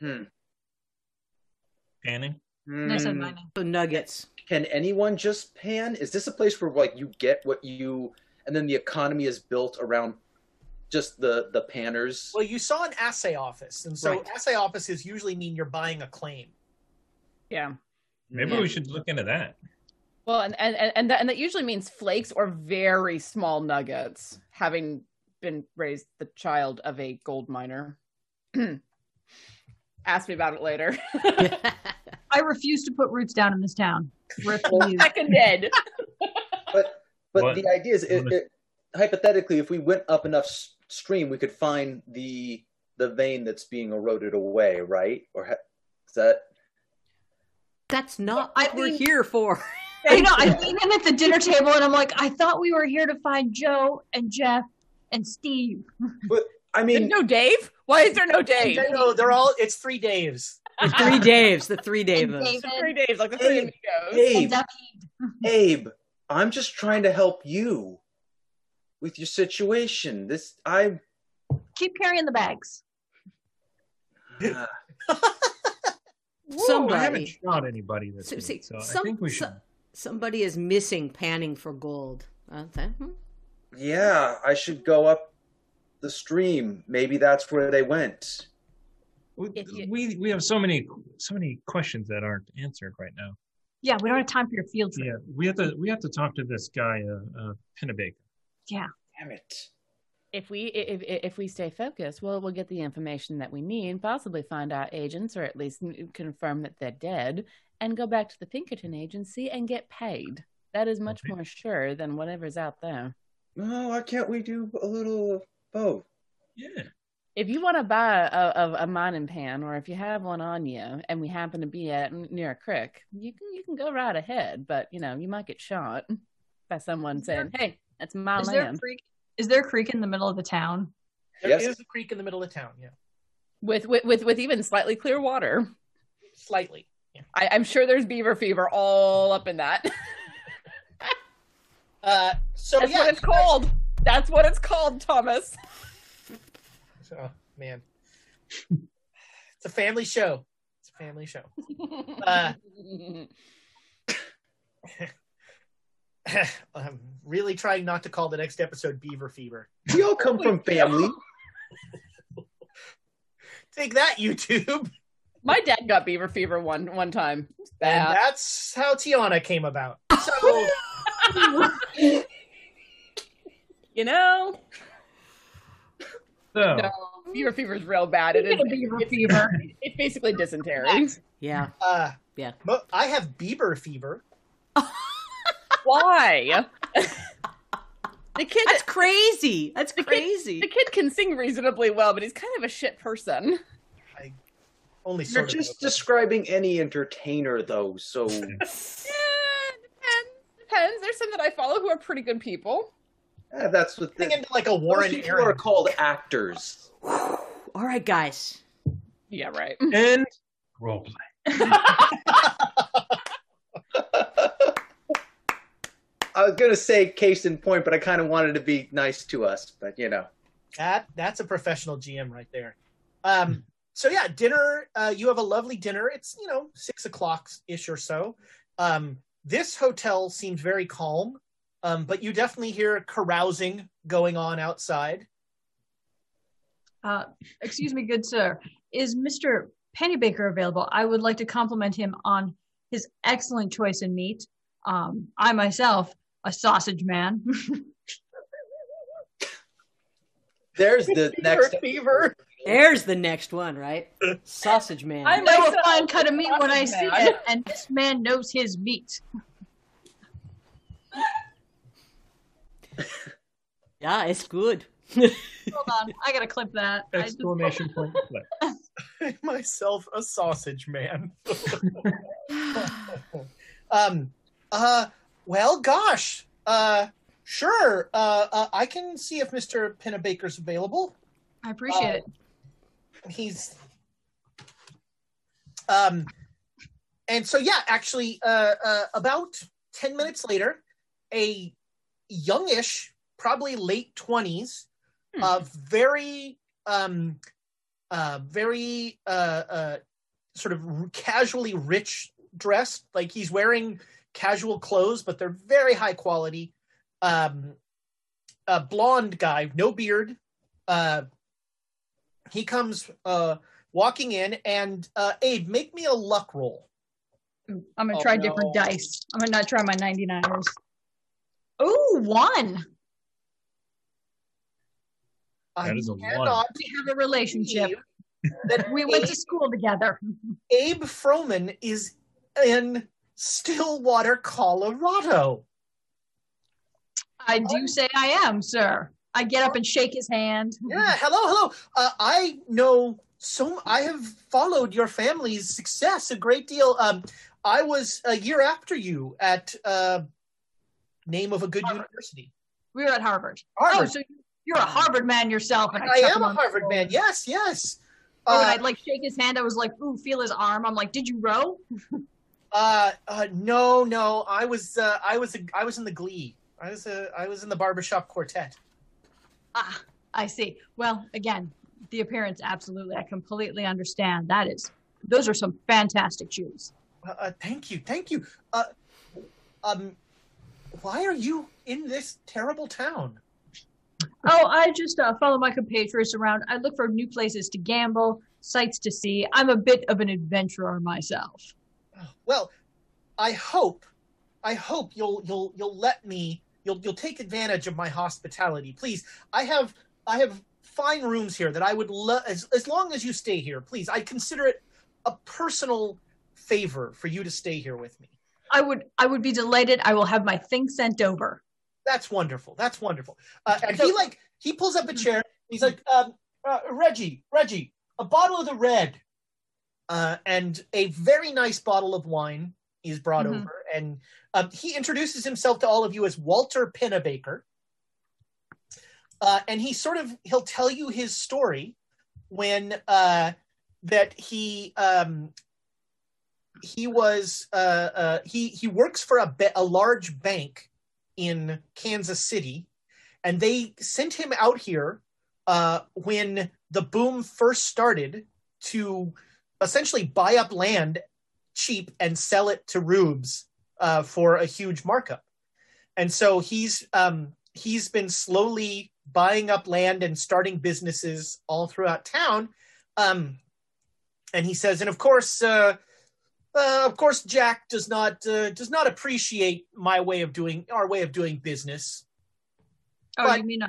Hmm. Panning? I said Hmm. mining. So nuggets. Can anyone just pan? Is this a place where like you get what you, and then the economy is built around just the the panners? Well, you saw an assay office, and so Right. assay offices usually mean you're buying a claim. Yeah. Maybe we should look into that. Well, and and and and that, and that usually means flakes or very small nuggets, having been raised the child of a gold miner. Ask me about it later. I refuse to put roots down in this town. Refuse. Seconded. But but What- the idea is, it, it, hypothetically, if we went up enough s- stream, we could find the the vein that's being eroded away, right? Or ha- is that? That's not I what we're here for. I know. I lean in at the dinner table and I'm like, I thought we were here to find Joe and Jeff and Steve. But I There's mean, no Dave. Why is there no Dave? No, they're all. It's three Daves. The three Daves. The three And Davis. David Three Daves, like the three Hey, amigos. Abe, Abe, I'm just trying to help you with your situation. This I. Keep carrying the bags. Uh, I Somebody. haven't shot anybody this So- week, see, so I think we so- should. somebody is missing panning for gold. That- hmm? yeah, I should go up the stream. Maybe that's where they went. We, If you- we we have so many so many questions that aren't answered right now. Yeah, we don't have time for your field trip. Yeah, we have to we have to talk to this guy, uh, uh Pennebaker. Yeah. Damn it. If we if if if we stay focused, well, we'll get the information that we need, possibly find out agents, or at least confirm that they're dead, and go back to the Pinkerton agency and get paid. That is much Okay. more sure than whatever's out there. No, why can't we do a little of both? Yeah. If you want to buy a, a, a mining pan, or if you have one on you, and we happen to be at near a creek, you can you can go right ahead. But you know, you might get shot by someone Is there- saying, "Hey, that's my Is there a land." creek? Is there a creek in the middle of the town? There is Yes. a creek in the middle of town. Yeah, with, with with with even slightly clear water. slightly. Yeah. I, I'm sure there's beaver fever all up in that. Uh, so That's yeah, what it's you guys- called. That's what it's called, Thomas. Oh man, it's a family show. It's a family show. Uh, I'm really trying not to call the next episode Beaver Fever. We all come from family. Take that, YouTube. My dad got beaver fever one one time. It's And that's how Tiana came about. So You know, So no, beaver fever is real bad. It is. Speaking of beaver fever. It's basically dysentery. Yeah. uh, Yeah. mo- I have Bieber fever. Why? the kid. That's crazy. That's the kid- crazy. the kid can sing reasonably well, but he's kind of a shit person. Only You're sort of. just describing any entertainer, though. So Yeah, depends. Depends. There's some that I follow who are pretty good people. Eh, that's what the, Getting into like a those Warren people Aaron. are called actors. All right, guys. Yeah, right. and roleplay. I was gonna say case in point, but I kind of wanted to be nice to us. But you know, That that's a professional GM right there. Um, so yeah, dinner. Uh, you have a lovely dinner. It's you know six o'clock ish or so. Um, this hotel seems very calm, um, but you definitely hear carousing going on outside. Uh, excuse me, good sir. Is Mister Pennybaker available, I would like to compliment him on his excellent choice in meat. Um, I myself, a sausage man. There's the next fever. There's the next one, right? Sausage man. I know a fine cut of meat when I see man. it, and this man knows his meat. Yeah, it's good. Hold on, I gotta clip that. I just- Exclamation point. click. myself a sausage man. um. Uh. Well, gosh. Uh. Sure. Uh. uh I can see if Mister Pennebaker's available. I appreciate Uh, it. He's. Um. And so, yeah, actually, uh, uh, about ten minutes later, a youngish, probably late twenties, uh, very um, uh, very uh, uh, sort of r- casually rich dressed. Like he's wearing casual clothes, but they're very high quality. Um, a blonde guy, no beard. Uh, he comes uh, walking in, and uh, Abe, make me a luck roll. I'm gonna Oh, try different dice. I'm gonna not try my 99ers. Ooh, one. That is a I cannot We have a relationship. that We went to school together. Abe Froman is in Stillwater, Colorado. I do say I am, sir. I get up and shake his hand. Yeah, hello, hello. Uh, I know so. I have followed your family's success a great deal. Um, I was a year after you at uh, name of a good university. We were at Harvard. Harvard. Oh, so you're a Harvard man yourself. And I, I am a Harvard man. Yes, yes. Oh, and Uh, I'd like shake his hand. I was like, ooh, feel his arm. I'm like, did you row? uh, uh, no, no. I was, uh, I was, I was in the Glee. I was, uh, I was in the barbershop quartet. Ah, I see. Well, again, the appearance, absolutely. I completely understand. That is, those are some fantastic shoes. Uh, uh, thank you, thank you. Uh, um, why are you in this terrible town? Oh, I just uh, follow my compatriots around. I look for new places to gamble, sights to see. I'm a bit of an adventurer myself. Well, I hope, I hope you'll you'll you'll let me you'll you'll take advantage of my hospitality, please. I have I have fine rooms here that I would love as as long as you stay here, please. I consider it a personal favor for you to stay here with me. I would, I would be delighted. I will have my things sent over. That's wonderful. That's wonderful. Uh, and he like he pulls up a chair. He's like, um, uh, Reggie, Reggie, a bottle of the red, uh, and a very nice bottle of wine is brought Mhm. over. And um, he introduces himself to all of you as Walter Pennebaker. Uh, and he sort of he'll tell you his story when uh, that he um, he was uh, uh, he he works for a ba- a large bank in Kansas City, and they sent him out here uh, when the boom first started to essentially buy up land cheap and sell it to rubes uh, for a huge markup. And so he's um, he's been slowly buying up land and starting businesses all throughout town. Um, and he says, and of course, uh, uh, of course, Jack does not uh, does not appreciate my way of doing our way of doing business. Oh, But- you mean uh,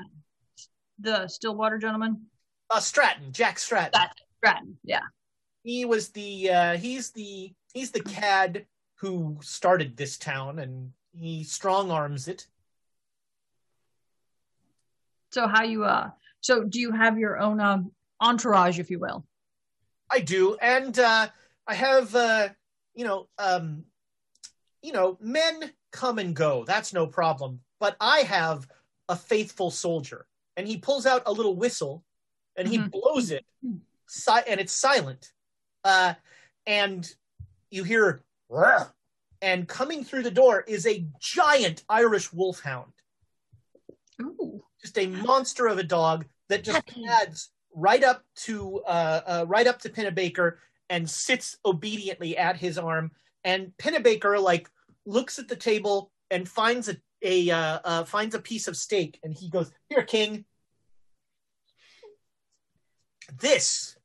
the Stillwater gentleman? Uh, Stratton, Jack Stratton. That Stratton, yeah. he was the uh, he's the he's the cad who started this town and he strong arms it So how you uh? So do you have your own um entourage, if you will? i do and uh i have uh you know um you know men come and go. That's no problem. But i have a faithful soldier and he pulls out a little whistle and he Mhm. blows it. Si- and it's silent. Uh and you hear and coming through the door is a giant irish wolfhound. Ooh. just a monster of a dog that just pads right up to uh, uh, right up to Pennebaker and sits obediently at his arm. And Pennebaker like looks at the table and finds a a uh, uh, finds a piece of steak, and he goes, "Here, King. This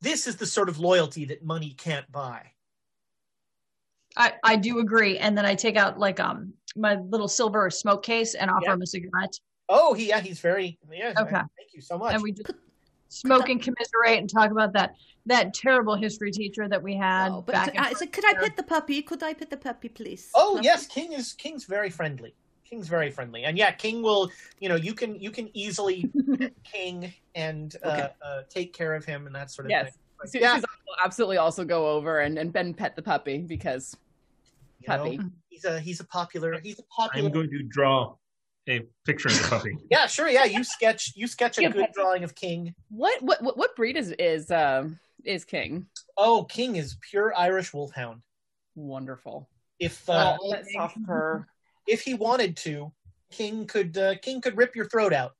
this is the sort of loyalty that money can't buy. I, I do agree. And then I take out like um my little silver smoke case and offer Yeah. him a cigarette. Oh, he, yeah, he's very yeah. Okay. Thank you so much. And we just smoke and commiserate and talk about that that terrible history teacher that we had Oh, but back in I said, could I pet the puppy? Could I pet the puppy, please? Oh Puppy? yes, King is King's very friendly. King's very friendly, and yeah, King will. You know, you can you can easily King and uh, Okay. uh, take care of him and that sort of Yes. thing. But, Su- yeah, will absolutely also go over and, and Ben pet the puppy because you know, puppy. he's a he's a popular he's a popular. I'm going to draw a picture of the puppy. Yeah, sure. Yeah, you sketch you sketch a Yeah, good drawing of King. What what what, what breed is is um is King? Oh, King is pure Irish Wolfhound. Wonderful. If uh, Oh, that soft fur. if he wanted to, King could uh, King could rip your throat out.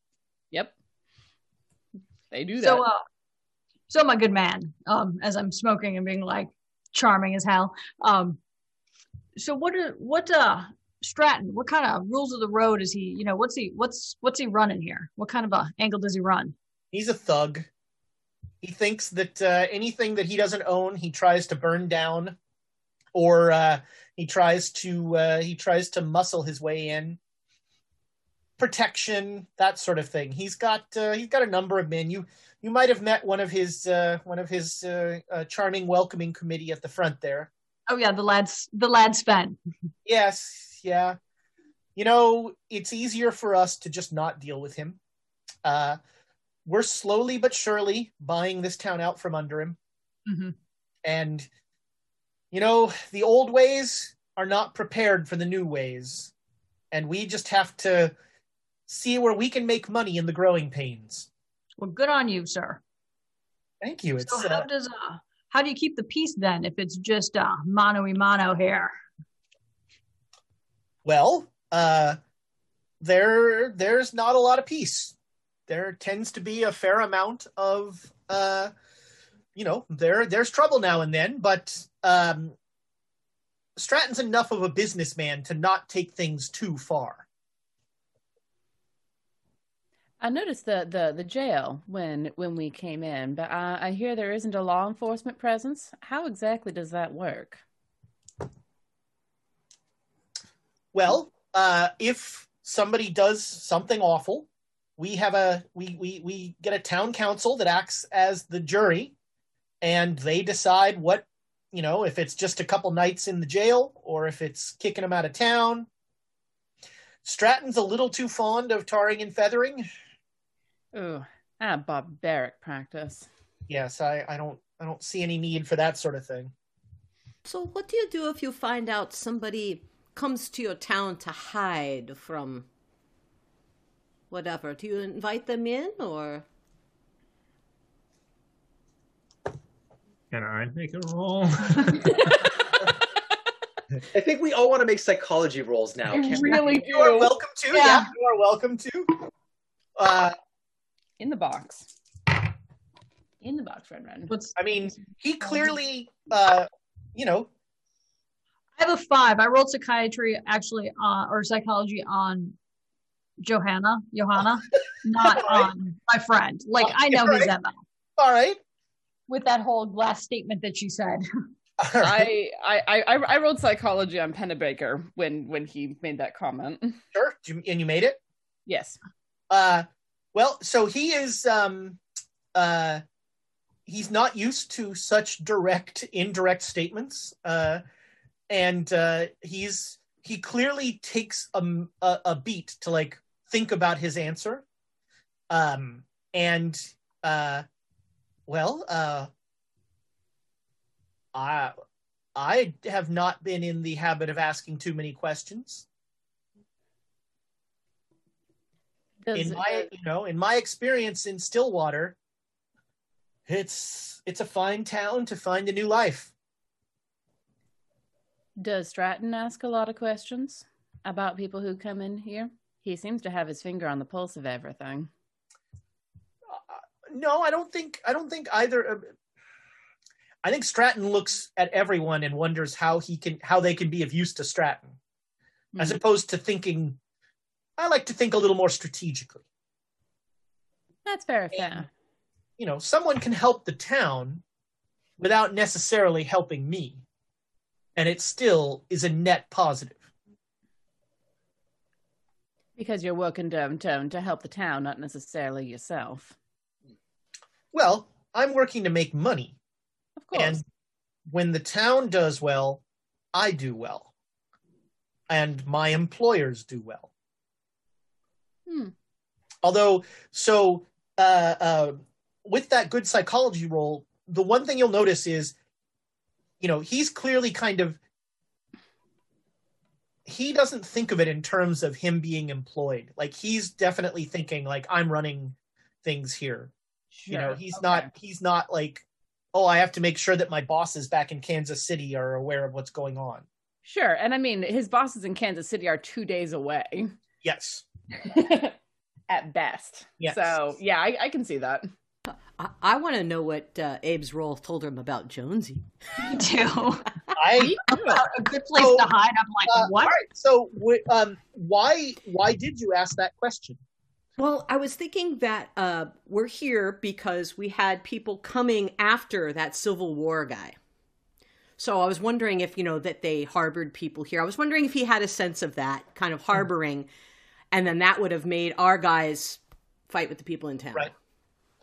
Yep. They do that. So, uh, so my good man, um, as I'm smoking and being like charming as hell. Um, so what? Are, what? Uh, Stratton. What kind of rules of the road is he? You know, what's he? What's what's he running here? What kind of a angle does he run? He's a thug. He thinks that uh, anything that he doesn't own, he tries to burn down, or uh, he tries to uh, he tries to muscle his way in. Protection, that sort of thing. He's got uh, he's got a number of men. You you might have met one of his uh, one of his uh, charming welcoming committee at the front there. Oh yeah, the lads, the lads Sven. Yes, yeah. You know, it's easier for us to just not deal with him. Uh, we're slowly but surely buying this town out from under him. Mhm. And, you know, the old ways are not prepared for the new ways. And we just have to see where we can make money in the growing pains. Well, good on you, sir. Thank you. It's So how uh, does uh, how do you keep the peace then if it's just uh, mano y mano here? Well, uh, there there's not a lot of peace. There tends to be a fair amount of uh, you know, there there's trouble now and then, but um, Stratton's enough of a businessman to not take things too far. I noticed the, the, the jail when when we came in, but I, I hear there isn't a law enforcement presence. How exactly does that work? Well, uh, if somebody does something awful, we have a we, we we get a town council that acts as the jury, and they decide what you know if it's just a couple nights in the jail or if it's kicking them out of town. Stratton's a little too fond of tarring and feathering. Ooh, ah, barbaric practice. Yes, I, I don't I don't see any need for that sort of thing. So, what do you do if you find out somebody comes to your town to hide from whatever? Do you invite them in or? Can I make a roll? I think we all want to make psychology rolls now. can't we? really You are welcome to. Yeah. Yeah, you are welcome to. Uh, In the box. In the box, Red Red. What's I mean, he clearly, uh, you know, I have a five. I rolled psychiatry actually on or psychology on Johanna, Johanna, not on my friend. Like I know his Right. MO all right. with that whole last statement that she said. All right. I, I, I, I wrote psychology on Pennebaker when when he made that comment. Sure. And you made it? Yes. Uh, well, so he is, um, uh, he's not used to such direct, indirect statements. Uh, and, uh, he's, he clearly takes a, a, a beat to like think about his answer. Um, and, uh, well, uh, I, I have not been in the habit of asking too many questions. Does, in my you know in my experience in stillwater it's it's a fine town to find a new life does Stratton ask a lot of questions about people who come in here? He seems to have his finger on the pulse of everything. no i don't think i don't think either uh, i think stratton looks at everyone and wonders how he can how they can be of use to stratton as Mhm. opposed to thinking i like to think a little more strategically That's very fair. you know someone can help the town without necessarily helping me. And it still is a net positive. Because you're working downtown to, help the town, not necessarily yourself. Well, I'm working to make money. Of course. And when the town does well, I do well. And my employers do well. Hmm. Although, so uh, uh, with that good psychology roll, the one thing you'll notice is, you know, he's clearly kind of he doesn't think of it in terms of him being employed. Like he's definitely thinking like I'm running things here. You know, he's Okay. not he's not like, oh, I have to make sure that my bosses back in Kansas City are aware of what's going on. Sure. And I mean, his bosses in Kansas City are two days away Yes. at best. Yes. So, yeah, I, I can see that. I, I want to know what uh, Abe's roll told him about Jonesy. Me too. I a good place So, to hide. I'm like, uh, what? All right. So, um, why why did you ask that question? Well, I was thinking that uh, we're here because we had people coming after that Civil War guy. So I was wondering if, you know, that they harbored people here. I was wondering if he had a sense of that kind of harboring, and then that would have made our guys fight with the people in town. Right.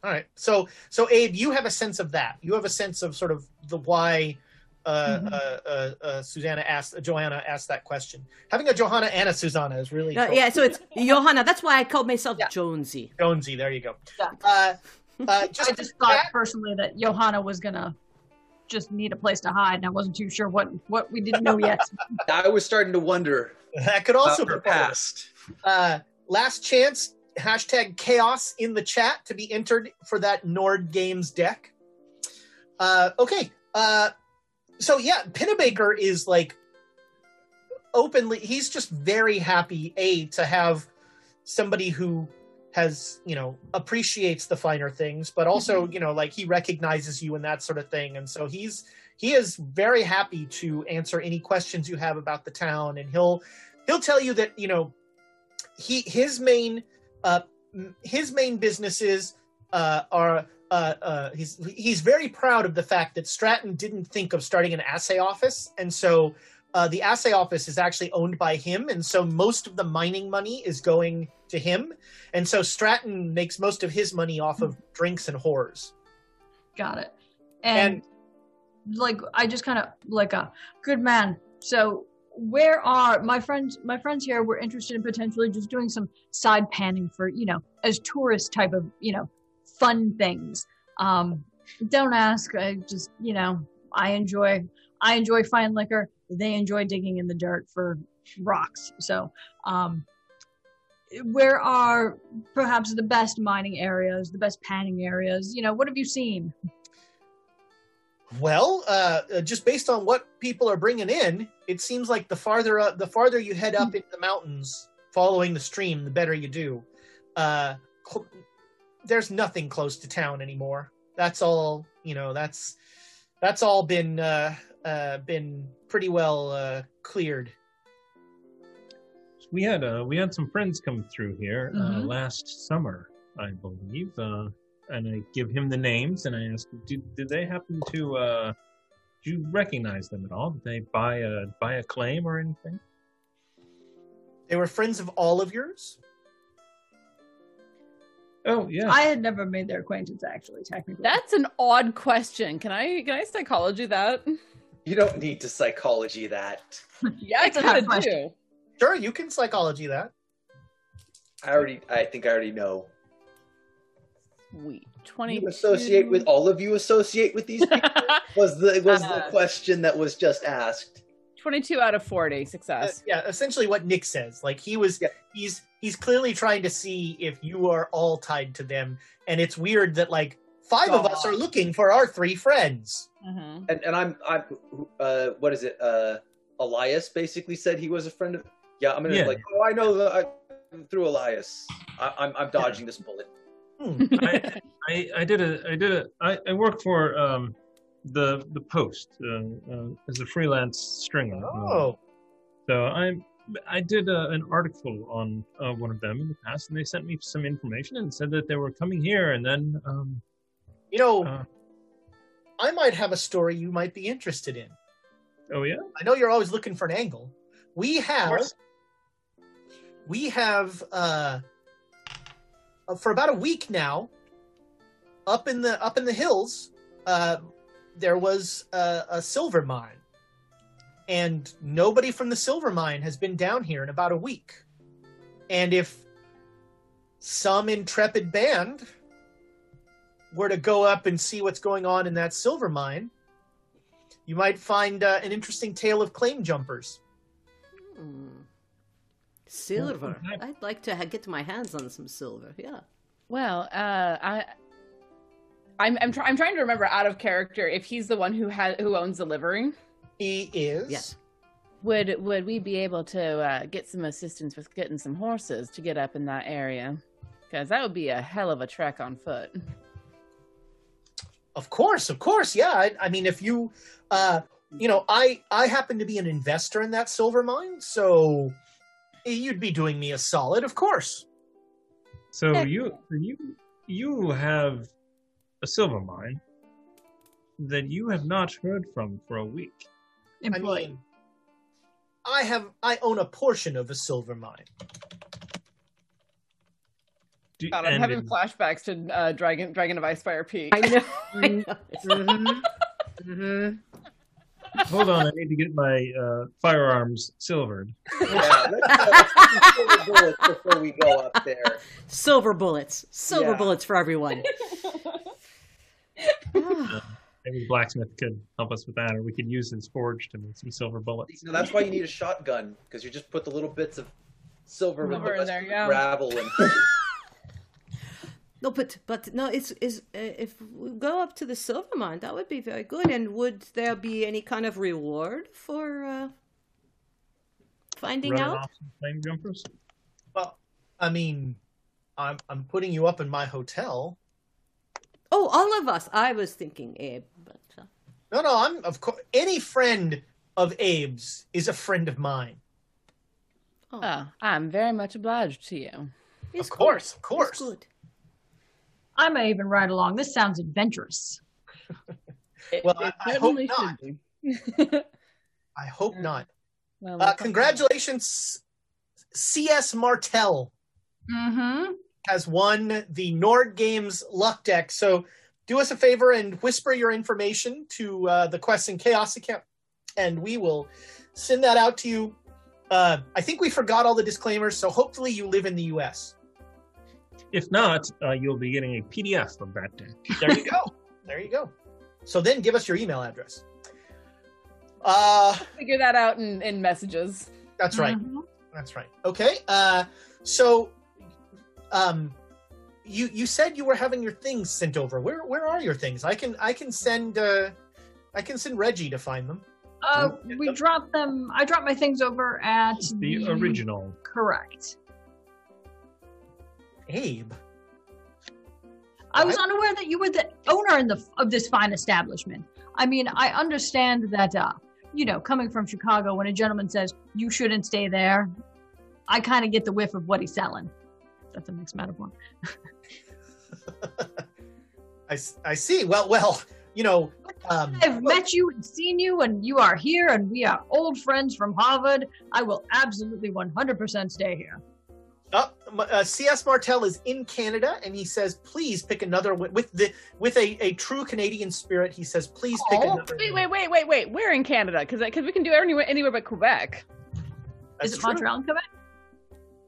All right. So, so Abe, you have a sense of that. You have a sense of sort of the why uh, Mhm. uh, uh, uh, Susanna asked, Joanna asked that question. Having a Johanna and a Susanna is really Uh, cool. yeah, so it's Johanna. That's why I called myself Jonesy. Jonesy. There you go. Yeah. Uh, uh, just, I just thought personally that Johanna was gonna just need a place to hide, and I wasn't too sure what what we didn't know yet. I was starting to wonder. that could also about be her part of it. past. Uh, last chance. Hashtag chaos in the chat to be entered for that Nord Games deck. Uh, okay. Uh, so yeah, Pennebaker is like openly. He's just very happy. A to have somebody who has you know appreciates the finer things, but also you know like he recognizes you and that sort of thing. And so he's he is very happy to answer any questions you have about the town, and he'll he'll tell you that you know he his main uh his main businesses uh are uh, uh, he's he's very proud of the fact that Stratton didn't think of starting an assay office, and so uh, the assay office is actually owned by him, and so most of the mining money is going to him, and so Stratton makes most of his money off of drinks and whores. Got it. And, like I just kind of like a good man. So where are my friends? My friends here were interested in potentially just doing some side panning for you know as tourist type of you know fun things. Um, don't ask. I just you know I enjoy I enjoy fine liquor. They enjoy digging in the dirt for rocks. So um, where are perhaps the best mining areas, the best panning areas? You know, what have you seen? Well, uh, uh, just based on what people are bringing in, it seems like the farther up, the farther you head up into the mountains, following the stream, the better you do. Uh, there's nothing close to town anymore. That's all. You know, that's that's all been uh, uh, been pretty well uh, cleared. We had uh, we had some friends come through here uh, Mhm. last summer, I believe, uh, and I give him the names and I ask, did, did they happen to uh, do you recognize them at all? Did they buy a buy a claim or anything? They were friends of all of yours. Oh yeah. I had never made their acquaintance actually, technically. That's an odd question. Can I can I psychology that? You don't need to psychology that. Yeah, It's a I kind of question. do. Sure, you can psychology that. I already. I think I already know. Sweet. Twenty. You associate with all of you associate with these people was the was the Uh, question that was just asked. Twenty-two out of forty Uh, success. yeah, essentially what Nick says. Like he was, he's he's clearly trying to see if you are all tied to them, and it's weird that like five of us are looking for our three friends. Mm-hmm. And and I'm I'm uh what is it? Uh Elias basically said he was a friend of Yeah, I'm gonna Yeah. like, oh I know the I, through Elias. I, I'm I'm dodging this bullet. I, I, I did a I did a I, I worked for um, the the Post uh, uh, as a freelance stringer. Oh, So I'm I did uh, an article on uh, one of them in the past, and they sent me some information and said that they were coming here, and then um, you know, uh, I might have a story you might be interested in. Oh yeah. I know you're always looking for an angle. We have we have uh, uh, for about a week now up in the up in the hills uh, there was a, a silver mine and nobody from the silver mine has been down here in about a week and if some intrepid band were to go up and see what's going on in that silver mine you might find uh, an interesting tale of claim jumpers Hmm. Silver. Well, I'd like to ha- get my hands on some silver. Yeah. Well, uh, I, I'm I'm, try- I'm trying to remember out of character if he's the one who has who owns the livery. he is Yes. Would would we be able to uh, get some assistance with getting some horses to get up in that area? Because that would be a hell of a trek on foot. Of course, of course, yeah. I, I mean, if you, uh, you know, I I happen to be an investor in that silver mine, so you'd be doing me a solid, of course. So you you you have a silver mine that you have not heard from for a week. I mean, I have I own a portion of a silver mine. Do, God, I'm having it- flashbacks to uh, Dragon Dragon of Icespire Peak. I know. I know. Mm-hmm. mm-hmm. hold on, I need to get my uh, firearms silvered. Yeah, let's, uh, let's silver bullets before we go up there. Silver bullets. Silver Yeah. bullets for everyone. Maybe the blacksmith could help us with that, or we could use his forge to make some silver bullets. No, that's why you need a shotgun because you just put the little bits of silver with the in there, yeah. gravel and No, but but no, it's is uh, if we go up to the silver mine, that would be very good. And would there be any kind of reward for uh, finding Running out? off claim jumpers. Well, I mean, I'm I'm putting you up in my hotel. Oh, all of us. I was thinking Abe, but uh, No, no, I'm of course any friend of Abe's is a friend of mine. Oh, I'm very much obliged to you. it's of course, of course. It's good. I may even ride along. This sounds adventurous. Well, I- it I hope not. I hope not. Well, Uh, congratulations, C.S. Martell. Mm-hmm. Has won the Nord Games Luck Deck. So do us a favor and whisper your information to uh, the Quest and Chaos account, and we will send that out to you. Uh, I think we forgot all the disclaimers, so hopefully you live in the U.S. If not, uh, you'll be getting a PDF of that deck. There you go. there you go. So then give us your email address. Uh, Figure that out in, in messages. that's right. Mm-hmm. That's right. Okay. Uh, so, um, you you said you were having your things sent over. Where where are your things? I can I can send uh, I can send Reggie to find them. Uh, we dropped them. I dropped my things over at The original. Correct. Abe. I was unaware that you were the owner in the, of this fine establishment. I mean, I understand that, uh, you know, coming from Chicago, when a gentleman says you shouldn't stay there, I kind of get the whiff of what he's selling. That's a mixed metaphor. I see. Well well, you know. Um, I've met you and seen you, and you are here, and we are old friends from Harvard. I will absolutely 100% stay here. uh, uh, C.S. Martell is in Canada, and he says, "Please pick another wi- with the with a, a true Canadian spirit." He says, "Please pick Oh, another." Wait, wait, wait, wait, wait. We're in Canada because because we can do anywhere anywhere but Quebec. That's Is it true. Montreal Quebec?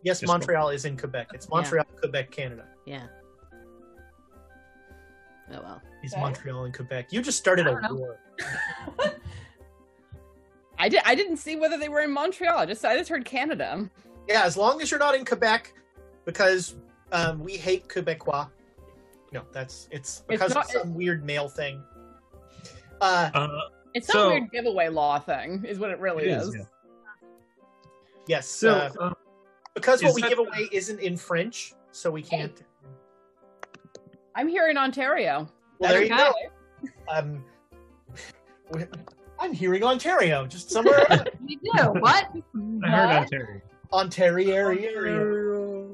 Yes, Yes, Montreal is in Quebec. It's Montreal, Quebec, Canada. Yeah. Oh well. He's Okay. Montreal and Quebec. You just started a know. war. I did. I didn't see whether they were in Montreal. I just I just heard Canada. Yeah, as long as you're not in Quebec, because um, we hate Quebecois. No, that's it's because not- of some weird male thing. Uh, Uh, It's So- some weird giveaway law thing, is what it really it is. is, yeah. yes, So, uh, uh, because what is we that- give away isn't in French, so we can't. I'm here in Ontario. Well, there you go. Um, I'm hearing Ontario, just somewhere else. You do. What? I heard What? Ontario. Ontario area.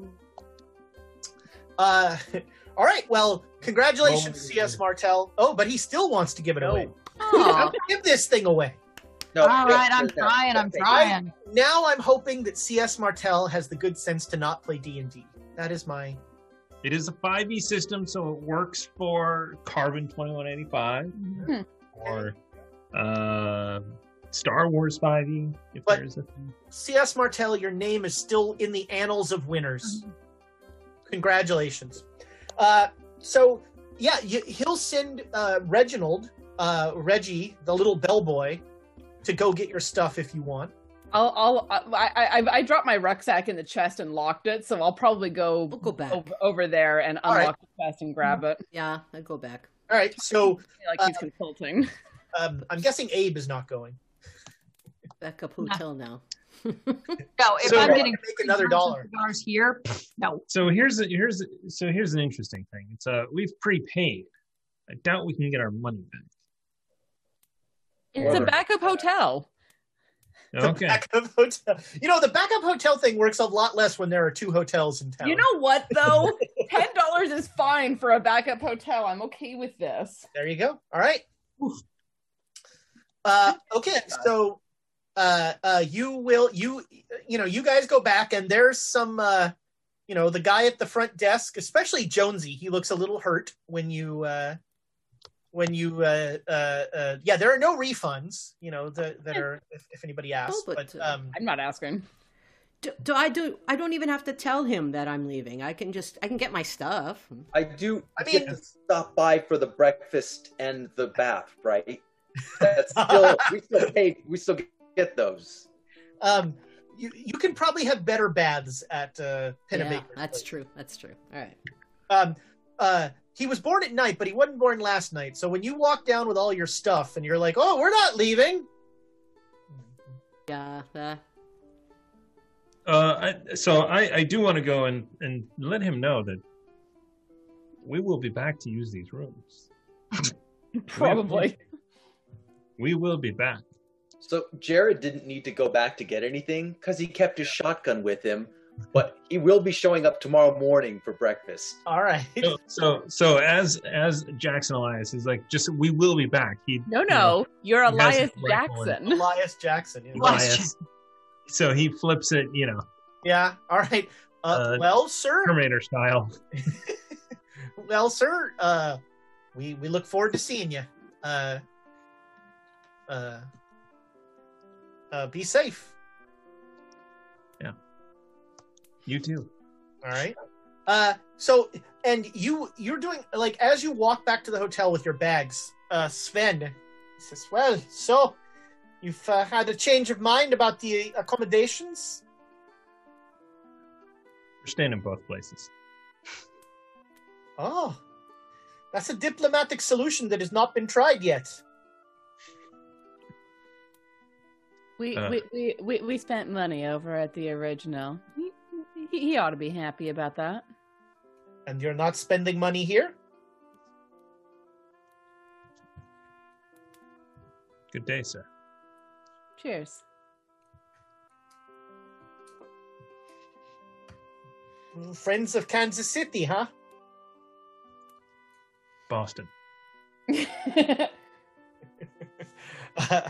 Uh, all right. Well, Congratulations, Moment. C.S. Martell. Oh, but he still wants to give it away. Aw. Give this thing away. No, All no, right, I'm no, no, trying. I'm trying. Now I'm hoping that C.S. Martell has the good sense to not play D&D. That is my It is a 5e system, so it works for Carbon 2185 Hmm. or uh, Star Wars 5e, if But- there's a thing. C.S. Martell, your name is still in the annals of winners. Congratulations. Uh, so, yeah, you, he'll send uh, Reginald, uh, Reggie, the little bellboy, to go get your stuff if you want. I'll, I'll, I, I, I- I dropped my rucksack in the chest and locked it, so I'll probably go, We'll go back. over, over there and unlock right. the chest and grab it. Yeah, I'd go back. All right, so Like he's consulting. um, I'm guessing Abe is not going. Back up hotel now. No, if So I'm we're getting make another dollar. dollars here, no. So here's a, here's a, so here's an interesting thing. It's uh we've prepaid. I doubt we can get our money back. It's a backup hotel. The Okay. backup hotel. You know, the backup hotel thing works a lot less when there are two hotels in town. You know what though? Ten dollars is fine for a backup hotel. I'm okay with this. There you go. All right. Uh, okay, so uh, uh, you will you you know you guys go back and there's some uh, you know the guy at the front desk, especially Jonesy. He looks a little hurt when you uh, when you uh, uh, uh, yeah. There are no refunds. You know the, that are if, if anybody asks, Oh, but, but, um, I'm not asking. Do, do I do? I don't even have to tell him that I'm leaving. I can just I can get my stuff. I do I get mean- to stop by for the breakfast and the bath, right? That's still we still pay we still get those. um, you you can probably have better baths at uh, Yeah, Pennebaker. that's true. That's true. All right. um uh he was born at night but he wasn't born last night so when you walk down with all your stuff and you're like oh we're not leaving Yeah. Uh, Uh, I, so I, I do want to go and, and let him know that we will be back to use these rooms. Probably. We will be back. So Jared didn't need to go back to get anything because he kept his shotgun with him, but he will be showing up tomorrow morning for breakfast. all right So, so so as as Jackson Elias is like, just we will be back. He No, no, you're He has Elias Jackson. elias jackson yeah. Elias. So he flips it, you know, yeah all right uh, Uh, well sir Terminator style. well sir uh we we look forward to seeing you uh uh uh be safe You too. all right uh so and you you're doing like as you walk back to the hotel with your bags uh sven says well so you've uh, had a change of mind about the accommodations We're staying in both places. oh that's a diplomatic solution that has not been tried yet We, Uh. we, we, we, we spent money over at the original. He, he, he ought to be happy about that. and you're not spending money here Good day, sir. Cheers. friends of kansas city huh Boston. uh,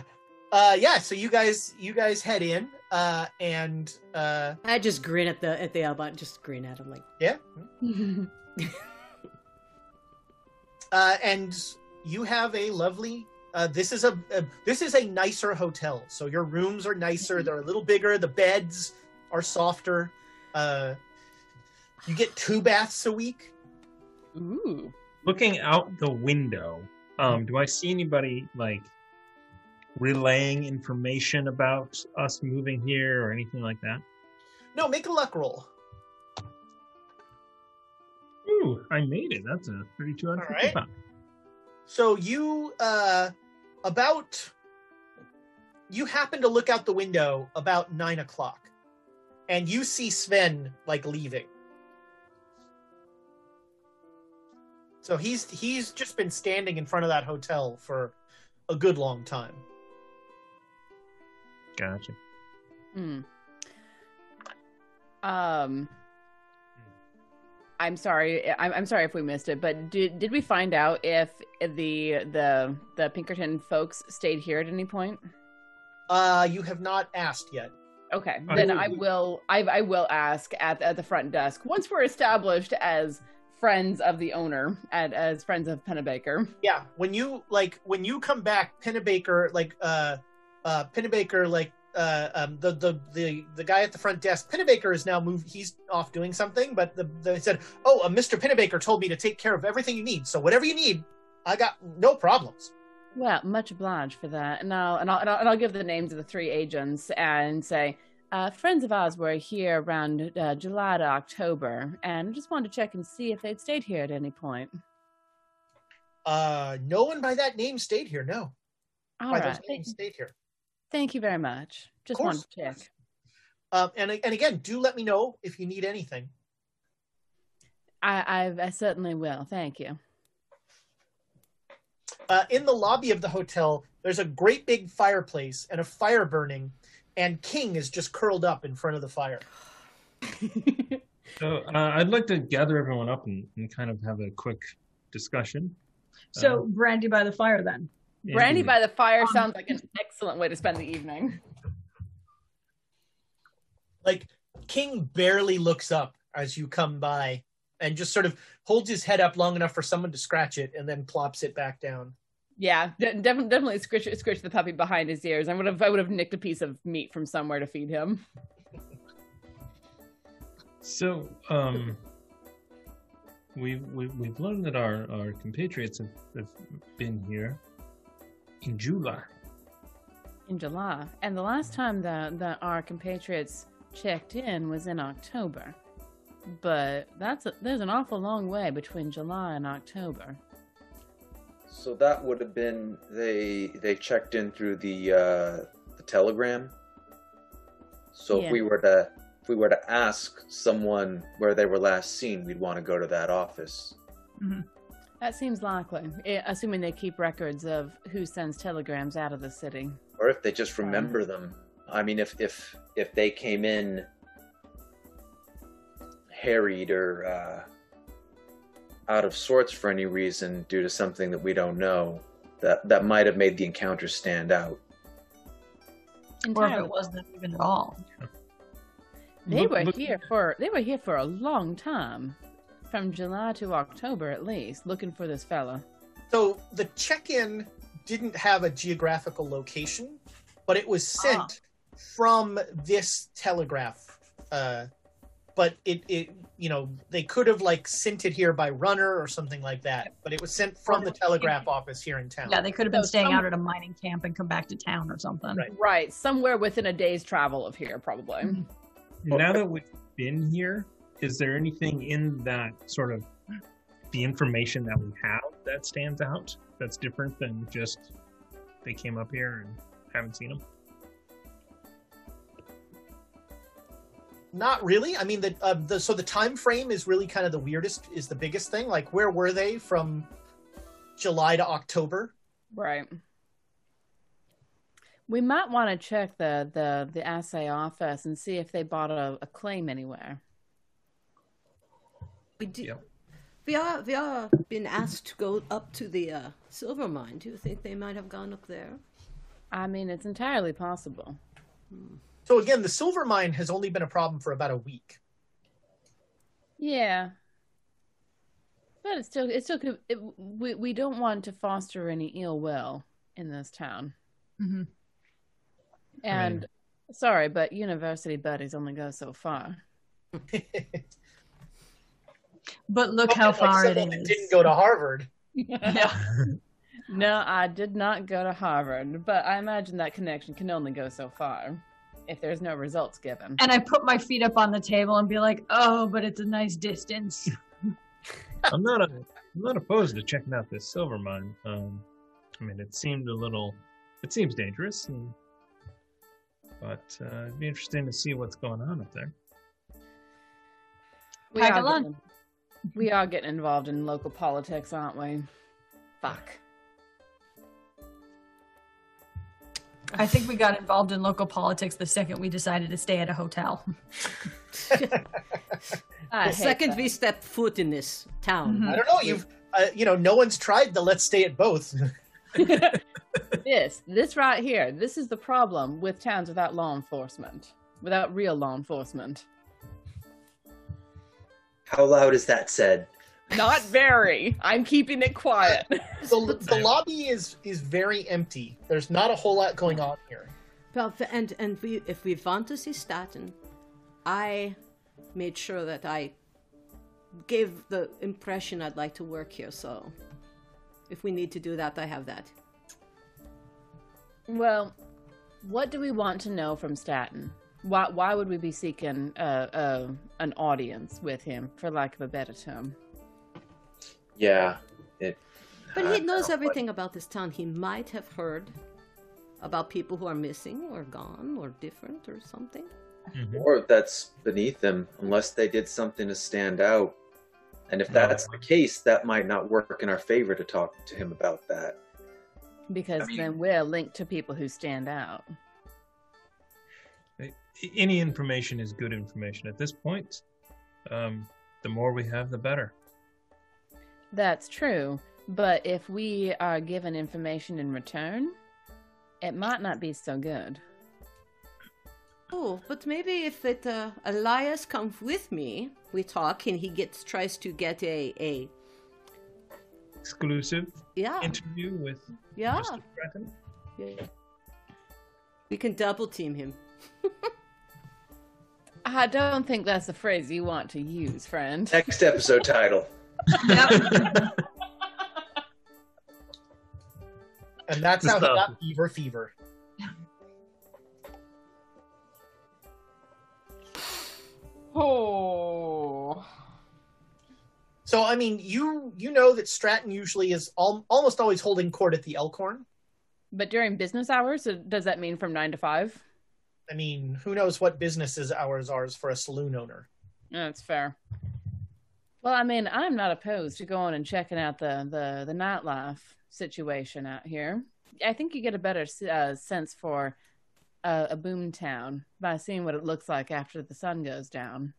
uh yeah so you guys you guys head in uh and uh I just grin at the at the albot. Just grin at him like. yeah uh and you have a lovely uh this is a, a this is a nicer hotel so your rooms are nicer they're a little bigger the beds are softer uh you get two baths a week Ooh. Looking out the window, um, do I see anybody like relaying information about us moving here or anything like that? no make a luck roll Ooh, I made it. That's a 32 out of 55. right. So you uh about you happen to look out the window about nine o'clock and you see Sven like leaving. So he's he's just been standing in front of that hotel for a good long time. Gotcha. Hmm. Um. I'm sorry. I'm, I'm sorry if we missed it, but did did we find out if the the the Pinkerton folks stayed here at any point? Uh, you have not asked yet. Okay, I then I will. I, I will ask at at the front desk once we're established as friends of the owner, and as friends of Pennebaker. Yeah, when you like when you come back, Pennebaker like uh uh Pennebaker like uh um the the the the guy at the front desk, Pennebaker is now moved. He's off doing something, but the, they said, "Oh, uh, Mr. Pennebaker told me to take care of everything you need. So whatever you need, I got no problems." Well, much obliged for that. And I'll and I'll and I'll, and I'll give the names of the three agents and say. Uh, friends of ours were here around uh, July to October, and just wanted to check and see if they'd stayed here at any point. Uh, no one by that name stayed here. No, All by right. those names stayed here. Thank you very much. Just one check. Um, and and again, do let me know if you need anything. I, I I certainly will. Thank you. uh, in the lobby of the hotel, there's a great big fireplace and a fire burning, and King is just curled up in front of the fire. So uh, I'd like to gather everyone up and, and kind of have a quick discussion. So brandy by the fire then. Brandy Indeed. by the fire sounds like an excellent way to spend the evening. Like King barely looks up as you come by, and just sort of holds his head up long enough for someone to scratch it, and then plops it back down. Yeah, de- definitely, definitely scritch, scritch the puppy behind his ears. I would have, I would have nicked a piece of meat from somewhere to feed him. So, um, we've, we've, we've learned that our, our compatriots have, have been here in July. in July, and the last time that that our compatriots checked in was in October. But that's a, there's an awful long way between July and October. So that would have been they they checked in through the uh, the telegram. So Yeah. if we were to if we were to ask someone where they were last seen, we'd want to go to that office. That seems likely, eh, assuming they keep records of who sends telegrams out of the city. Or if they just remember them. I mean if if if they came in harried or uh, out of sorts for any reason due to something that we don't know, that that might have made the encounter stand out. Or if it wasn't even at all. They were here for they were here for a long time, from July to October at least, looking for this fella. So the check-in didn't have a geographical location, but it was sent from this telegraph. Uh, but it, it, you know, they could have like sent it here by runner or something like that. But it was sent from the telegraph office here in town. Yeah, they could have been So staying some- out at a mining camp and come back to town or something. Right. Right, somewhere within a day's travel of here, probably. Mhm. Now that we've been here, is there anything in that sort of the information that we have that stands out that's different than just they came up here and haven't seen them? Not really. I mean, the, uh, the so the time frame is really kind of the weirdest. Is the biggest thing. Like, where were they from July to October? Right. We might want to check the, the, the assay office and see if they bought a, a claim anywhere. We do. Yep. We are we are been asked to go up to the uh, silver mine. Do you think they might have gone up there? I mean, it's entirely possible. So again, the silver mine has only been a problem for about a week. Yeah. But it's still, it's still could, it, we, we don't want to foster any ill will in this town. Mhm. And sorry, but university buddies only go so far. But look how Like far it someone. Didn't go to Harvard. Yeah. No, I did not go to Harvard, but I imagine that connection can only go so far if there's no results given. And I put my feet up on the table and be like, "Oh, but it's a nice distance." I'm not a, I'm not opposed to checking out this silver mine. Um, I mean, it seemed a little, it seems dangerous, and, but uh, it'd be interesting to see what's going on up there. We Pack a are, lunch. Getting, we are getting involved in local politics, aren't we? Fuck. I think we got involved in local politics the second we decided to stay at a hotel. The second that. we step foot in this town. I don't know. You've, uh, you know, no one's tried the let's stay at both. this, this right here, this is the problem with towns without law enforcement, without real law enforcement. How loud is that said? Not very. I'm keeping it quiet. the, the lobby is is very empty. There's not a whole lot going on here. Well, and and we, if we want to see Stratton, I made sure that I gave the impression I'd like to work here. So, if we need to do that, I have that. Well, what do we want to know from Stratton? Why, why would we be seeking uh, uh, an audience with him, for lack of a better term? Yeah, it. But I he knows know, everything about this town. He might have heard about people who are missing or gone or different or something. Mhm. Or that's beneath them, unless they did something to stand out. And if that's the case, that might not work in our favor to talk to him about that. Because then we're linked to people who stand out. Any information is good information at this point. Um, the more we have, the better. That's true. But if we are given information in return, it might not be so good. Oh, but maybe if it uh, Elias comes with me, we talk and he gets tries to get a a Exclusive yeah interview with yeah. Mr. Breton. yeah. We can double team him. I don't think that's the phrase you want to use, friend. Next episode title. And that's how he got fever fever. Oh. So I mean, you you know that Stratton usually is al- almost always holding court at the Elkhorn. But during business hours, uh, does that mean from 9 to 5? I mean, who knows what businesses hours are for a saloon owner? That's fair. Well, I mean, I'm not opposed to going and checking out the the the nightlife situation out here. I think you get a better uh, sense for uh, a boom town by seeing what it looks like after the sun goes down.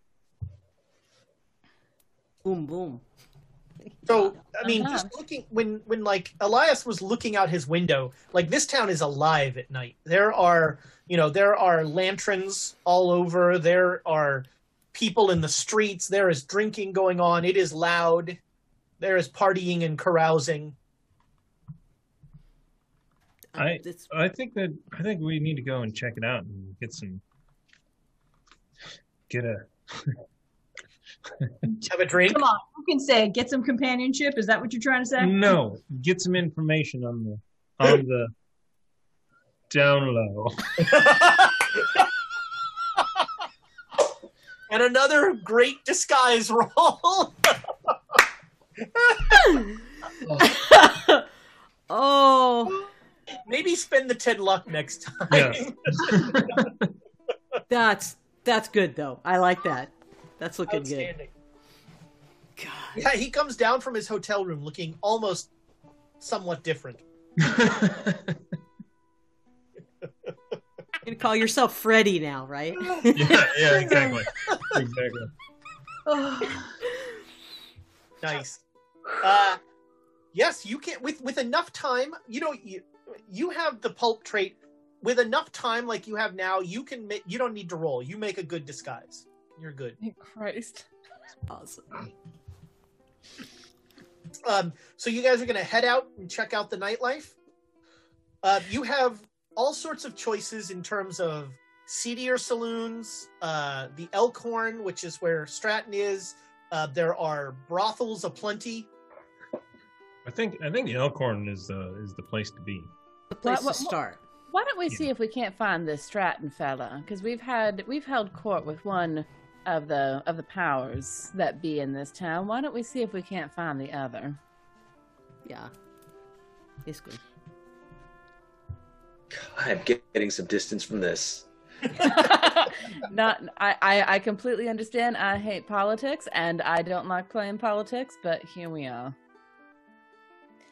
Boom boom. So I mean, Uh-huh. just looking when when like Elias was looking out his window, like this town is alive at night. There are you know there are lanterns all over. There are people in the streets. There is drinking going on. It is loud. There is partying and carousing. I I think that I think we need to go and check it out and get some get a Have a drink. Come on, who can say get some companionship? Is that what you're trying to say? no get some information on the on the down low. and another great disguise roll. oh, Maybe spend the ten luck next time. Yeah. that's that's good though. I like that. That's looking good. Outstanding. Yeah, he comes down from his hotel room looking almost somewhat different. You can call yourself Freddy now, right? yeah, yeah, exactly. Exactly. Nice. Uh, yes, you can with with enough time. You know, you you have the pulp trait. With enough time, like you have now, you can make. You don't need to roll. You make a good disguise. You're good. Christ. awesome. Um, so you guys are going to head out and check out the nightlife. Uh, you have all sorts of choices in terms of seedier saloons, uh, the Elkhorn, which is where Stratton is. Uh, there are brothels aplenty. I think I think the Elkhorn is uh, is the place to be. The place What- what- to start. Why don't we see if we can't find this Stratton fella? Because we've had we've held court with one of the of the powers that be in this town. Why don't we see if we can't find the other? Yeah, it's good. I'm getting some distance from this. Not, I, I, I completely understand. I hate politics and I don't like playing politics, but here we are.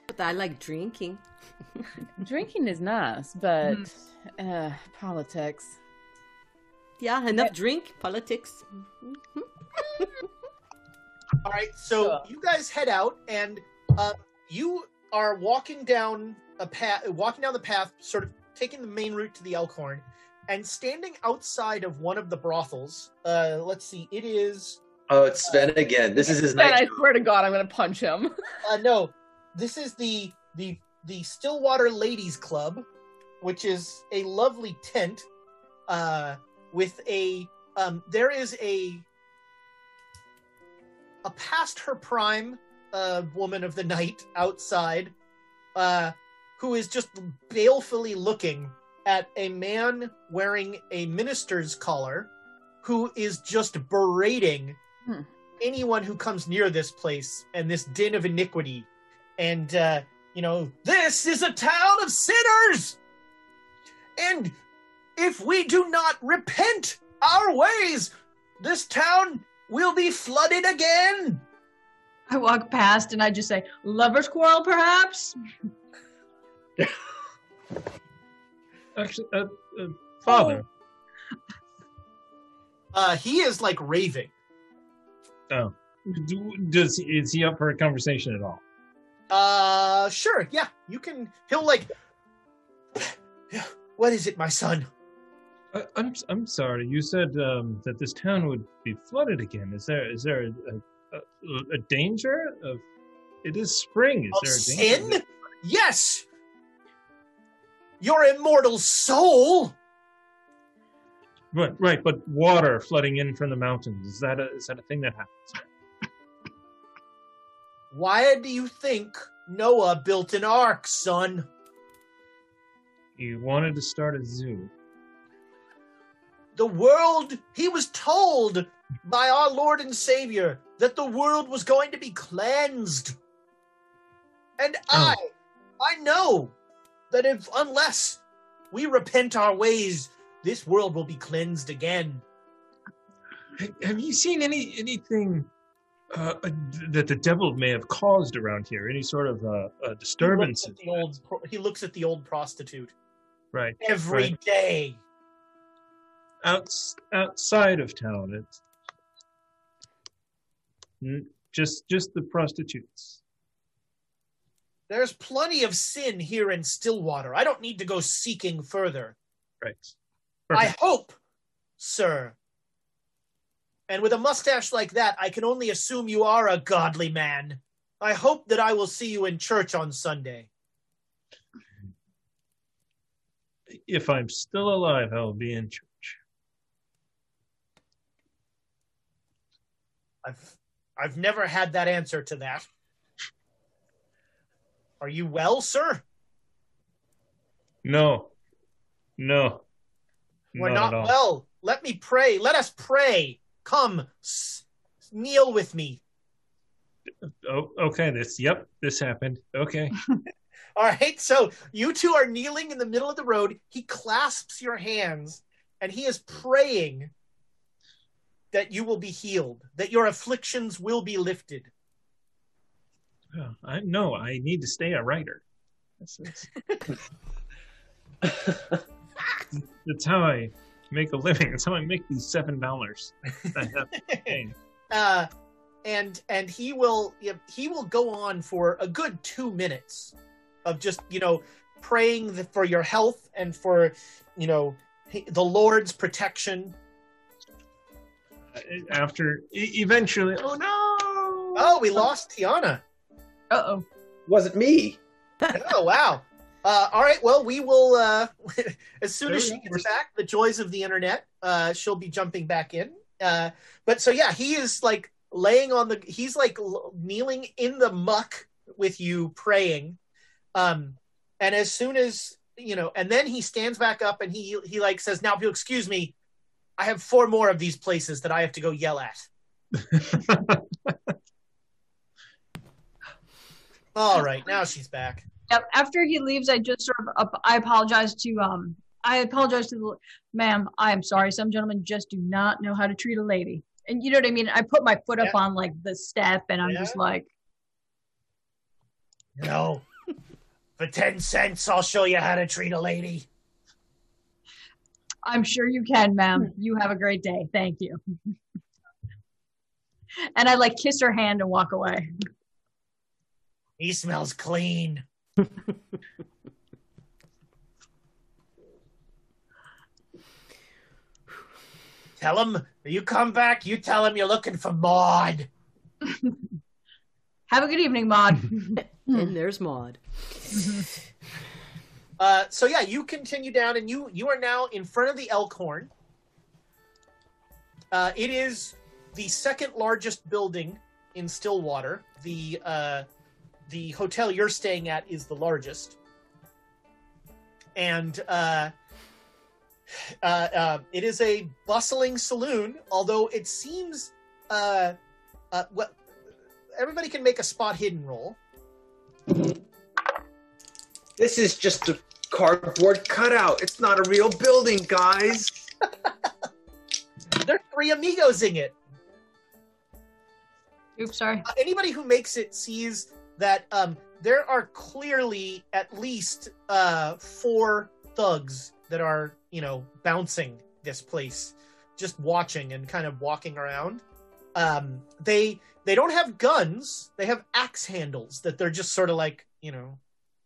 But I like drinking. Drinking is nice, but uh, politics. Yeah, enough drink, politics. All right, so Sure. you guys head out, and uh, you are walking down a path, walking down the path, sort of taking the main route to the Elkhorn, and standing outside of one of the brothels. Uh, let's see, it is Oh, it's Sven again. This is his Then I swear to God, I'm gonna punch him. uh, no, this is the the the Stillwater Ladies Club, which is a lovely tent, uh, with a um, there is a a past her prime uh, woman of the night outside, uh, who is just balefully looking at a man wearing a minister's collar, who is just berating Hmm. anyone who comes near this place and this den of iniquity. And, uh, you know, this is a town of sinners! And if we do not repent our ways, this town will be flooded again! I walk past and I just say, "Lovers' quarrel, perhaps." Actually, uh, uh, Father. Uh, he is like raving. Oh, Do, does is he up for a conversation at all? Uh, sure, yeah, you can. He'll like. What is it, my son? I'm I'm sorry. You said um, that this town would be flooded again. Is there is there a, a, a, a danger of? It is spring. Is Of there a danger? sin? Yes! Your immortal soul! Right, right. But water flooding in from the mountains is that a is that a thing that happens? Why do you think Noah built an ark, son? He wanted to start a zoo. The world, he was told by our Lord and Savior that the world was going to be cleansed. And I, I know that if, unless we repent our ways, this world will be cleansed again. Have you seen any anything uh, uh, that the devil may have caused around here? Any sort of uh, uh, He looks, at the old, he looks at the old prostitute Right. every Right. day. Outs, outside of town, it's hmm, just just the prostitutes. There's plenty of sin here in Stillwater. I don't need to go seeking further. Right. I hope, sir. And with a mustache like that, I can only assume you are a godly man. I hope that I will see you in church on Sunday. If I'm still alive, I'll be in church. I've I've never had that answer to that. Are you well, sir? No, no, We're not not well. Let me pray. Let us pray. Come, s- kneel with me. Oh, okay. This. Yep. This happened. Okay. All right, so you two are kneeling in the middle of the road. He clasps your hands and he is praying that you will be healed, that your afflictions will be lifted. Oh, I no. I need to stay a writer. That's, that's, that's how I make a living. That's how I make these seven dollars. I have to pay. Uh, and and he will he will go on for a good two minutes of just you know praying the, for your health and for you know the Lord's protection. After e- eventually, oh no! Oh, we lost Tiana. Uh oh. Was it me. oh wow uh, all right well we will uh, as soon as There she we go. gets back the joys of the internet uh, she'll be jumping back in uh, but so yeah he is like laying on the he's like l- kneeling in the muck with you praying um and as soon as you know and then he stands back up and he he like says now if you'll excuse me i have four more of these places that i have to go yell at all right now she's back Yep. After he leaves, I just sort of up, I apologize to um I apologize to the ma'am. I am sorry. Some gentlemen just do not know how to treat a lady, and you know what I mean. I put my foot up on like the step, and I'm just like, no For ten cents, I'll show you how to treat a lady. I'm sure you can, ma'am. Hmm. You have a great day. Thank you. and I like kiss her hand and walk away. He smells clean. tell him you come back. You tell him you're looking for Maud. Have a good evening, Maud. and there's Maud. Uh, so yeah, you continue down, and you you are now in front of the Elkhorn. Uh, it is the second largest building in Stillwater. The uh, the hotel you're staying at is the largest, and uh, uh, it is a bustling saloon. Although it seems, what everybody can make a spot hidden roll. This is just a cardboard cutout. It's not a real building, guys. There are three amigos in it. Oops, sorry. Uh, anybody who makes it sees that um, there are clearly at least uh, four thugs that are, you know, bouncing this place, just watching and kind of walking around. Um, they they don't have guns; they have axe handles that they're just sort of like, you know,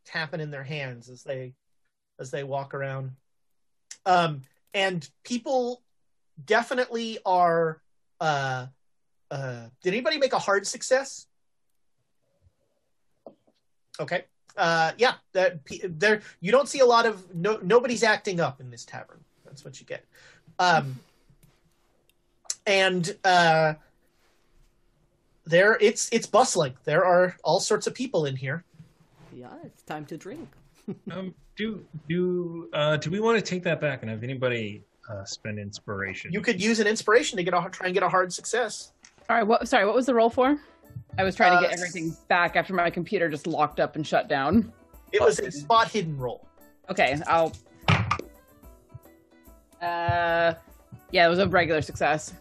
tapping in their hands as they as they walk around. Um, and people definitely are. Uh, uh, did anybody make a hard success? Okay. Uh, yeah, that there you don't see a lot of no nobody's acting up in this tavern. That's what you get. Um, and uh, there it's it's bustling. There are all sorts of people in here. Yeah, it's time to drink. Um, do do uh, do we want to take that back and have anybody uh, spend inspiration? You could use an inspiration to get a try and get a hard success. All right. What? Sorry. What was the roll for? I was trying to get Uh, everything back after my computer just locked up and shut down. It was a spot hidden roll. Okay. I'll. Uh, yeah, it was a regular success.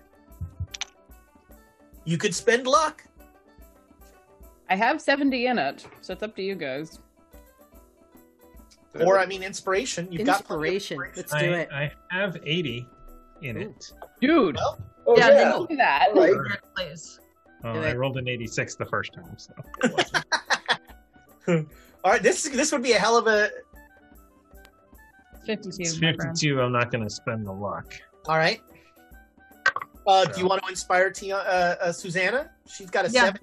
You could spend luck. I have seventy in it, so it's up to you guys. Or I mean inspiration. You've got Inspiration. Let's do I, it. I have 80 in it. Dude. Well, Oh, Yeah, yeah. then Look at that. All right. Please. Uh, Do I it. rolled an 86 the first time, so all right, this this would be a hell of a. Fifty-two. it's 52. I'm not going to spend the luck. All right. Uh, do you want to inspire Tia, uh, uh, Susanna? She's got a Yeah. seven.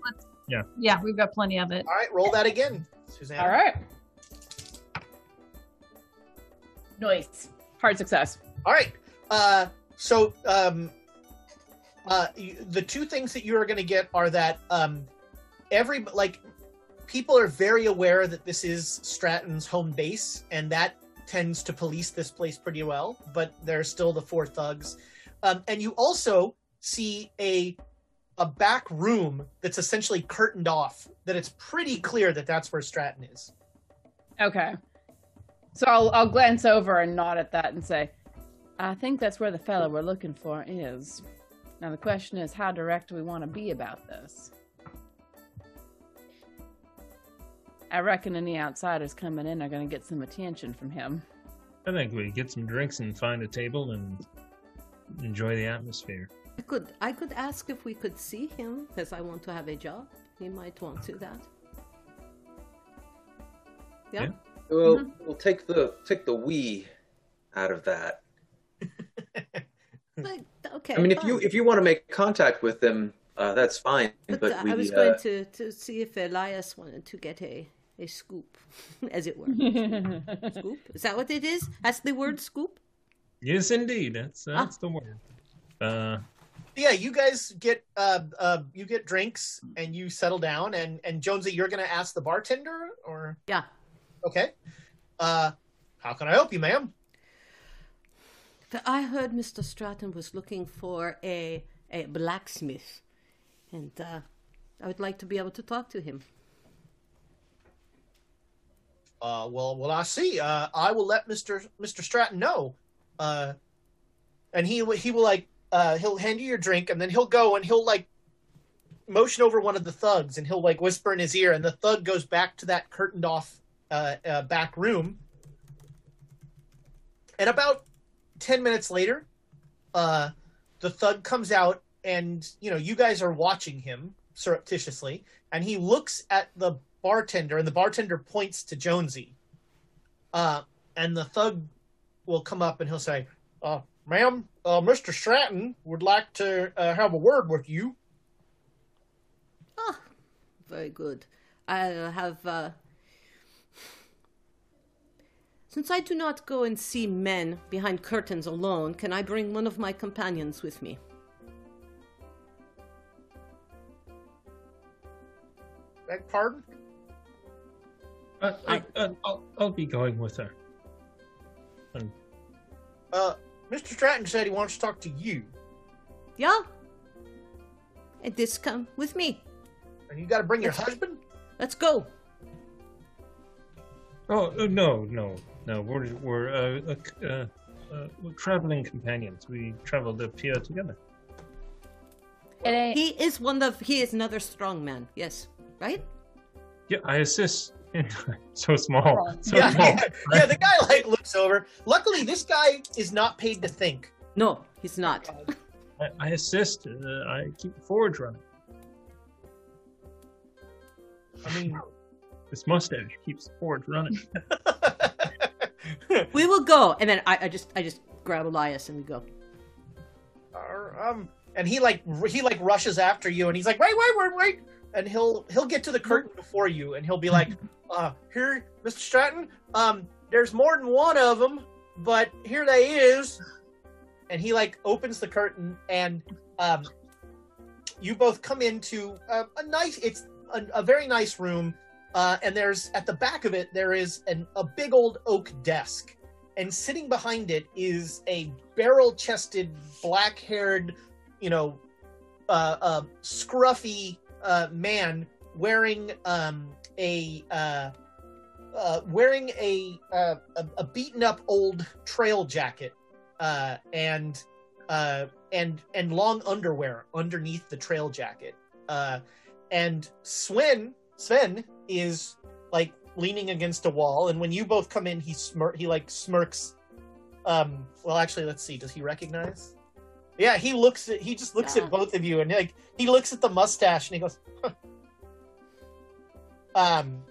Yeah. Yeah, we've got plenty of it. All right, roll that again, Susanna. All right. Nice. Hard success. All right. Uh, so um, uh, the two things that you are going to get are that um, every like people are very aware that this is Stratton's home base, and that tends to police this place pretty well. But there's still the four thugs, um, and you also see a a back room that's essentially curtained off. That it's pretty clear that that's where Stratton is. Okay. So I'll I'll glance over and nod at that and say, I think that's where the fellow we're looking for is. Now the question is, how direct do we want to be about this? I reckon any outsiders coming in are going to get some attention from him. I think we get some drinks and find a table and enjoy the atmosphere. I could I could ask if we could see him because I want to have a job. He might want to that. Yeah. Yeah. Well, we'll take the take the we out of that. But, okay. I mean, if you if you want to make contact with them, uh, that's fine. But, But, uh, we I was uh, going to, to see if Elias wanted to get a, a scoop, as it were. scoop? Is that what it is? That's the word scoop? Yes, indeed. That's Ah. that's the word. Uh, yeah, you guys get uh, uh, you get drinks and you settle down, and and Jonesy, you're gonna ask the bartender, or Yeah. Okay, uh, how can I help you, ma'am? I heard Mr. Stratton was looking for a, a blacksmith, and uh, I would like to be able to talk to him. Uh, well, well, I see. Uh, I will let Mister Mister Stratton know, uh, and he will- he will like uh, he'll hand you your drink, and then he'll go and he'll like motion over one of the thugs, and he'll like whisper in his ear, and the thug goes back to that curtained off uh, uh, back room. And about ten minutes later, uh, the thug comes out, and you know you guys are watching him surreptitiously, and he looks at the bartender, and the bartender points to Jonesy. Uh, and the thug will come up and he'll say, uh, "Ma'am, uh, Mr. Stratton would like to uh, have a word with you." Ah, very good. I'll have. Uh... Since I do not go and see men behind curtains alone, can I bring one of my companions with me? Beg pardon? Uh, I, uh, I'll, I'll be going with her. And Uh, Mr. Stratton said he wants to talk to you, Yeah? And this come with me. and you got to bring your husband. Let's go. oh uh, no, no, no. We're we're uh, uh, uh, uh, we're traveling companions. We traveled up here together. It ain't. He is one of. He is another strong man. Yes. Right? Yeah, I assist. so small, so yeah, small. yeah, yeah. The guy like looks over. Luckily, this guy is not paid to think. No, he's not. I, I assist. Uh, I keep the forge running. I mean, This mustache keeps the forge running. We will go. And then I, I just I just grab Elias and we go. uh, um, and he like he like rushes after you, and he's like, wait, wait, wait, wait, and he'll he'll get to the curtain before you, and he'll be like, uh, here, Mr. Stratton, um, there's more than one of them, but here they is, and he like opens the curtain, and um, you both come into a, a nice, it's a, a very nice room, uh, and there's at the back of it there is an a big old oak desk, and sitting behind it is a barrel-chested, black-haired, you know, uh, uh, scruffy uh, man wearing um, a uh, uh, wearing a, a a beaten up old trail jacket and and and long underwear underneath the trail jacket. And Sven Sven is like leaning against a wall, and when you both come in, he smirk he like smirks. Um, well, actually, let's see. Does he recognize? Yeah, he looks at he just looks Yeah. at both of you, and like he looks at the mustache, and he goes, huh. um.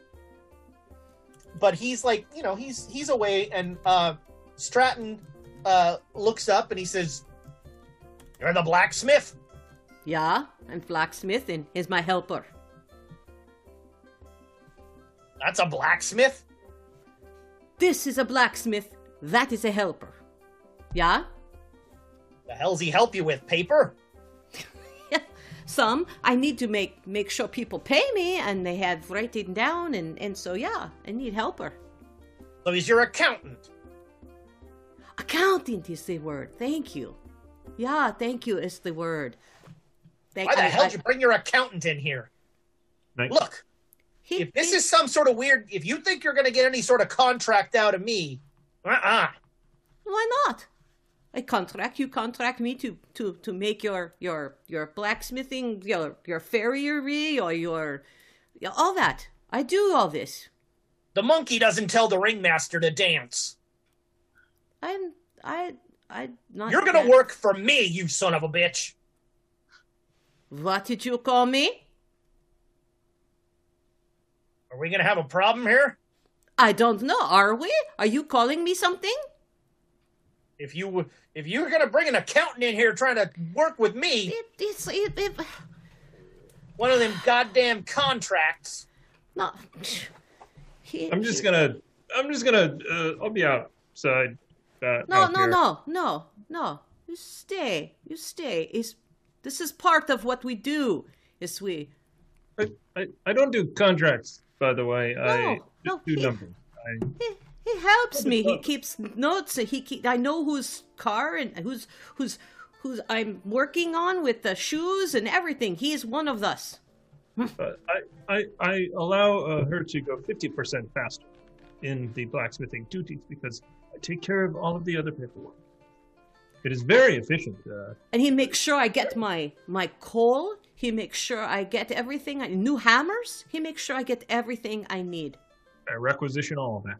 But he's like, you know, he's he's away, and uh, Stratton uh looks up and he says, "You're the blacksmith." Yeah, I'm blacksmith and he's my helper. That's a blacksmith. This is a blacksmith. That is a helper. Yeah? The hell's he help you with? Paper? Some I need to make make sure people pay me and they have writing down and and so yeah, I need helper. So he's your accountant. Accountant is the word. Thank you. Yeah, thank you is the word. Thank Why the I- hell I- did you bring your accountant in here? Like, Look, he- if this he- is some sort of weird, if you think you're going to get any sort of contract out of me, uh-uh. Why not? I contract you contract me to to to make your your your blacksmithing your your farriery or your all that. I do all this. The monkey doesn't tell the ringmaster to dance. I'm I I not. You're going to yet. work for me, you son of a bitch. What did you call me? Are we going to have a problem here? I don't know. Are we? Are you calling me something? If you if you're going to bring an accountant in here trying to work with me, It, it's it, it, one of them goddamn contracts. no. He, I'm just gonna. I'm just gonna. Uh, I'll be outside. Uh, No, out no, here. no, no, no. You stay. You stay. Is this is part of what we do? Is we I, I, I don't do contracts, by the way. I No, just no, do he- numbers. I, he, he helps me. He keeps notes. He keep, I know whose car and who's who's who's I'm working on with the shoes and everything. He is one of us. I, I, I allow uh, her to go 50% faster in the blacksmithing duties because I take care of all of the other paperwork. It is very efficient. Uh, And he makes sure I get my my coal. He makes sure I get everything. I, new hammers. He makes sure I get everything I need. I requisition all of that.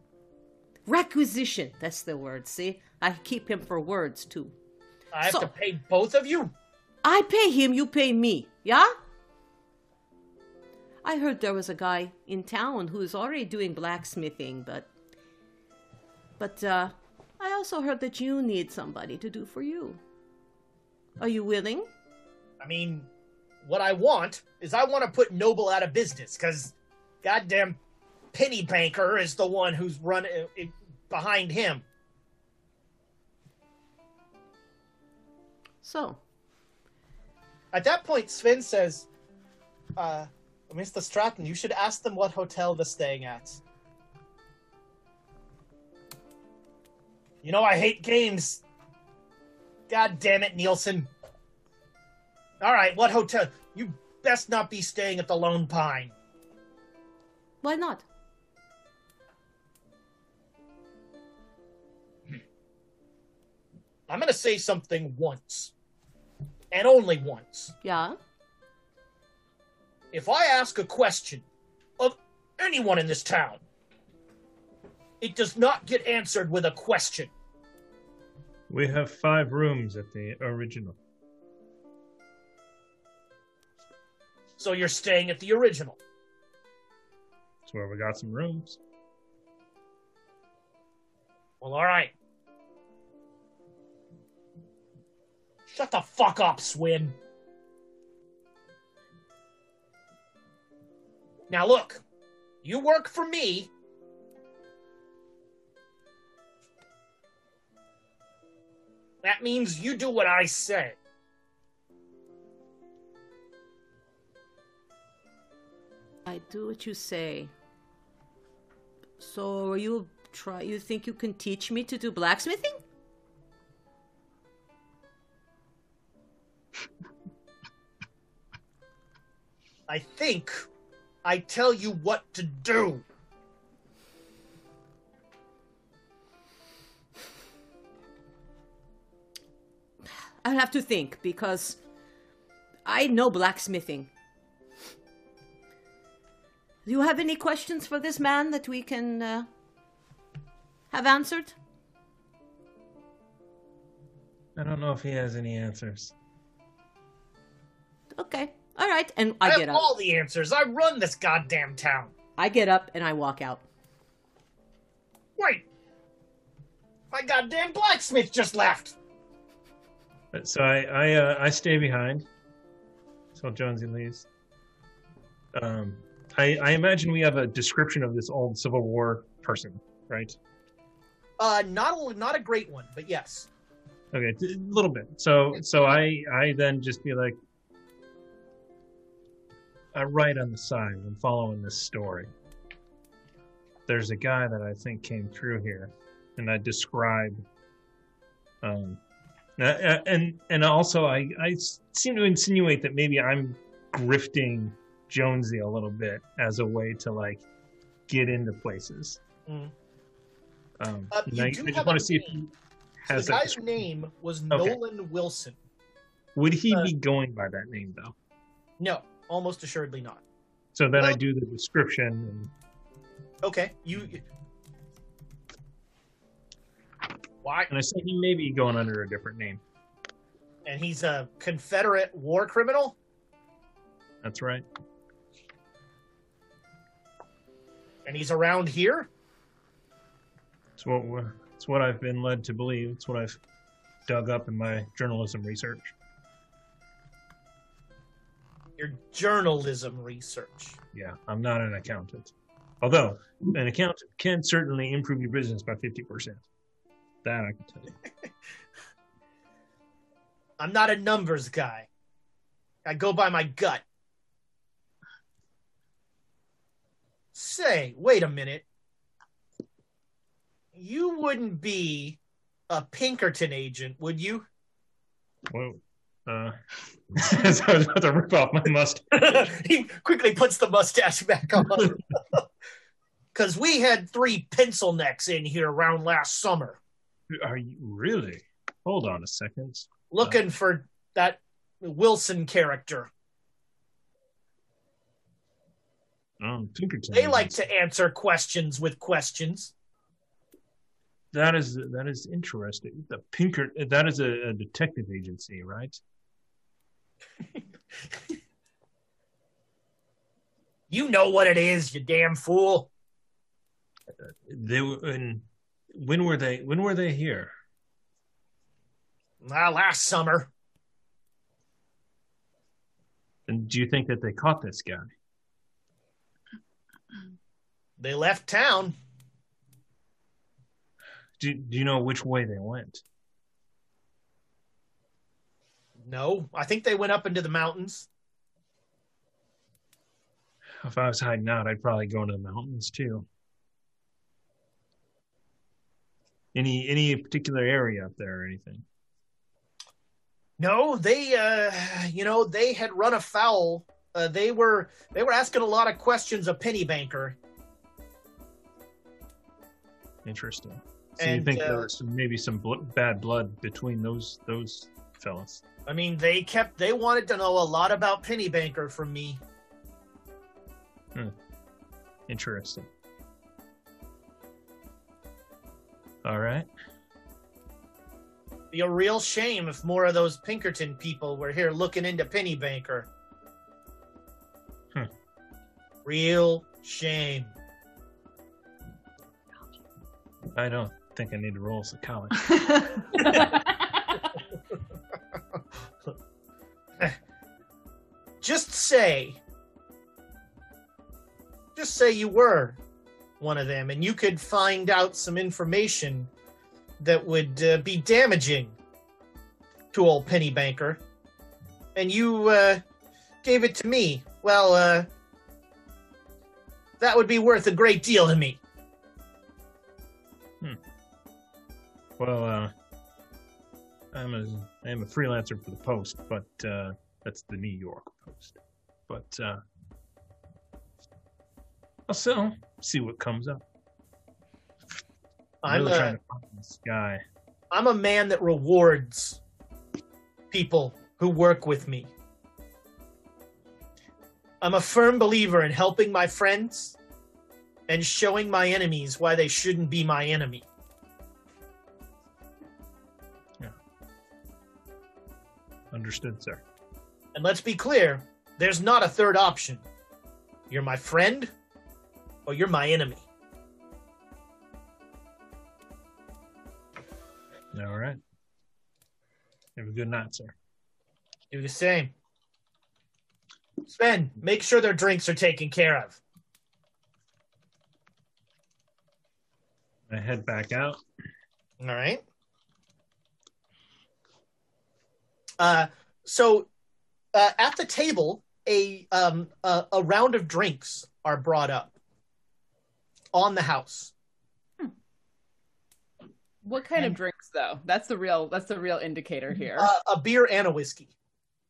Requisition. That's the word. See, I keep him for words too. I have So- to pay both of you. I pay him, you pay me. Yeah? I heard there was a guy in town who's already doing blacksmithing, but but uh I also heard that you need somebody to do for you. Are you willing? I mean, what I want is I want to put Noble out of business because goddamn Pennebaker is the one who's running behind him. So, At that point, Sven says, uh, Mr. Stratton, you should ask them what hotel they're staying at. You know, I hate games. God damn it, Nielsen. All right, what hotel? You best not be staying at the Lone Pine. why not? Hmm. I'm going to say something once, and only once. Yeah? If I ask a question of anyone in this town, it does not get answered with a question. We have five rooms at the original. So you're staying at the original. That's where we got some rooms. Well, all right. Shut the fuck up, Sven. Now look, you work for me. That means you do what I say. I do what you say. So you try you think you can teach me to do blacksmithing? I think I tell you what to do. I'll have to think because I know blacksmithing. Do you have any questions for this man that we can uh, have answered? I don't know if he has any answers. Okay. All right. And I, I, have get up. all the answers. I run this goddamn town. I get up and I walk out. Wait. My goddamn blacksmith just left. But- So I I, uh, I stay behind until Jonesy leaves. Um, I I imagine we have a description of this old Civil War person, right? Uh, not a, not a great one, but yes. Okay, a little bit. So so I I then just be like, I write on the side. I'm following this story. There's a guy that I think came through here, and I describe. Um, uh, uh, and and also I I seem to insinuate that maybe I'm grifting Jonesy a little bit as a way to like get into places. Mm. Um, Uh, you I, do I just want to see if he name. has the guy's name was Okay. Nolan Wilson. Would he uh, be going by that name though? No, almost assuredly not. So then I do the description and Okay, you. Why? And I say he may be going under a different name. And he's a Confederate war criminal. That's right. And he's around here. It's what we're- it's what I've been led to believe. It's what I've dug up in my journalism research. Your journalism research. Yeah, I'm not an accountant. Although an accountant can certainly improve your business by 50%. That I can tell you. I'm not a numbers guy. I go by my gut. Say, wait a minute. You wouldn't be a Pinkerton agent, would you? Whoa. Uh, so I was about to rip off my mustache. he quickly puts the mustache back on. Because we had three pencil necks in here around last summer Are you really? Hold on a second. looking for that Wilson character. Um, Pinkerton. They like to answer questions with questions. That is that is interesting. The Pinker that is a, a detective agency, right? You know what it is, you damn fool. They were and when were they when were they here? Ah, last summer. And do you think that they caught this guy? They left town. Do, do you know which way they went? No, I think they went up into the mountains. If I was hiding out, I'd probably go into the mountains too. Any any particular area up there or anything? No, they, uh, you know, they had run afoul. Uh, they were they were asking a lot of questions of Pennebaker. Interesting. So And, you think uh, there was some, maybe some bl- bad blood between those those fellas? I mean, they kept they wanted to know a lot about Pennebaker from me. Hmm. Interesting. All right. Be a real shame if more of those Pinkerton people were here looking into Pennebaker. Hmm. Real shame. I don't think I need to roll psychology. Just say, just say you were one of them, and you could find out some information that would uh, be damaging to old Pennebaker, and you uh, gave it to me. Well, uh, that would be worth a great deal to me. Well, uh, I'm a I'm a freelancer for the Post, but uh, that's the New York Post. But uh, I'll still see what comes up. I'm I'm really a- trying to find this guy. I'm a man that rewards people who work with me. I'm a firm believer in helping my friends and showing my enemies why they shouldn't be my enemy. Understood, sir. And let's be clear, there's not a third option. You're my friend or you're my enemy. All right. Have a good night, sir. Do the same. Sven, make sure their drinks are taken care of. I head back out. All right. Uh, so uh, at the table, a um a, a round of drinks are brought up on the house. What kind of drinks though? That's the real that's the real indicator here. Uh, a beer and a whiskey.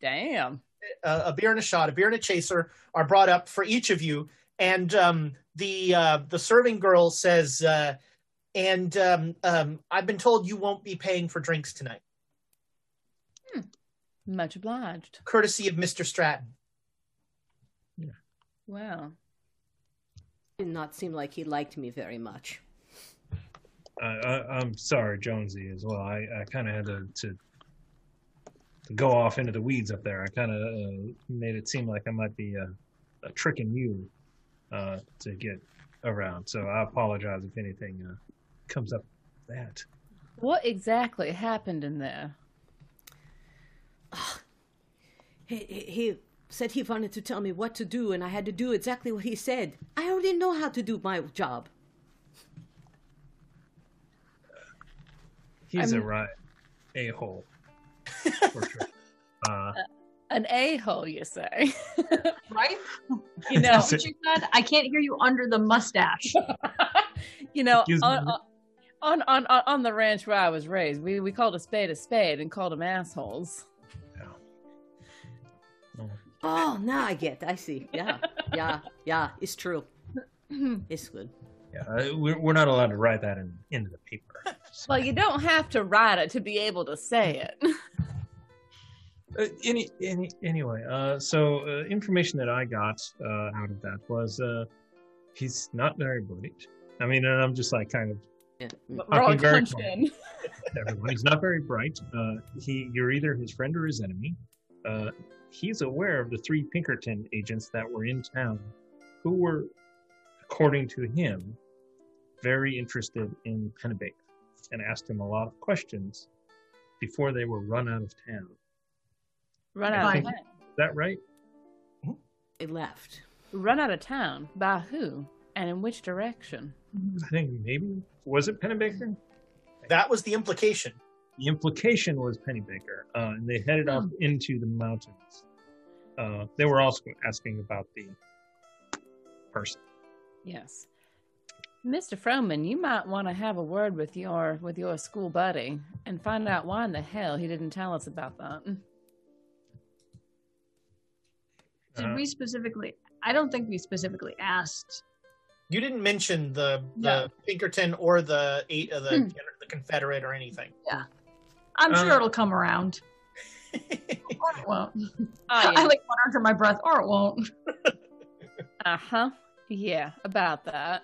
Damn. Uh, a beer and a shot, a beer and a chaser are brought up for each of you, and um, the uh, the serving girl says, uh, "And um, um, I've been told you won't be paying for drinks tonight, Much obliged. courtesy of Mister Stratton." Yeah. Wow. Did not seem like he liked me very much. Uh, I, I'm sorry, Jonesy, as well. I, I kind of had to, to to go off into the weeds up there. I kind of uh, made it seem like I might be uh, uh, tricking you uh, to get around. So I apologize if anything uh, comes up that. What exactly happened in there? He, he, he said he wanted to tell me what to do, and I had to do exactly what he said. I already know how to do my job. He's a I'm- right a hole. Sure. Uh, An a hole, you say? Right? you know, what you said? I can't hear you under the mustache. you know, on, on on on on the ranch where I was raised, we we called a spade a spade and called them assholes. Oh, now I get. I see. Yeah, yeah, yeah. It's true. It's good. yeah, uh, we're, we're not allowed to write that in, into the paper. Well, you don't have to write it to be able to say it. Uh, any, any, anyway, uh, so uh, information that I got uh, out of that was uh, he's not very bright. I mean, and I'm just like kind of But we're talking very in. everyone. He's not very bright. Uh, he, you're either his friend or his enemy. He's aware of the three Pinkerton agents that were in town, who were, according to him, very interested in Pennebaker, and asked him a lot of questions before they were run out of town. Run out of think- town. Is that right? Hmm? They left. Run out of town. By who? And in which direction? I think maybe was it Pennebaker? That was the implication. The implication was Pennebaker, uh, and they headed up into the mountains. Uh, they were also asking about the person. Yes. Mr. Froman, you might want to have a word with your with your school buddy and find out why in the hell he didn't tell us about that. Did Uh, we specifically? I don't think we specifically asked. You didn't mention the the No. Pinkerton or the eight of the Hmm. the Confederate or anything. I'm sure Uh, it'll come around. or it won't. Oh, I like water under my breath, or it won't. uh huh. Yeah, about that.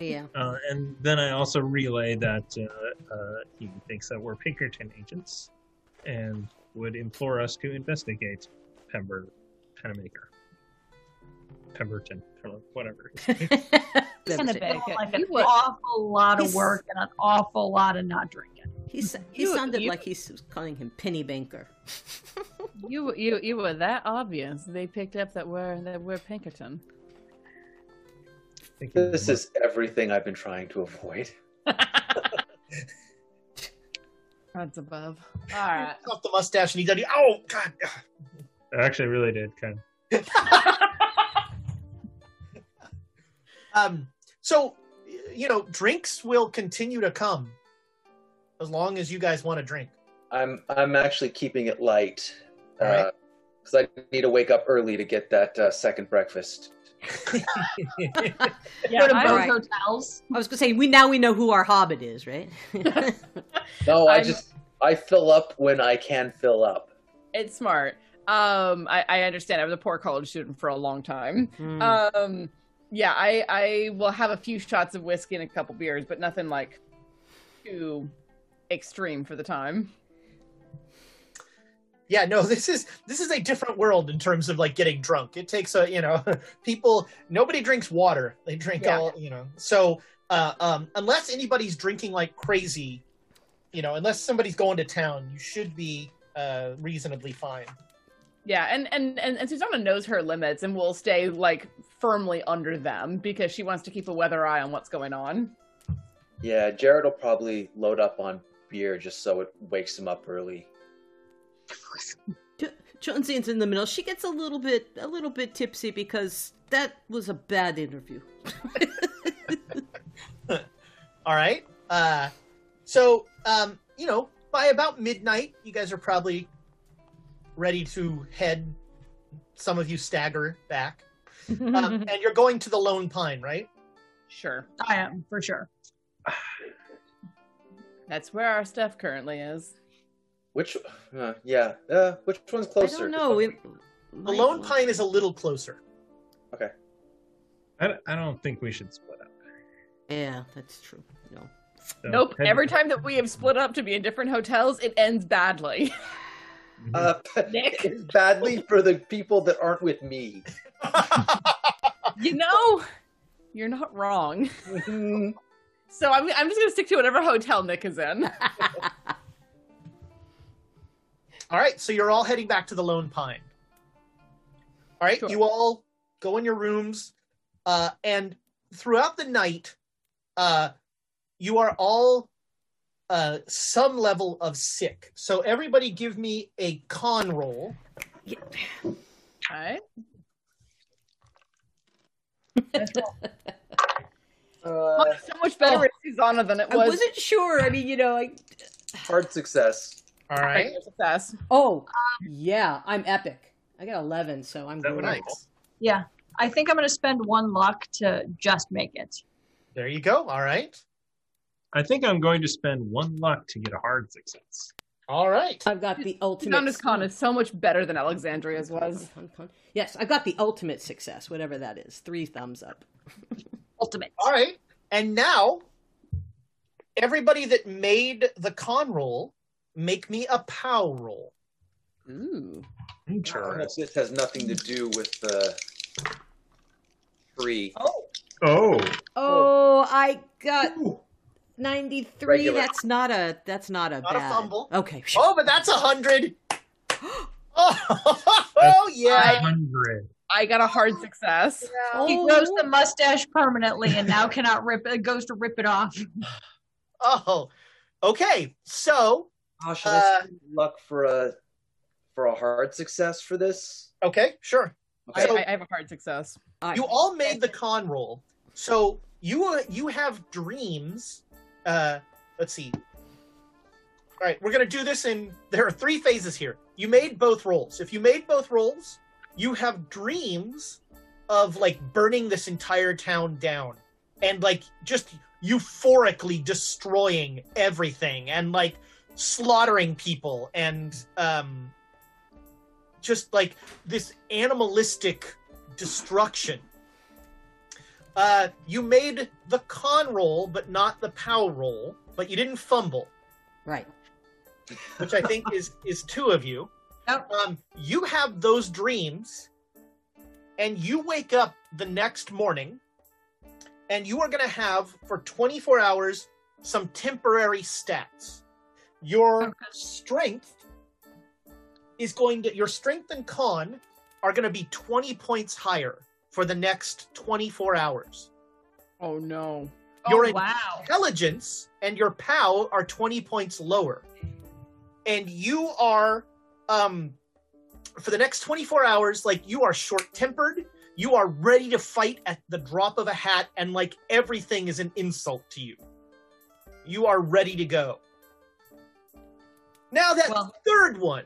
Yeah. Uh, and then I also relay that uh, uh, he thinks that we're Pinkerton agents and would implore us to investigate Pember, Pennemaker. Pemberton, Pember- whatever. Pennebaker. like an awful lot of work and an awful lot of not drinking. He, he You- sounded you- like he was calling him Penny Banker. You you you were that obvious. They picked up that we're that we're Pinkerton. This is everything I've been trying to avoid. That's above. All right. Off the mustache and he did. Oh God! I actually really did kind of. Um. So, you know, drinks will continue to come as long as you guys want to drink. I'm I'm actually keeping it light All right. because I need to wake up early to get that uh, second breakfast. Yeah, Go to I- both Right. hotels. I was gonna say we now we know who our hobbit is, right? No, I I'm- just I fill up when I can fill up. it's smart. Um, I, I understand. I was a poor college student for a long time. Hmm. Um, yeah, I I will have a few shots of whiskey and a couple beers, but nothing like too extreme for the time. Yeah, no, this is this is a different world in terms of like getting drunk. It takes a you know people nobody drinks water. They drink Yeah. all you know. So uh, um, unless anybody's drinking like crazy, you know, unless somebody's going to town, you should be uh, reasonably fine. Yeah, and, and and and Susanna knows her limits and will stay like firmly under them because she wants to keep a weather eye on what's going on. Yeah, Jared will probably load up on beer just so it wakes him up early. Jo- Jonesy's in the middle. She gets a little bit a little bit tipsy because that was a bad interview. All right. Uh, so um, you know, by about midnight, you guys are probably ready to head. Some of you stagger back, um, and you're going to the Lone Pine, right? Sure, I am for sure. that's where our stuff currently is. Which, uh, yeah, uh, which one's closer? I closer? don't know. It, The Lone Pine is a little closer. Okay. I, I don't think we should split up. Yeah, that's true. No. So, Nope. head- Every time that we have split up to be in different hotels, it ends badly. Uh, Nick. it's badly for the people that aren't with me. you know, you're not wrong. Mhm. So I'm I'm just gonna stick to whatever hotel Nick is in. All right, so you're all heading back to the Lone Pine. All right, Sure. you all go in your rooms, uh, and throughout the night, uh, you are all uh, some level of sick. So everybody, give me a con roll. Alright. Uh, so much better Oh. with Susanna than it was. I was. wasn't sure. I mean, you know, I. hard success. All right, Success. Oh, yeah, I'm epic. I got 11, so I'm That good. nice. Yeah, I think I'm going to spend one luck to just make it. There you go. All right. I think I'm going to spend one luck to get a hard success. All right. I've got the ultimate. Tiana's con is so much better than Alexandria's was. Yes, I've got the ultimate success, whatever that is. Three thumbs up. Ultimate. All right. And now, everybody that made the con roll, make me a POW roll. Ooh. Interesting. This has nothing to do with the tree. Oh. Oh. Oh, I got ninety-three. Regular. That's not a. That's not a Not a bad. fumble. Okay. Oh, but that's a hundred. Oh, oh yeah. Hundred. I got a hard success. He grows the mustache permanently and now cannot rip it. Goes to rip it off. Oh, okay. So, Oh, should Uh, I spend luck for a for a hard success for this? okay, sure. I, So- I, I have a hard success. you all made the con roll so you uh, you have dreams uh let's see all right we're gonna do this in there are three phases here you made both rolls if you made both rolls you have dreams of like burning this entire town down and like just euphorically destroying everything and like slaughtering people and um just like this animalistic destruction. Uh, you made the con roll, but not the pow roll, but you didn't fumble, Right. which I think is is two of you. Yep. Um, you have those dreams, and you wake up the next morning, and you are going to have for 24 hours some temporary stats. Your strength is going to your strength and con are going to be 20 points higher for the next 24 hours. Oh no. Your oh, wow. intelligence and your POW are 20 points lower. And you are um for the next 24 hours like you are short-tempered, you are ready to fight at the drop of a hat and like everything is an insult to you. You are ready to go. Now that Well- third one.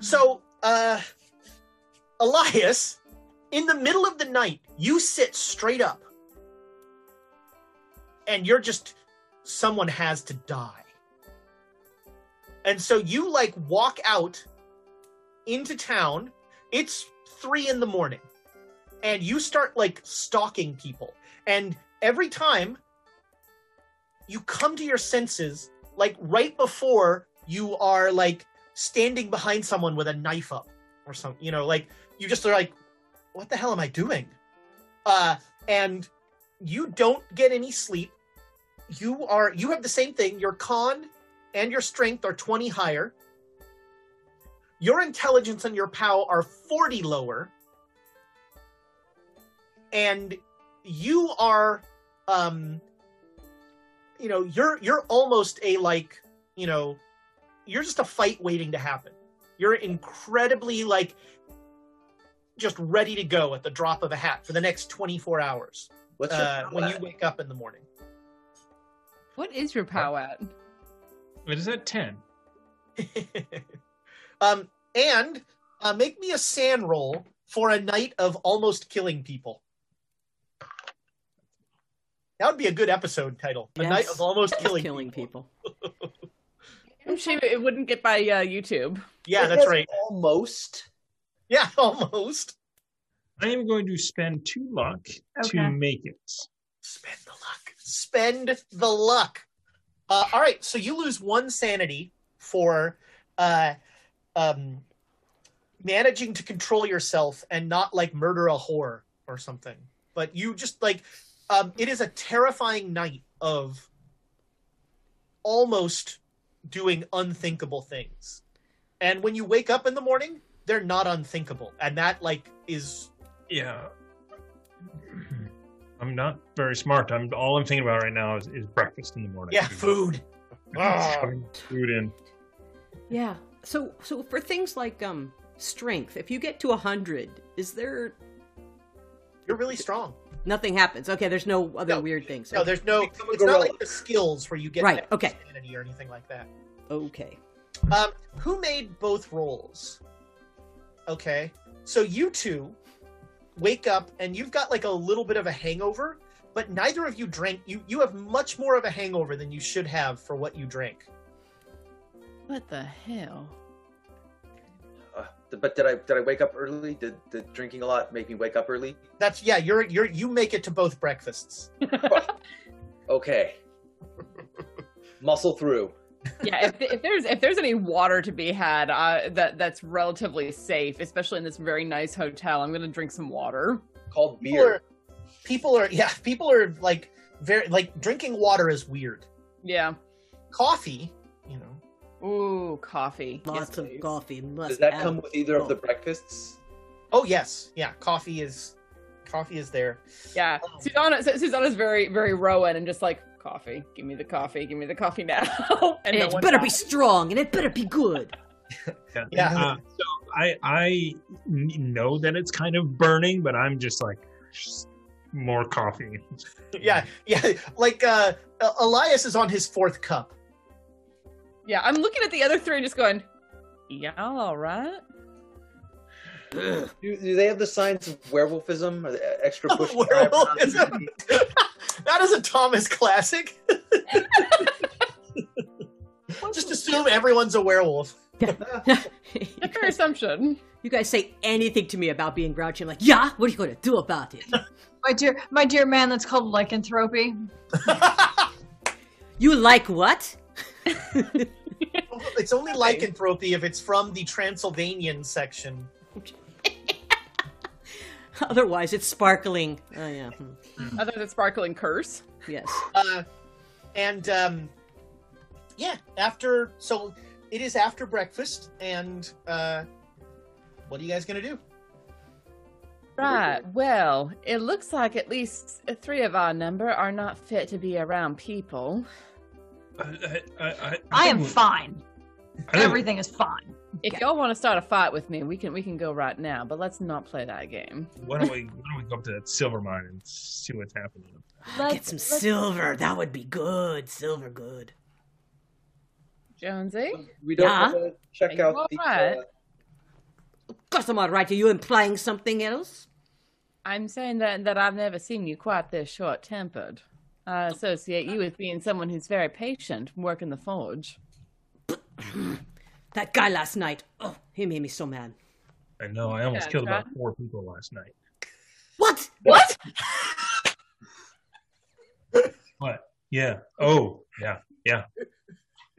So, uh Elias, in the middle of the night, you sit straight up and you're just someone has to die. And so you like walk out into town. It's three in the morning, and you start like stalking people. And every time you come to your senses, like right before you are like standing behind someone with a knife up or something, you know, like you just are like, what the hell am I doing? Uh, and you don't get any sleep. You are you have the same thing. Your con and your strength are 20 higher. Your intelligence and your POW are 40 lower. And you are um you know, you're you're almost a like, you know, you're just a fight waiting to happen. You're incredibly like just ready to go at the drop of a hat for the next 24 hours What's uh, when you wake up in the morning. What is your POW at? It is at ten. um, and uh, make me a SAN roll for a night of almost killing people. That would be a good episode title. A night of almost killing. Killing people. I'm sure it wouldn't get by uh, YouTube. Yeah, It that's right. Almost. Yeah, almost. I am going to spend two luck Okay. to make it. Spend the luck. Spend the luck. Uh, all right, so you lose one sanity for uh, um, managing to control yourself and not like murder a whore or something. But you just like um, it is a terrifying night of almost doing unthinkable things. And when you wake up in the morning, they're not unthinkable, and that like is Yeah. I'm not very smart. I'm all I'm thinking about right now is, is breakfast in the morning. yeah, food. Ah. Food in. Yeah. So so for things like um strength, if you get to a hundred, is there You're really strong. nothing happens? Okay, there's no other No. weird things. No, there's no. Become a It's not like the skills where you get Right, extra okay. sanity or anything like that. Okay. Wake up and you've got like a little bit of a hangover, but neither of you drank. You you have much more of a hangover than you should have for what you drank. What the hell? Uh, but did I did I wake up early? Did did drinking a lot make me wake up early? That's yeah. You're you're you make it to both breakfasts. Okay. Muscle through. Yeah, if, if there's if there's any water to be had, uh, that that's relatively safe, especially in this very nice hotel. I'm gonna drink some water. Called People are, people are yeah. People are like very like drinking water is weird. Yeah. Coffee, you know. Ooh, coffee. Lots of coffee. Must Does that come with either of the breakfasts? Oh yes, yeah. Coffee is coffee is there. Yeah, Susanna. Su- Susanna's very very Rowan and just like coffee. Give me the coffee. Give me the coffee now. and And no it one better be strong, and it better be good. Yeah. Yeah. Uh, so I I n- know that it's kind of burning, but I'm just like more coffee. Yeah, yeah. Like uh Elias is on his fourth cup. Yeah, I'm looking at the other three, and just going, yeah, all right. Do, do they have the signs of werewolfism or the extra push? Werewolfism. That is a Thomas classic. Just assume everyone's a werewolf. Fair assumption. You guys say anything to me about being grouchy, I'm like, yeah. What are you going to do about it? My dear, my dear man, that's called lycanthropy. You like what? It's only lycanthropy if it's from the Transylvanian section. Otherwise, it's sparkling. Oh yeah. Hmm. Hmm. Other than sparkling curse. Yes. Uh, and um, yeah, after so it is after breakfast, and uh, what are you guys gonna do? Right. Well, it looks like at least three of our number are not fit to be around people. I, I, I, I am fine. I Everything is fine. If y'all want to start a fight with me, we can we can go right now. But let's not play that game. Why don't we why don't we go up to that silver mine and see what's happening? Let's, Get some silver. That would be good. Silver good. Jonesy, We don't Yeah? want to check Are you out all the. right? Uh, Of course, I'm all right. Are you implying something else? I'm saying that that I've never seen you quite this short tempered. I associate you with being someone who's very patient, working the forge. That guy last night. Oh, he made me so mad. I know I almost Yeah, killed try- about four people last night. What? What? What? Yeah. Oh, yeah. Yeah.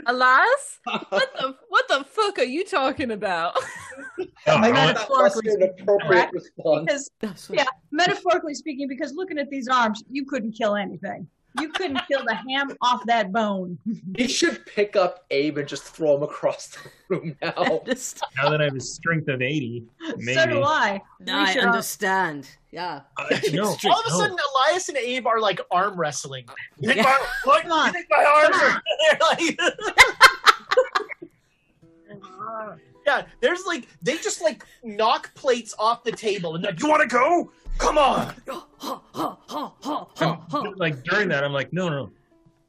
Elias? What the what the fuck are you talking about? Oh, I I got want- that was an appropriate response. Because, yeah, metaphorically speaking, because looking at these arms, you couldn't kill anything. You couldn't kill the ham off that bone. He should pick up Abe and just throw him across the room now. Now that I have a strength of eighty, maybe. So do I. I We should all- understand. Yeah. Uh, no, All of a no. sudden, Elias and Abe are like arm wrestling. You think, Yeah. my, what? Come on. You think my arms are? They're like, yeah, there's like they just like knock plates off the table and they're like, you want to go? Come on. Like during that, I'm like, no, no.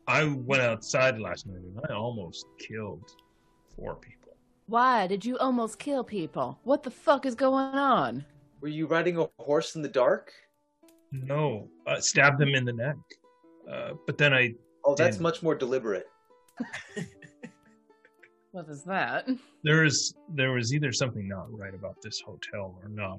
I went outside last night and I almost killed four people. Why did you almost kill people? What the fuck is going on? Were you riding a horse in the dark? No, uh, stabbed them in the neck. Uh, but then I, Oh, that's Damn. much more deliberate. What is that? there is, there was either something not right about this hotel or not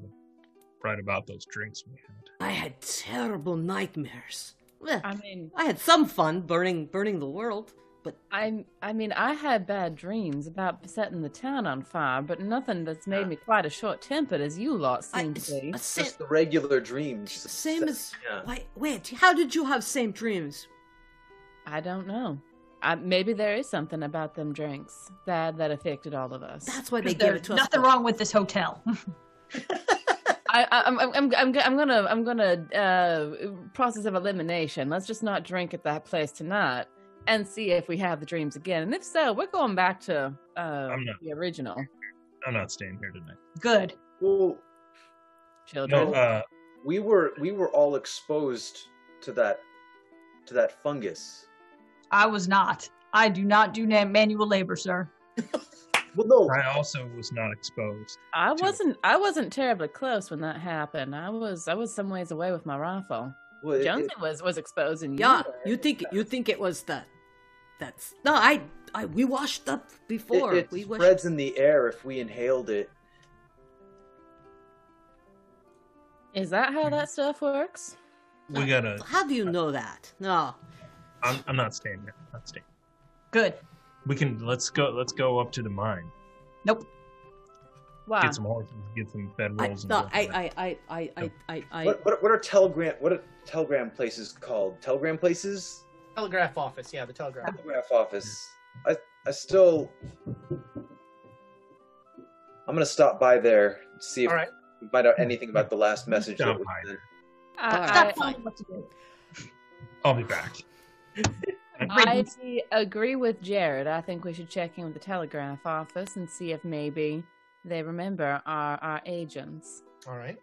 right about those drinks we had. I had terrible nightmares. I mean, I had some fun burning burning the world, but I I mean, I had bad dreams about setting the town on fire, but nothing that's made me quite as short-tempered as you lot I, seem to be. a sa- Just the regular dreams. same as. Yeah. Wait, wait. How did you have same dreams? I don't know. I, maybe there is something about them drinks that that affected all of us. That's why they gave There's it to us. nothing wrong with this hotel. I, I, I'm, I'm, I'm, I'm, I'm gonna, I'm gonna uh, process of elimination. Let's just not drink at that place tonight and see if we have the dreams again. And if so, we're going back to uh, not- the original I'm not staying here tonight. Good. Well, children. No, uh, we were we were all exposed to that to that fungus. I was not. I do not do na- manual labor, sir. Well, no. I also was not exposed. I wasn't. I wasn't terribly close when that happened. I was. I was some ways away with my rifle. Well, it- Jonesy was was exposed, and Yeah, were. you think you think it was that? That's no, I, I we washed up before. it we washed. spreads in the air if we inhaled it. Is that how hmm. that stuff works? We gotta. How do you know that? No, I'm, I'm not staying there. Not staying. Good. We can. Let's go. Let's go up to the mine. Nope. Wow. Get some horses. Get some I, bedrolls. no, and I, I, I, I, I, I, I, What, what what are telegram what are telegram places called? Telegram places? Telegraph office, yeah, the telegraph. Telegraph office. I I still. I'm gonna stop by there to see if All right. we find out anything about the last message. Stop that was by sent. Uh, I, Stop I, telling me what to do. I'll be back. I agree with Jared. I think we should check in with the telegraph office and see if maybe they remember our our agents. All right.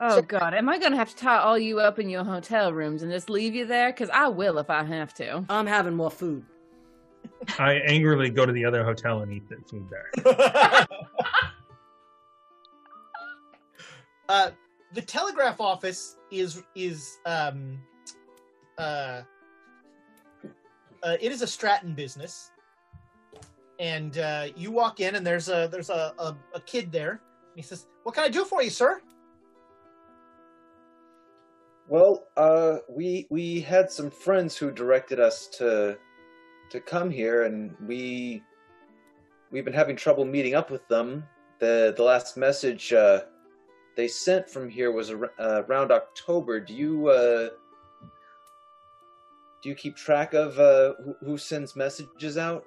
Oh So- God, am I gonna have to tie all you up in your hotel rooms and just leave you there? Because I will if I have to. I'm having more food. I angrily go to the other hotel and eat the food there. uh, the telegraph office is is um, uh, uh, it is a Stratton business, and uh, you walk in and there's a there's a, a, a kid there. He says, "What can I do for you, sir?" Well, uh, we we had some friends who directed us to to come here, and we we've been having trouble meeting up with them. the The last message uh, they sent from here was ar- uh, around October. Do you uh, do you keep track of uh, who, who sends messages out?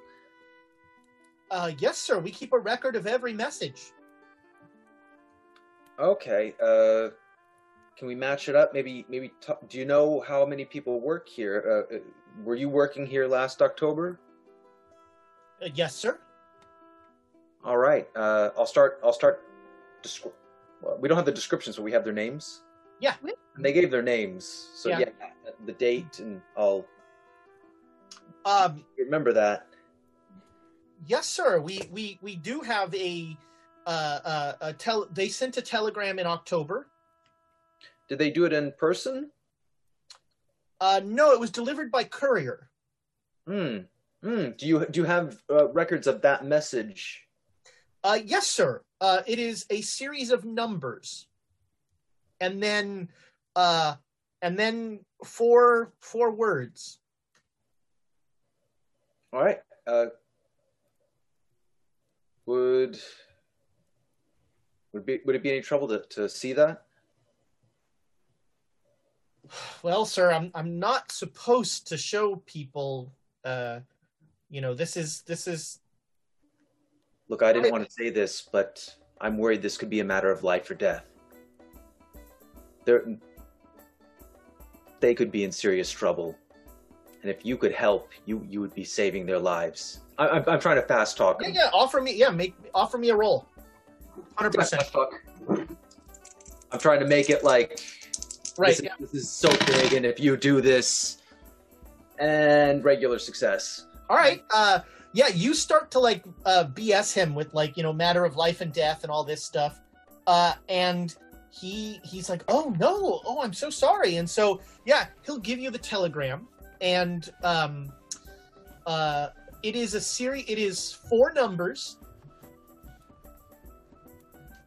Uh, yes, sir. We keep a record of every message. Okay. Uh, can we match it up? Maybe maybe. T- do you know how many people work here? Uh, uh, were you working here last October? Uh, yes, sir. All right. Uh, I'll start. I'll start. Descri- well, we don't have the descriptions, but we have their names. Yeah. And they gave their names, so Yeah. yeah, the date, and I'll Um, remember that. Yes, sir. We we we do have a uh, uh, a tel- They sent a telegram in October. Did they do it in person? Uh, no, it was delivered by courier. Hmm. Hmm. Do you do you have uh, records of that message? Uh, yes, sir. Uh, it is a series of numbers, and then uh, and then four four words. All right. Uh, would would be would it be any trouble to, to see that? Well, sir, I'm I'm not supposed to show people. Uh, you know, this is this is Look, I didn't want to say this, but I'm worried this could be a matter of life or death. They're, they could be in serious trouble, and if you could help, you you would be saving their lives. I, I'm, I'm trying to fast talk. yeah yeah. Offer me yeah make offer me a roll. Hundred percent. Fast. I'm trying to make it like Right. This, is- this is so big, and if you do this, and regular success. All right. Uh, yeah, you start to like uh, BS him with like you know matter of life and death and all this stuff, uh, and he he's like, oh no, oh I'm so sorry, and so yeah, he'll give you the telegram, and um, uh, it is a series. It is four numbers,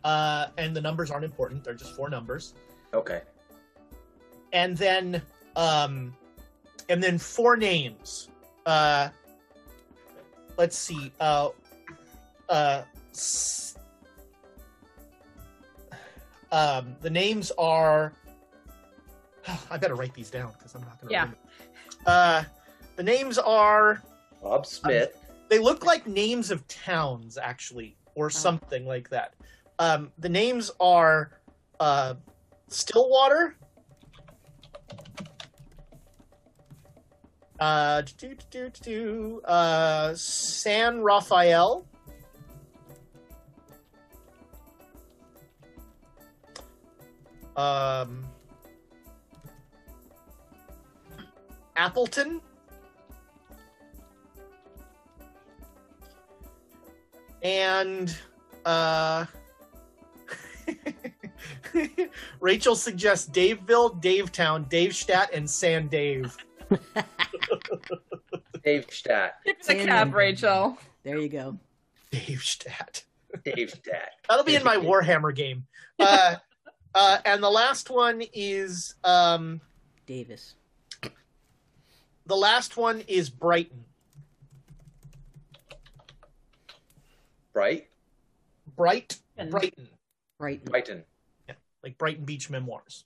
uh, and the numbers aren't important; they're just four numbers. Okay. and then um and then four names. Uh let's see. Uh uh s- um the names are i better write these down because i'm not gonna Yeah. remember. uh the names are Bob Smith. they look like names of towns actually or something like that um the names are uh stillwater uh do, do, do, do, uh san rafael um appleton and uh, Rachel suggests Daveville, Davetown, Davestat, and San Dave. Dave Stat. Tip the cap, Rachel. There you go. Davestat. Dave Stat. That'll be in my Warhammer game. Uh, uh, and the last one is um, Davis. the last one is Brighton. Bright. Bright And- Brighton, Right. Brighton. Yeah. Like Brighton Beach Memoirs.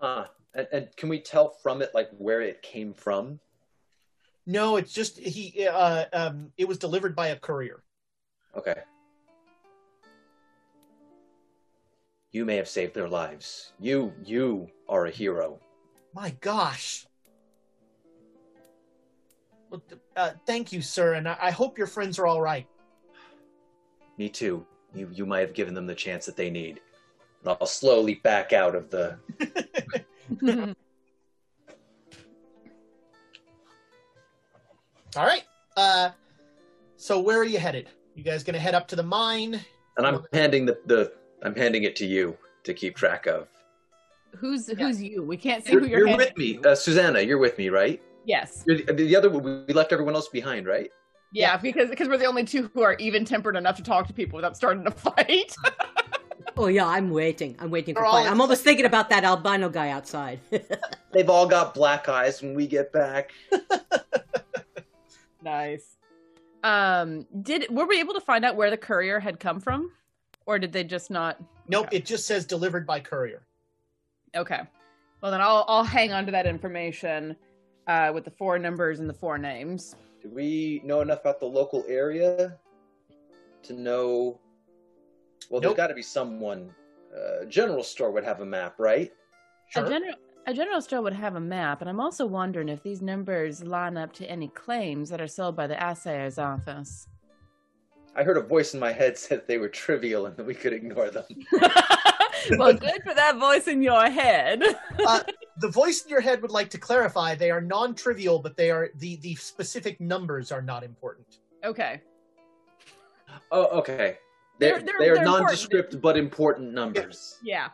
Huh. And, and can we tell from it like where it came from? No, it's just he. Uh, um, it was delivered by a courier. Okay. You may have saved their lives. You, you are a hero. My gosh. Well, uh, thank you, sir, and I, I hope your friends are all right. Me too. You, you might have given them the chance that they need. And I'll slowly back out of the. All right. Uh, so where are you headed? You guys gonna head up to the mine? And I'm handing the, the I'm handing it to you to keep track of. Who's who's you? We can't see You're, who you're, you're handing with me, uh, Susanna. You're with me, right? Yes. You're the, the other we left everyone else behind, right? Yeah, because because we're the only two who are even tempered enough to talk to people without starting a fight. Oh yeah, I'm waiting. I'm waiting for They're all fight. I'm almost thinking about that albino guy outside. They've all got black eyes when we get back. nice. Um, did were we able to find out where the courier had come from, or did they just not? Nope. It just says delivered by courier. Okay. Well, then I'll I'll hang on to that information uh, with the four numbers and the four names. Do we know enough about the local area to know? Well, Nope. there's got to be someone. Uh, general store would have a map, right? Sure. A general a general store would have a map, and I'm also wondering if these numbers line up to any claims that are sold by the assayer's office. I heard a voice in my head said they were trivial and that we could ignore them. well, good for that voice in your head. uh, the voice in your head would like to clarify they are non-trivial, but they are the the specific numbers are not important. okay. Oh, okay. They're, They're- they're- they're, they're nondescript but important numbers. Yeah.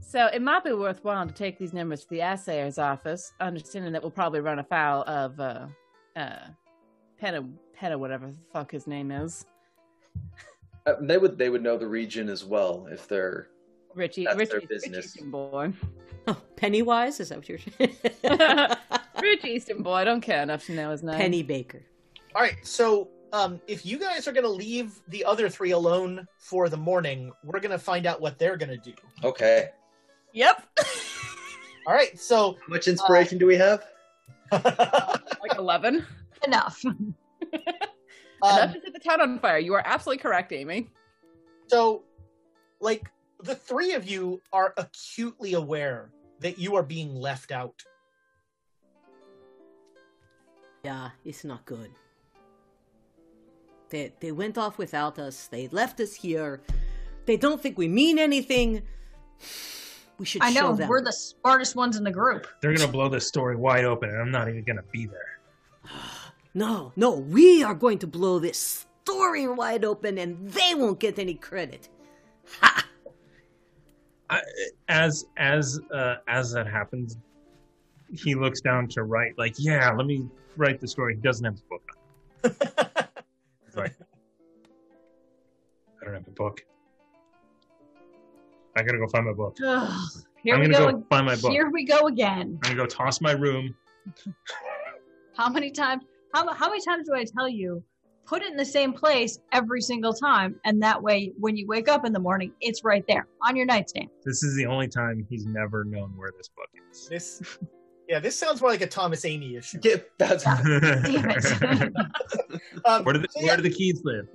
So it might be worthwhile to take these numbers to the assayer's office, understanding that we'll probably run afoul of uh uh Peta Peta whatever the fuck his name is. Uh, they would they would know the region as well if they're Richie That's Richie their Rich business. Easton boy. oh, Pennywise? Is that what you're saying? Rich Easton boy, I don't care enough to know his name. Pennebaker. All right, so um, if you guys are going to leave the other three alone for the morning, we're going to find out what they're going to do. okay. Yep. All right, so How much inspiration do we have? like eleven. Enough. Enough um, to set the town on fire. You are absolutely correct, Amy. so like the three of you are acutely aware that you are being left out. Yeah, it's not good. They they went off without us. They left us here. They don't think we mean anything. We should I show know them. we're the smartest ones in the group. They're gonna blow this story wide open, and I'm not even gonna be there. No, no, we are going to blow this story wide open and they won't get any credit. I, as as uh, as that happens, he looks down to write. Like, yeah, let me write the story. He doesn't have his book on. He's like, I don't have a book. I gotta go find my book. Ugh, here I'm we gonna go. go find my book. Here we go again. I'm gonna go toss my room. How many times? How, how many times do I tell you? Put it in the same place every single time, and that way, when you wake up in the morning, it's right there on your nightstand. This is the only time he's never known where this book is. This, yeah, this sounds more like a Thomas Amy issue. Yeah, that's Damn it. Um, where do the so where do the keys live?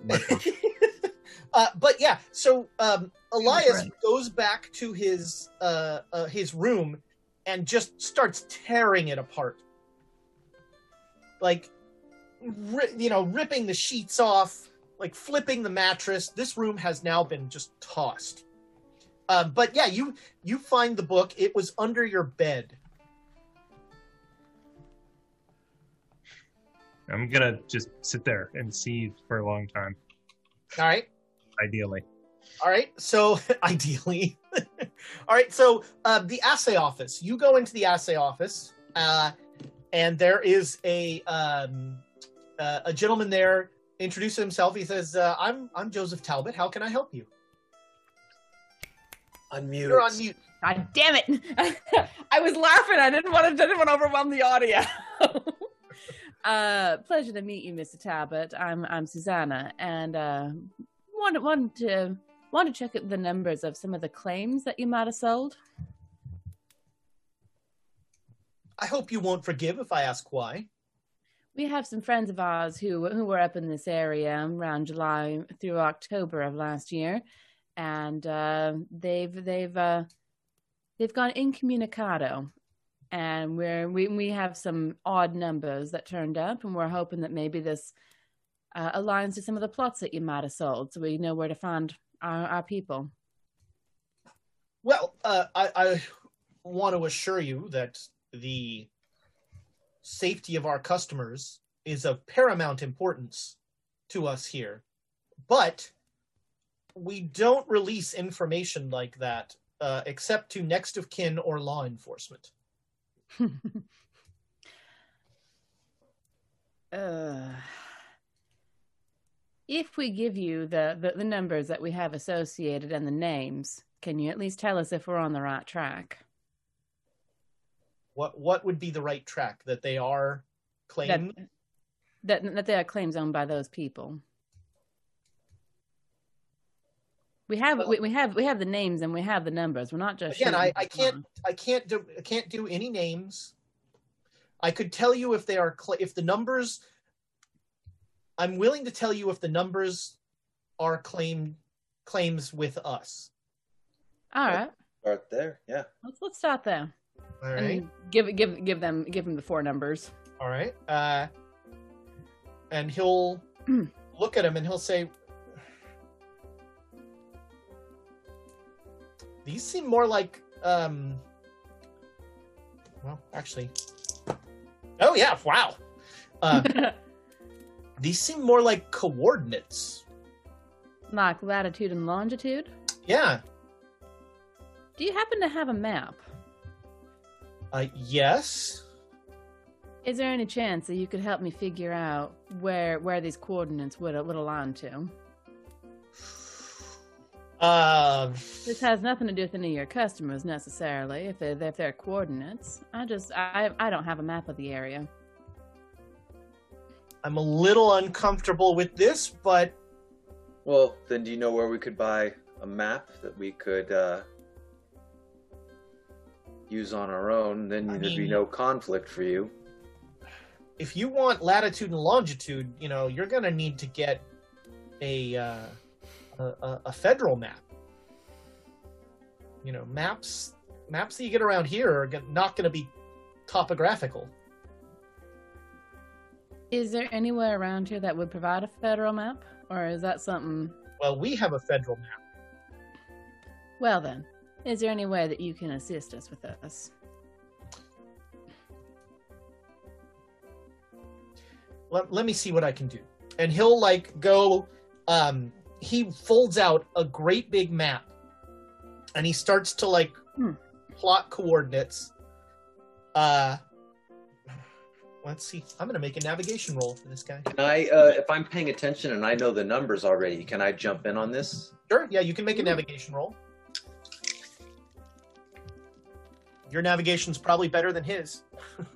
uh, but yeah, so um, Elias right. goes back to his uh, uh, his room and just starts tearing it apart, like ri- you know, ripping the sheets off, like flipping the mattress. This room has now been just tossed. Um, but yeah, you you find the book. It was under your bed. I'm gonna just sit there and see for a long time, All right. ideally. All right. So ideally, all right. So uh, the assay office. You go into the assay office, uh, and there is a um, uh, a gentleman there. Introduces himself. He says, uh, "I'm I'm Joseph Talbot. How can I help you?" Unmute. You're on mute. God damn it! I was laughing. I didn't want to. Didn't want to overwhelm the audio. uh, pleasure to meet you, Mr. Talbot. I'm I'm Susanna, and uh, wanted wanted to want to check out the numbers of some of the claims that you might have sold. I hope you won't forgive if I ask why. We have some friends of ours who who were up in this area around July through October of last year, and uh, they've they've uh, they've gone incommunicado, and we're we we have some odd numbers that turned up, and we're hoping that maybe this uh, aligns to some of the plots that you might have sold, so we know where to find our, our people. Well, uh, I, I want to assure you that the safety of our customers is of paramount importance to us here. But we don't release information like that uh, except to next of kin or law enforcement. Uh, if we give you the, the, the numbers that we have associated and the names, can you at least tell us if we're on the right track? What what would be the right track that they are That, claiming? that that they are claims owned by those people. We have we, we have we have the names and we have the numbers. We're not just Again, I, I can't I can't do I can't do any names. I could tell you if they are cl- if the numbers. I'm willing to tell you if the numbers are claim claims with us. All right, Start there. Yeah. let's let's start there. All right. And give give give them give them the four numbers. All right. Uh, and he'll look at him and he'll say, "These seem more like um." Well, actually, oh yeah! Wow. Uh, these seem more like coordinates. like latitude and longitude. Yeah. Do you happen to have a map? Uh, yes. Is there any chance that you could help me figure out where where these coordinates would would align to? Uh, This has nothing to do with any of your customers necessarily. If they're if they're coordinates, I just I I don't have a map of the area. I'm a little uncomfortable with this, but Well, then do you know where we could buy a map that we could uh, use on our own? Then I there'd be no conflict for you. if you want latitude and longitude, you know, you're going to need to get a, uh, a a- a federal map. You know, maps maps that you get around here are not going to be topographical. Is there anywhere around here that would provide a federal map, or is that something? Well, we have a federal map. Well then, is there any way that you can assist us with this? Let, let me see what I can do. And he'll like go um he folds out a great big map and he starts to like Hmm. plot coordinates. Uh let's see. I'm gonna make a navigation roll for this guy. Can I, uh, if I'm paying attention and I know the numbers already, can I jump in on this? Sure, yeah, you can make a navigation roll. Your navigation's probably better than his.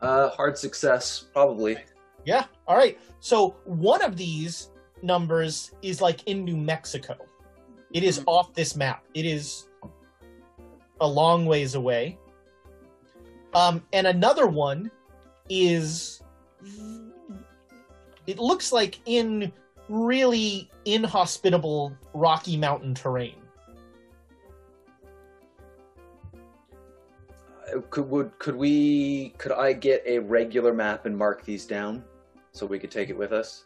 Uh, hard success, probably. Yeah. All right. So one of these numbers is like in New Mexico. It is off this map. It is a long ways away. Um, and another one is it looks like in really inhospitable Rocky Mountain terrain. Uh, Could would could we could I get a regular map and mark these down so we could take it with us?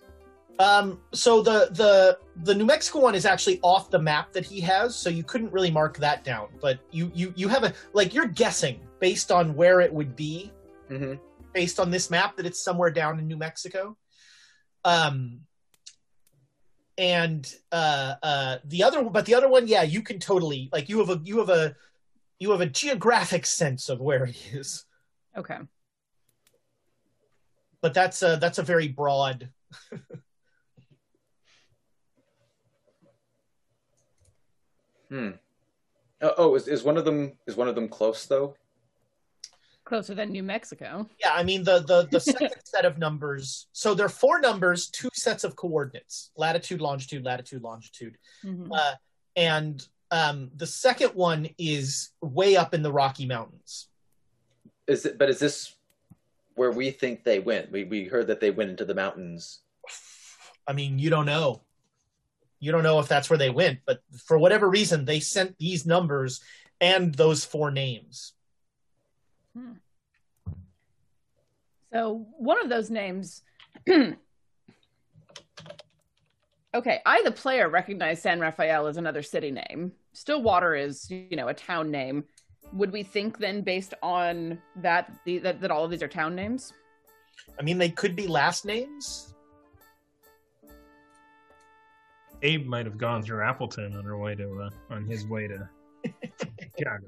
Um, so the the the New Mexico one is actually off the map that he has, so you couldn't really mark that down. But you you you have a like you're guessing based on where it would be. Mm-hmm. Based on this map that it's somewhere down in New Mexico. Um, and uh, uh, the other, but the other one, yeah, you can totally like you have a you have a you have a geographic sense of where it is. Okay. but that's a that's a very broad. Hmm. Oh, oh, is, is one of them is one of them close though? Closer than New Mexico. Yeah, I mean the the the second set of numbers. So there are four numbers, two sets of coordinates: latitude, longitude, latitude, longitude. Mhm. Uh, and um, the second one is way up in the Rocky Mountains. Is it? But is this where we think they went? We we heard that they went into the mountains. I mean, you don't know. You don't know if that's where they went, but for whatever reason, they sent these numbers and those four names. So one of those names. okay, I, the player, recognize San Rafael as another city name. Stillwater is, you know, a town name. Would we think then, based on that, the, that, that all of these are town names? I mean, they could be last names. Abe might have gone through Appleton on her way to uh, on his way to Chicago.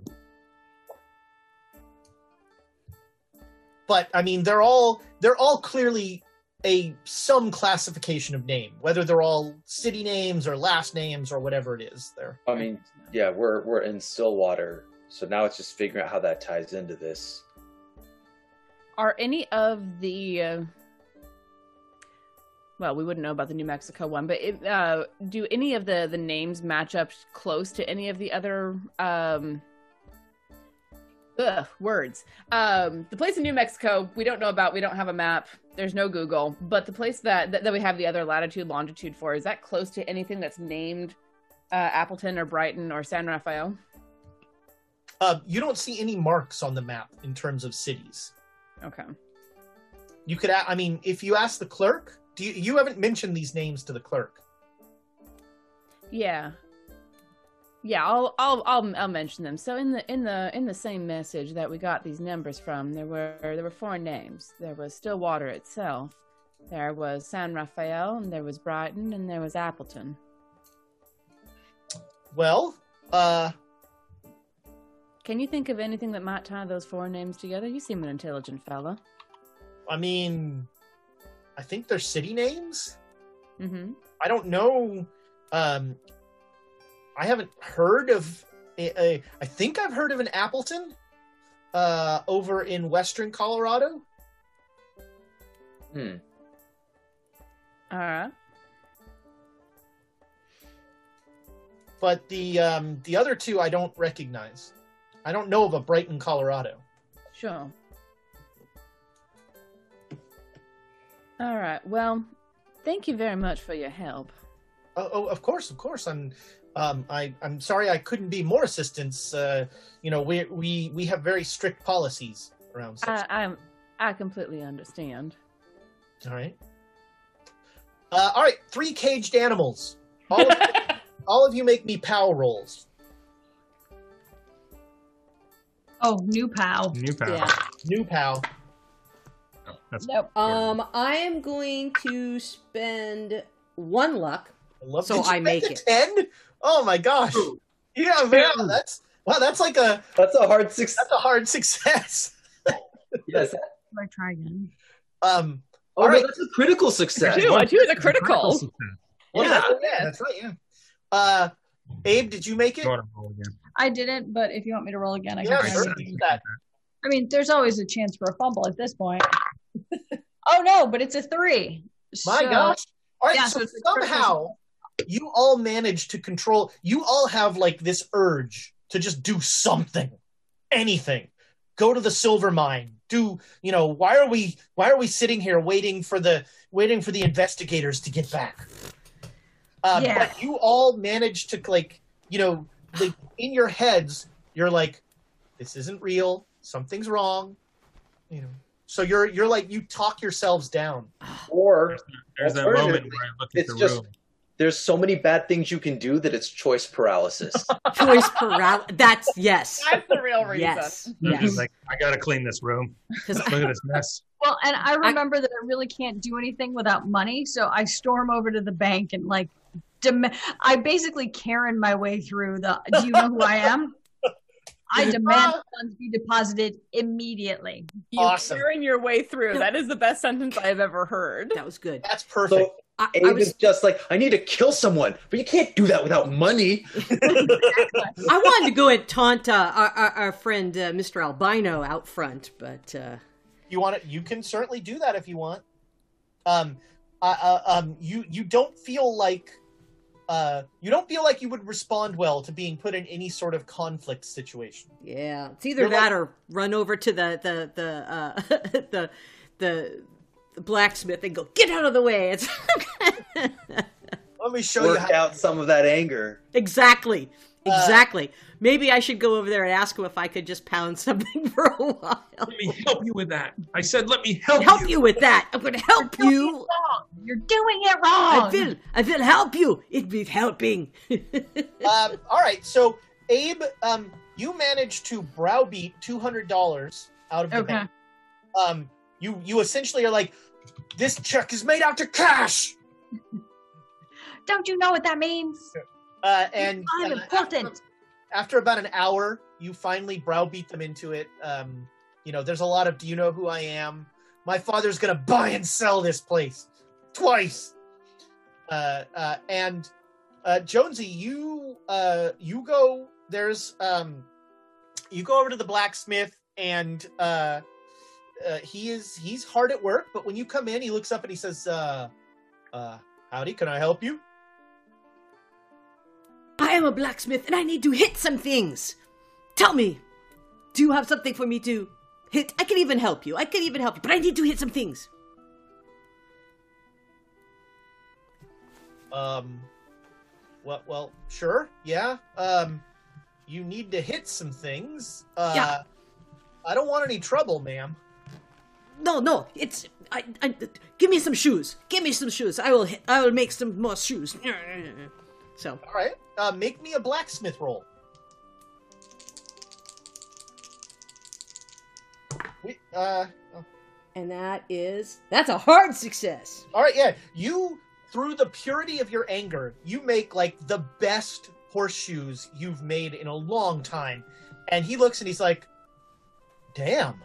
But I mean they're all they're all clearly a some classification of name, whether they're all city names or last names or whatever it is. There, I mean, yeah, we're we're in Stillwater, so now it's just figuring out how that ties into this. Are any of the uh, well, we wouldn't know about the New Mexico one, but it, uh, do any of the the names match up close to any of the other um, ugh, words? Um, the place in New Mexico we don't know about. We don't have a map. There's no Google. But the place that that, that we have the other latitude longitude for is that close to anything that's named uh, Appleton or Brighton or San Rafael? uh, you don't see any marks on the map in terms of cities. Okay. You could, I mean, if you ask the clerk, do you, you haven't mentioned these names to the clerk? Yeah. Yeah, I'll, I'll I'll I'll mention them. So in the in the in the same message that we got these numbers from, there were there were four names. There was Stillwater itself, there was San Rafael, and there was Brighton, and there was Appleton. Well, uh, Can you think of anything that might tie those four names together? You seem an intelligent fella. I mean, I think they're city names. Mm-hmm. I don't know. Um, I haven't heard of. A, a, I think I've heard of an Appleton uh, over in western Colorado. Hmm. All right. but the um, the other two I don't recognize. I don't know of a Brighton, Colorado. Sure. All right. Well, thank you very much for your help. Oh, oh of course, of course. I'm um, I I'm sorry I couldn't be more assistance. Uh, you know, we we we have very strict policies around such. I I'm I completely understand. all right. Uh, all right, three caged animals. All of, all of you make me pow rolls. Oh, new pal. New power. Yeah. New pow. That's Nope. Um, I am going to spend one luck. I love So I make it. ten. Oh my gosh! Yeah, man, that's wow. That's like a That's a hard success. that's a hard success. Yes. I try again. Um, Oh, All no, right. that's a critical success. Two, two is a critical. success. well, Yeah. that's, yeah, that's right. Yeah. Uh, Abe, did you make it? Go on and roll again. I didn't, but if you want me to roll again, I Yeah, can. sure. try do again. that. I mean, there's always a chance for a fumble at this point. oh no, but it's a three. My So- gosh! All right, yeah, so, so it's a critical somehow you all manage to control. You all have like this urge to just do something, anything. Go to the silver mine. Do you know why are we why are we sitting here waiting for the waiting for the investigators to get back? Uh, Yeah. But you all manage to like you know like in your heads you're like this isn't real. Something's wrong. You know. So you're you're like you talk yourselves down. Or There's that Alternatively, moment where I look at the just- room. There's so many bad things you can do that it's choice paralysis. Choice paralysis. That's yes. That's the real reason. Yes. He's Yes. like, I gotta clean this room. Look at this mess. Well, and I remember that I really can't do anything without money, so I storm over to the bank and like, dem- I basically Karen my way through the. Do you know who I am? I demand funds be deposited immediately. You Awesome. Karen your way through. That is the best sentence I have ever heard. That was good. That's perfect. so I, I was is just like, I need to kill someone, but you can't do that without money. I wanted to go and taunt uh, our, our, our friend uh, Mr. Albino out front, but uh, you want it? You can certainly do that if you want. Um, uh, um, you you don't feel like uh, you don't feel like you would respond well to being put in any sort of conflict situation. yeah, it's either You're that like- or run over to the the the uh, the, the the blacksmith and go get out of the way. It's Let me show you Work how. out some of that anger. exactly, Uh, exactly. Maybe I should go over there and ask him if I could just pound something for a while. Let me help you with that. I said, let me help, Help you with that. I'm going to help you. Wrong. You're doing it wrong. I will. I will help you. It be helping. Um, all right, so Abe, um, you managed to browbeat two hundred dollars out of the Okay. bank. Um, you you essentially are like, this check is made out to cash. Don't you know what that means? Uh, and I'm uh, important. after about an hour, you finally browbeat them into it. Um, you know, there's a lot of "Do you know who I am?" My father's gonna buy and sell this place twice. Uh, uh, and uh, Jonesy, you uh, you go. There's um, you go over to the blacksmith, and uh, uh, he is he's hard at work. But when you come in, he looks up and he says, uh, uh, "Howdy, can I help you?" I am a blacksmith and I need to hit some things. Tell me, do you have something for me to hit? I can even help you. I can even help you, but I need to hit some things. Um, well, well, sure, yeah. Um, you need to hit some things. Uh, Yeah. I don't want any trouble, ma'am. No, no, it's I, I give me some shoes. Give me some shoes. I will I will make some more shoes. So, All right. Uh, make me a blacksmith roll. We, uh, and that is that's a hard success. all right, yeah. You, through the purity of your anger, you make like the best horseshoes you've made in a long time. And he looks and he's like, "Damn,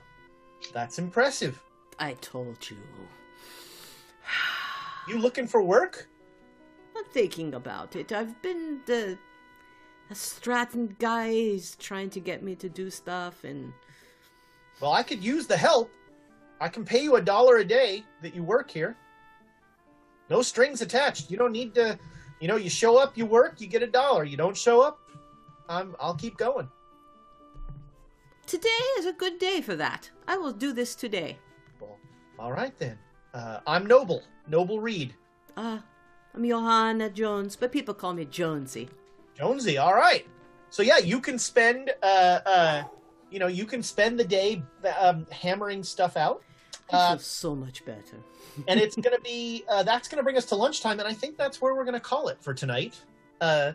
that's impressive. I told you. You looking for work?" I'm thinking about it. I've been the, the Stratton guys trying to get me to do stuff, and Well, I could use the help. I can pay you a dollar a day that you work here. No strings attached. You don't need to, you know, you show up, you work, you get a dollar. You don't show up, I'm I'll keep going. Today is a good day for that. I will do this today. Well, all right then. Uh, I'm Noble, Noble Reed. Uh, I'm Johanna Jones, but people call me Jonesy. Jonesy, all right. So yeah, you can spend uh uh you know, you can spend the day um, hammering stuff out. Uh, so much better. and it's going to be uh, that's going to bring us to lunchtime and i think that's where we're going to call it for tonight uh,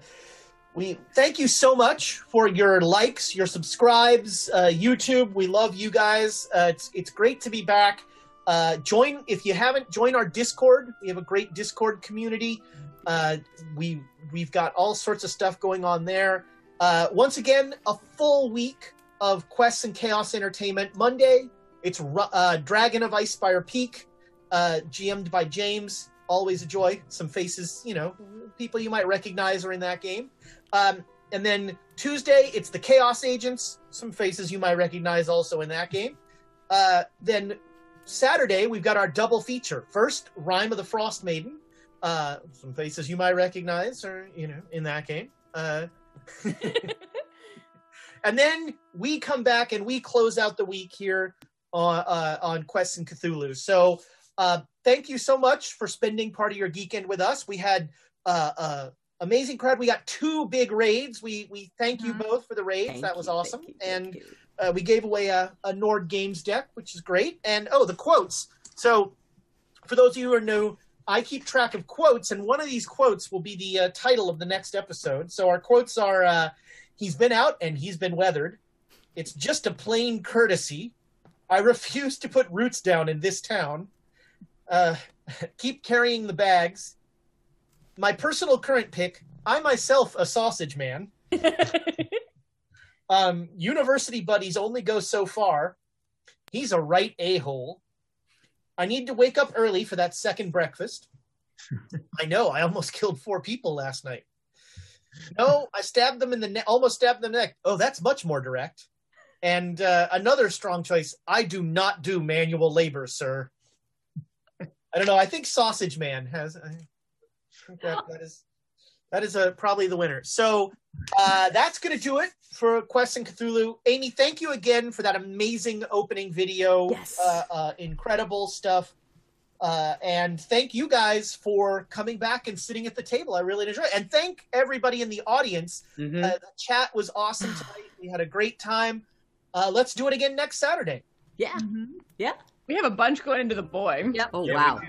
we thank you so much for your likes your subscribes uh, youtube. We love you guys. Uh, it's, it's great to be back. Uh, join if you haven't join our discord. We have a great discord community. Uh, we we've got all sorts of stuff going on there. Uh, once again a full week of quests and chaos entertainment. Monday it's uh, dragon of icespire peak uh, GM'd by James. Always a joy. Some faces, you know, people you might recognize are in that game. Um, and then Tuesday, it's the Chaos Agents. Some faces you might recognize also in that game. Uh, then Saturday, we've got our double feature. First, Rime of the Frost Maiden. Uh, some faces you might recognize are, you know, in that game. Uh, and then we come back and we close out the week here on uh, on Quests and Cthulhu. So uh, thank you so much for spending part of your geekend with us. We had uh, uh, amazing crowd. We got two big raids. We we thank you both for the raids. Thank that was you, awesome. you, and uh, we gave away a, a Nord Games deck, which is great. And oh, the quotes. So for those of you who are new, I keep track of quotes, and one of these quotes will be the uh, title of the next episode. So our quotes are uh, He's been out and he's been weathered. It's just a plain courtesy. I refuse to put roots down in this town. Uh, keep carrying the bags. My personal current pick I myself a sausage man. um, university buddies only go so far. He's a right a hole. I need to wake up early for that second breakfast. I know. I almost killed four people last night. No, I stabbed them in the neck. Almost stabbed them in the neck. Oh, that's much more direct. And uh, another strong choice. I do not do manual labor, sir. I don't know. I think Sausage Man has. I think that, that is that is a, probably the winner. So uh, that's going to do it for Quest and Cthulhu. Amy, thank you again for that amazing opening video. Yes. Uh, uh, incredible stuff. Uh, and thank you guys for coming back and sitting at the table. I really enjoyed it. And thank everybody in the audience. Mhm. Uh, the chat was awesome tonight. We had a great time. Uh, let's do it again next Saturday. Yeah. Mm-hmm. Yeah. We have a bunch going into the boy. Yep. Oh Yeah, wow.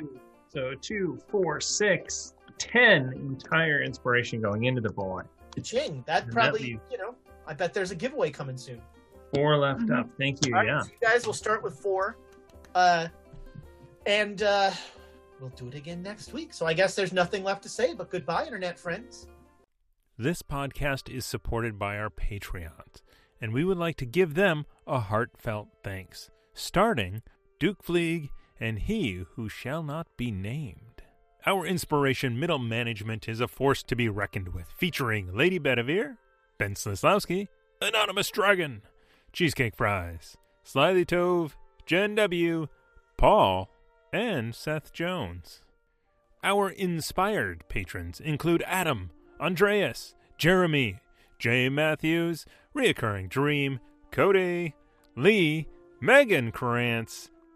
So two, four, six, ten entire inspiration going into the boy. Ching. That And that probably, leaves- you know, I bet there's a giveaway coming soon. Four left Mhm. up. Thank you. All right, yeah. so you guys, we'll start with four. Uh, and uh, we'll do it again next week. So I guess there's nothing left to say but goodbye, Internet friends. This podcast is supported by our Patreons, and we would like to give them a heartfelt thanks, starting Duke Fleeg and He Who Shall Not Be Named. Our inspiration middle management is a force to be reckoned with, featuring Lady Bedivere, Ben Slislawski, Anonymous Dragon, Cheesecake Fries, Slyly Tove, Jen W., Paul, and Seth Jones. Our inspired patrons include Adam, Andreas, Jeremy, Jay Matthews, Reoccurring Dream, Cody, Lee, Megan Krantz,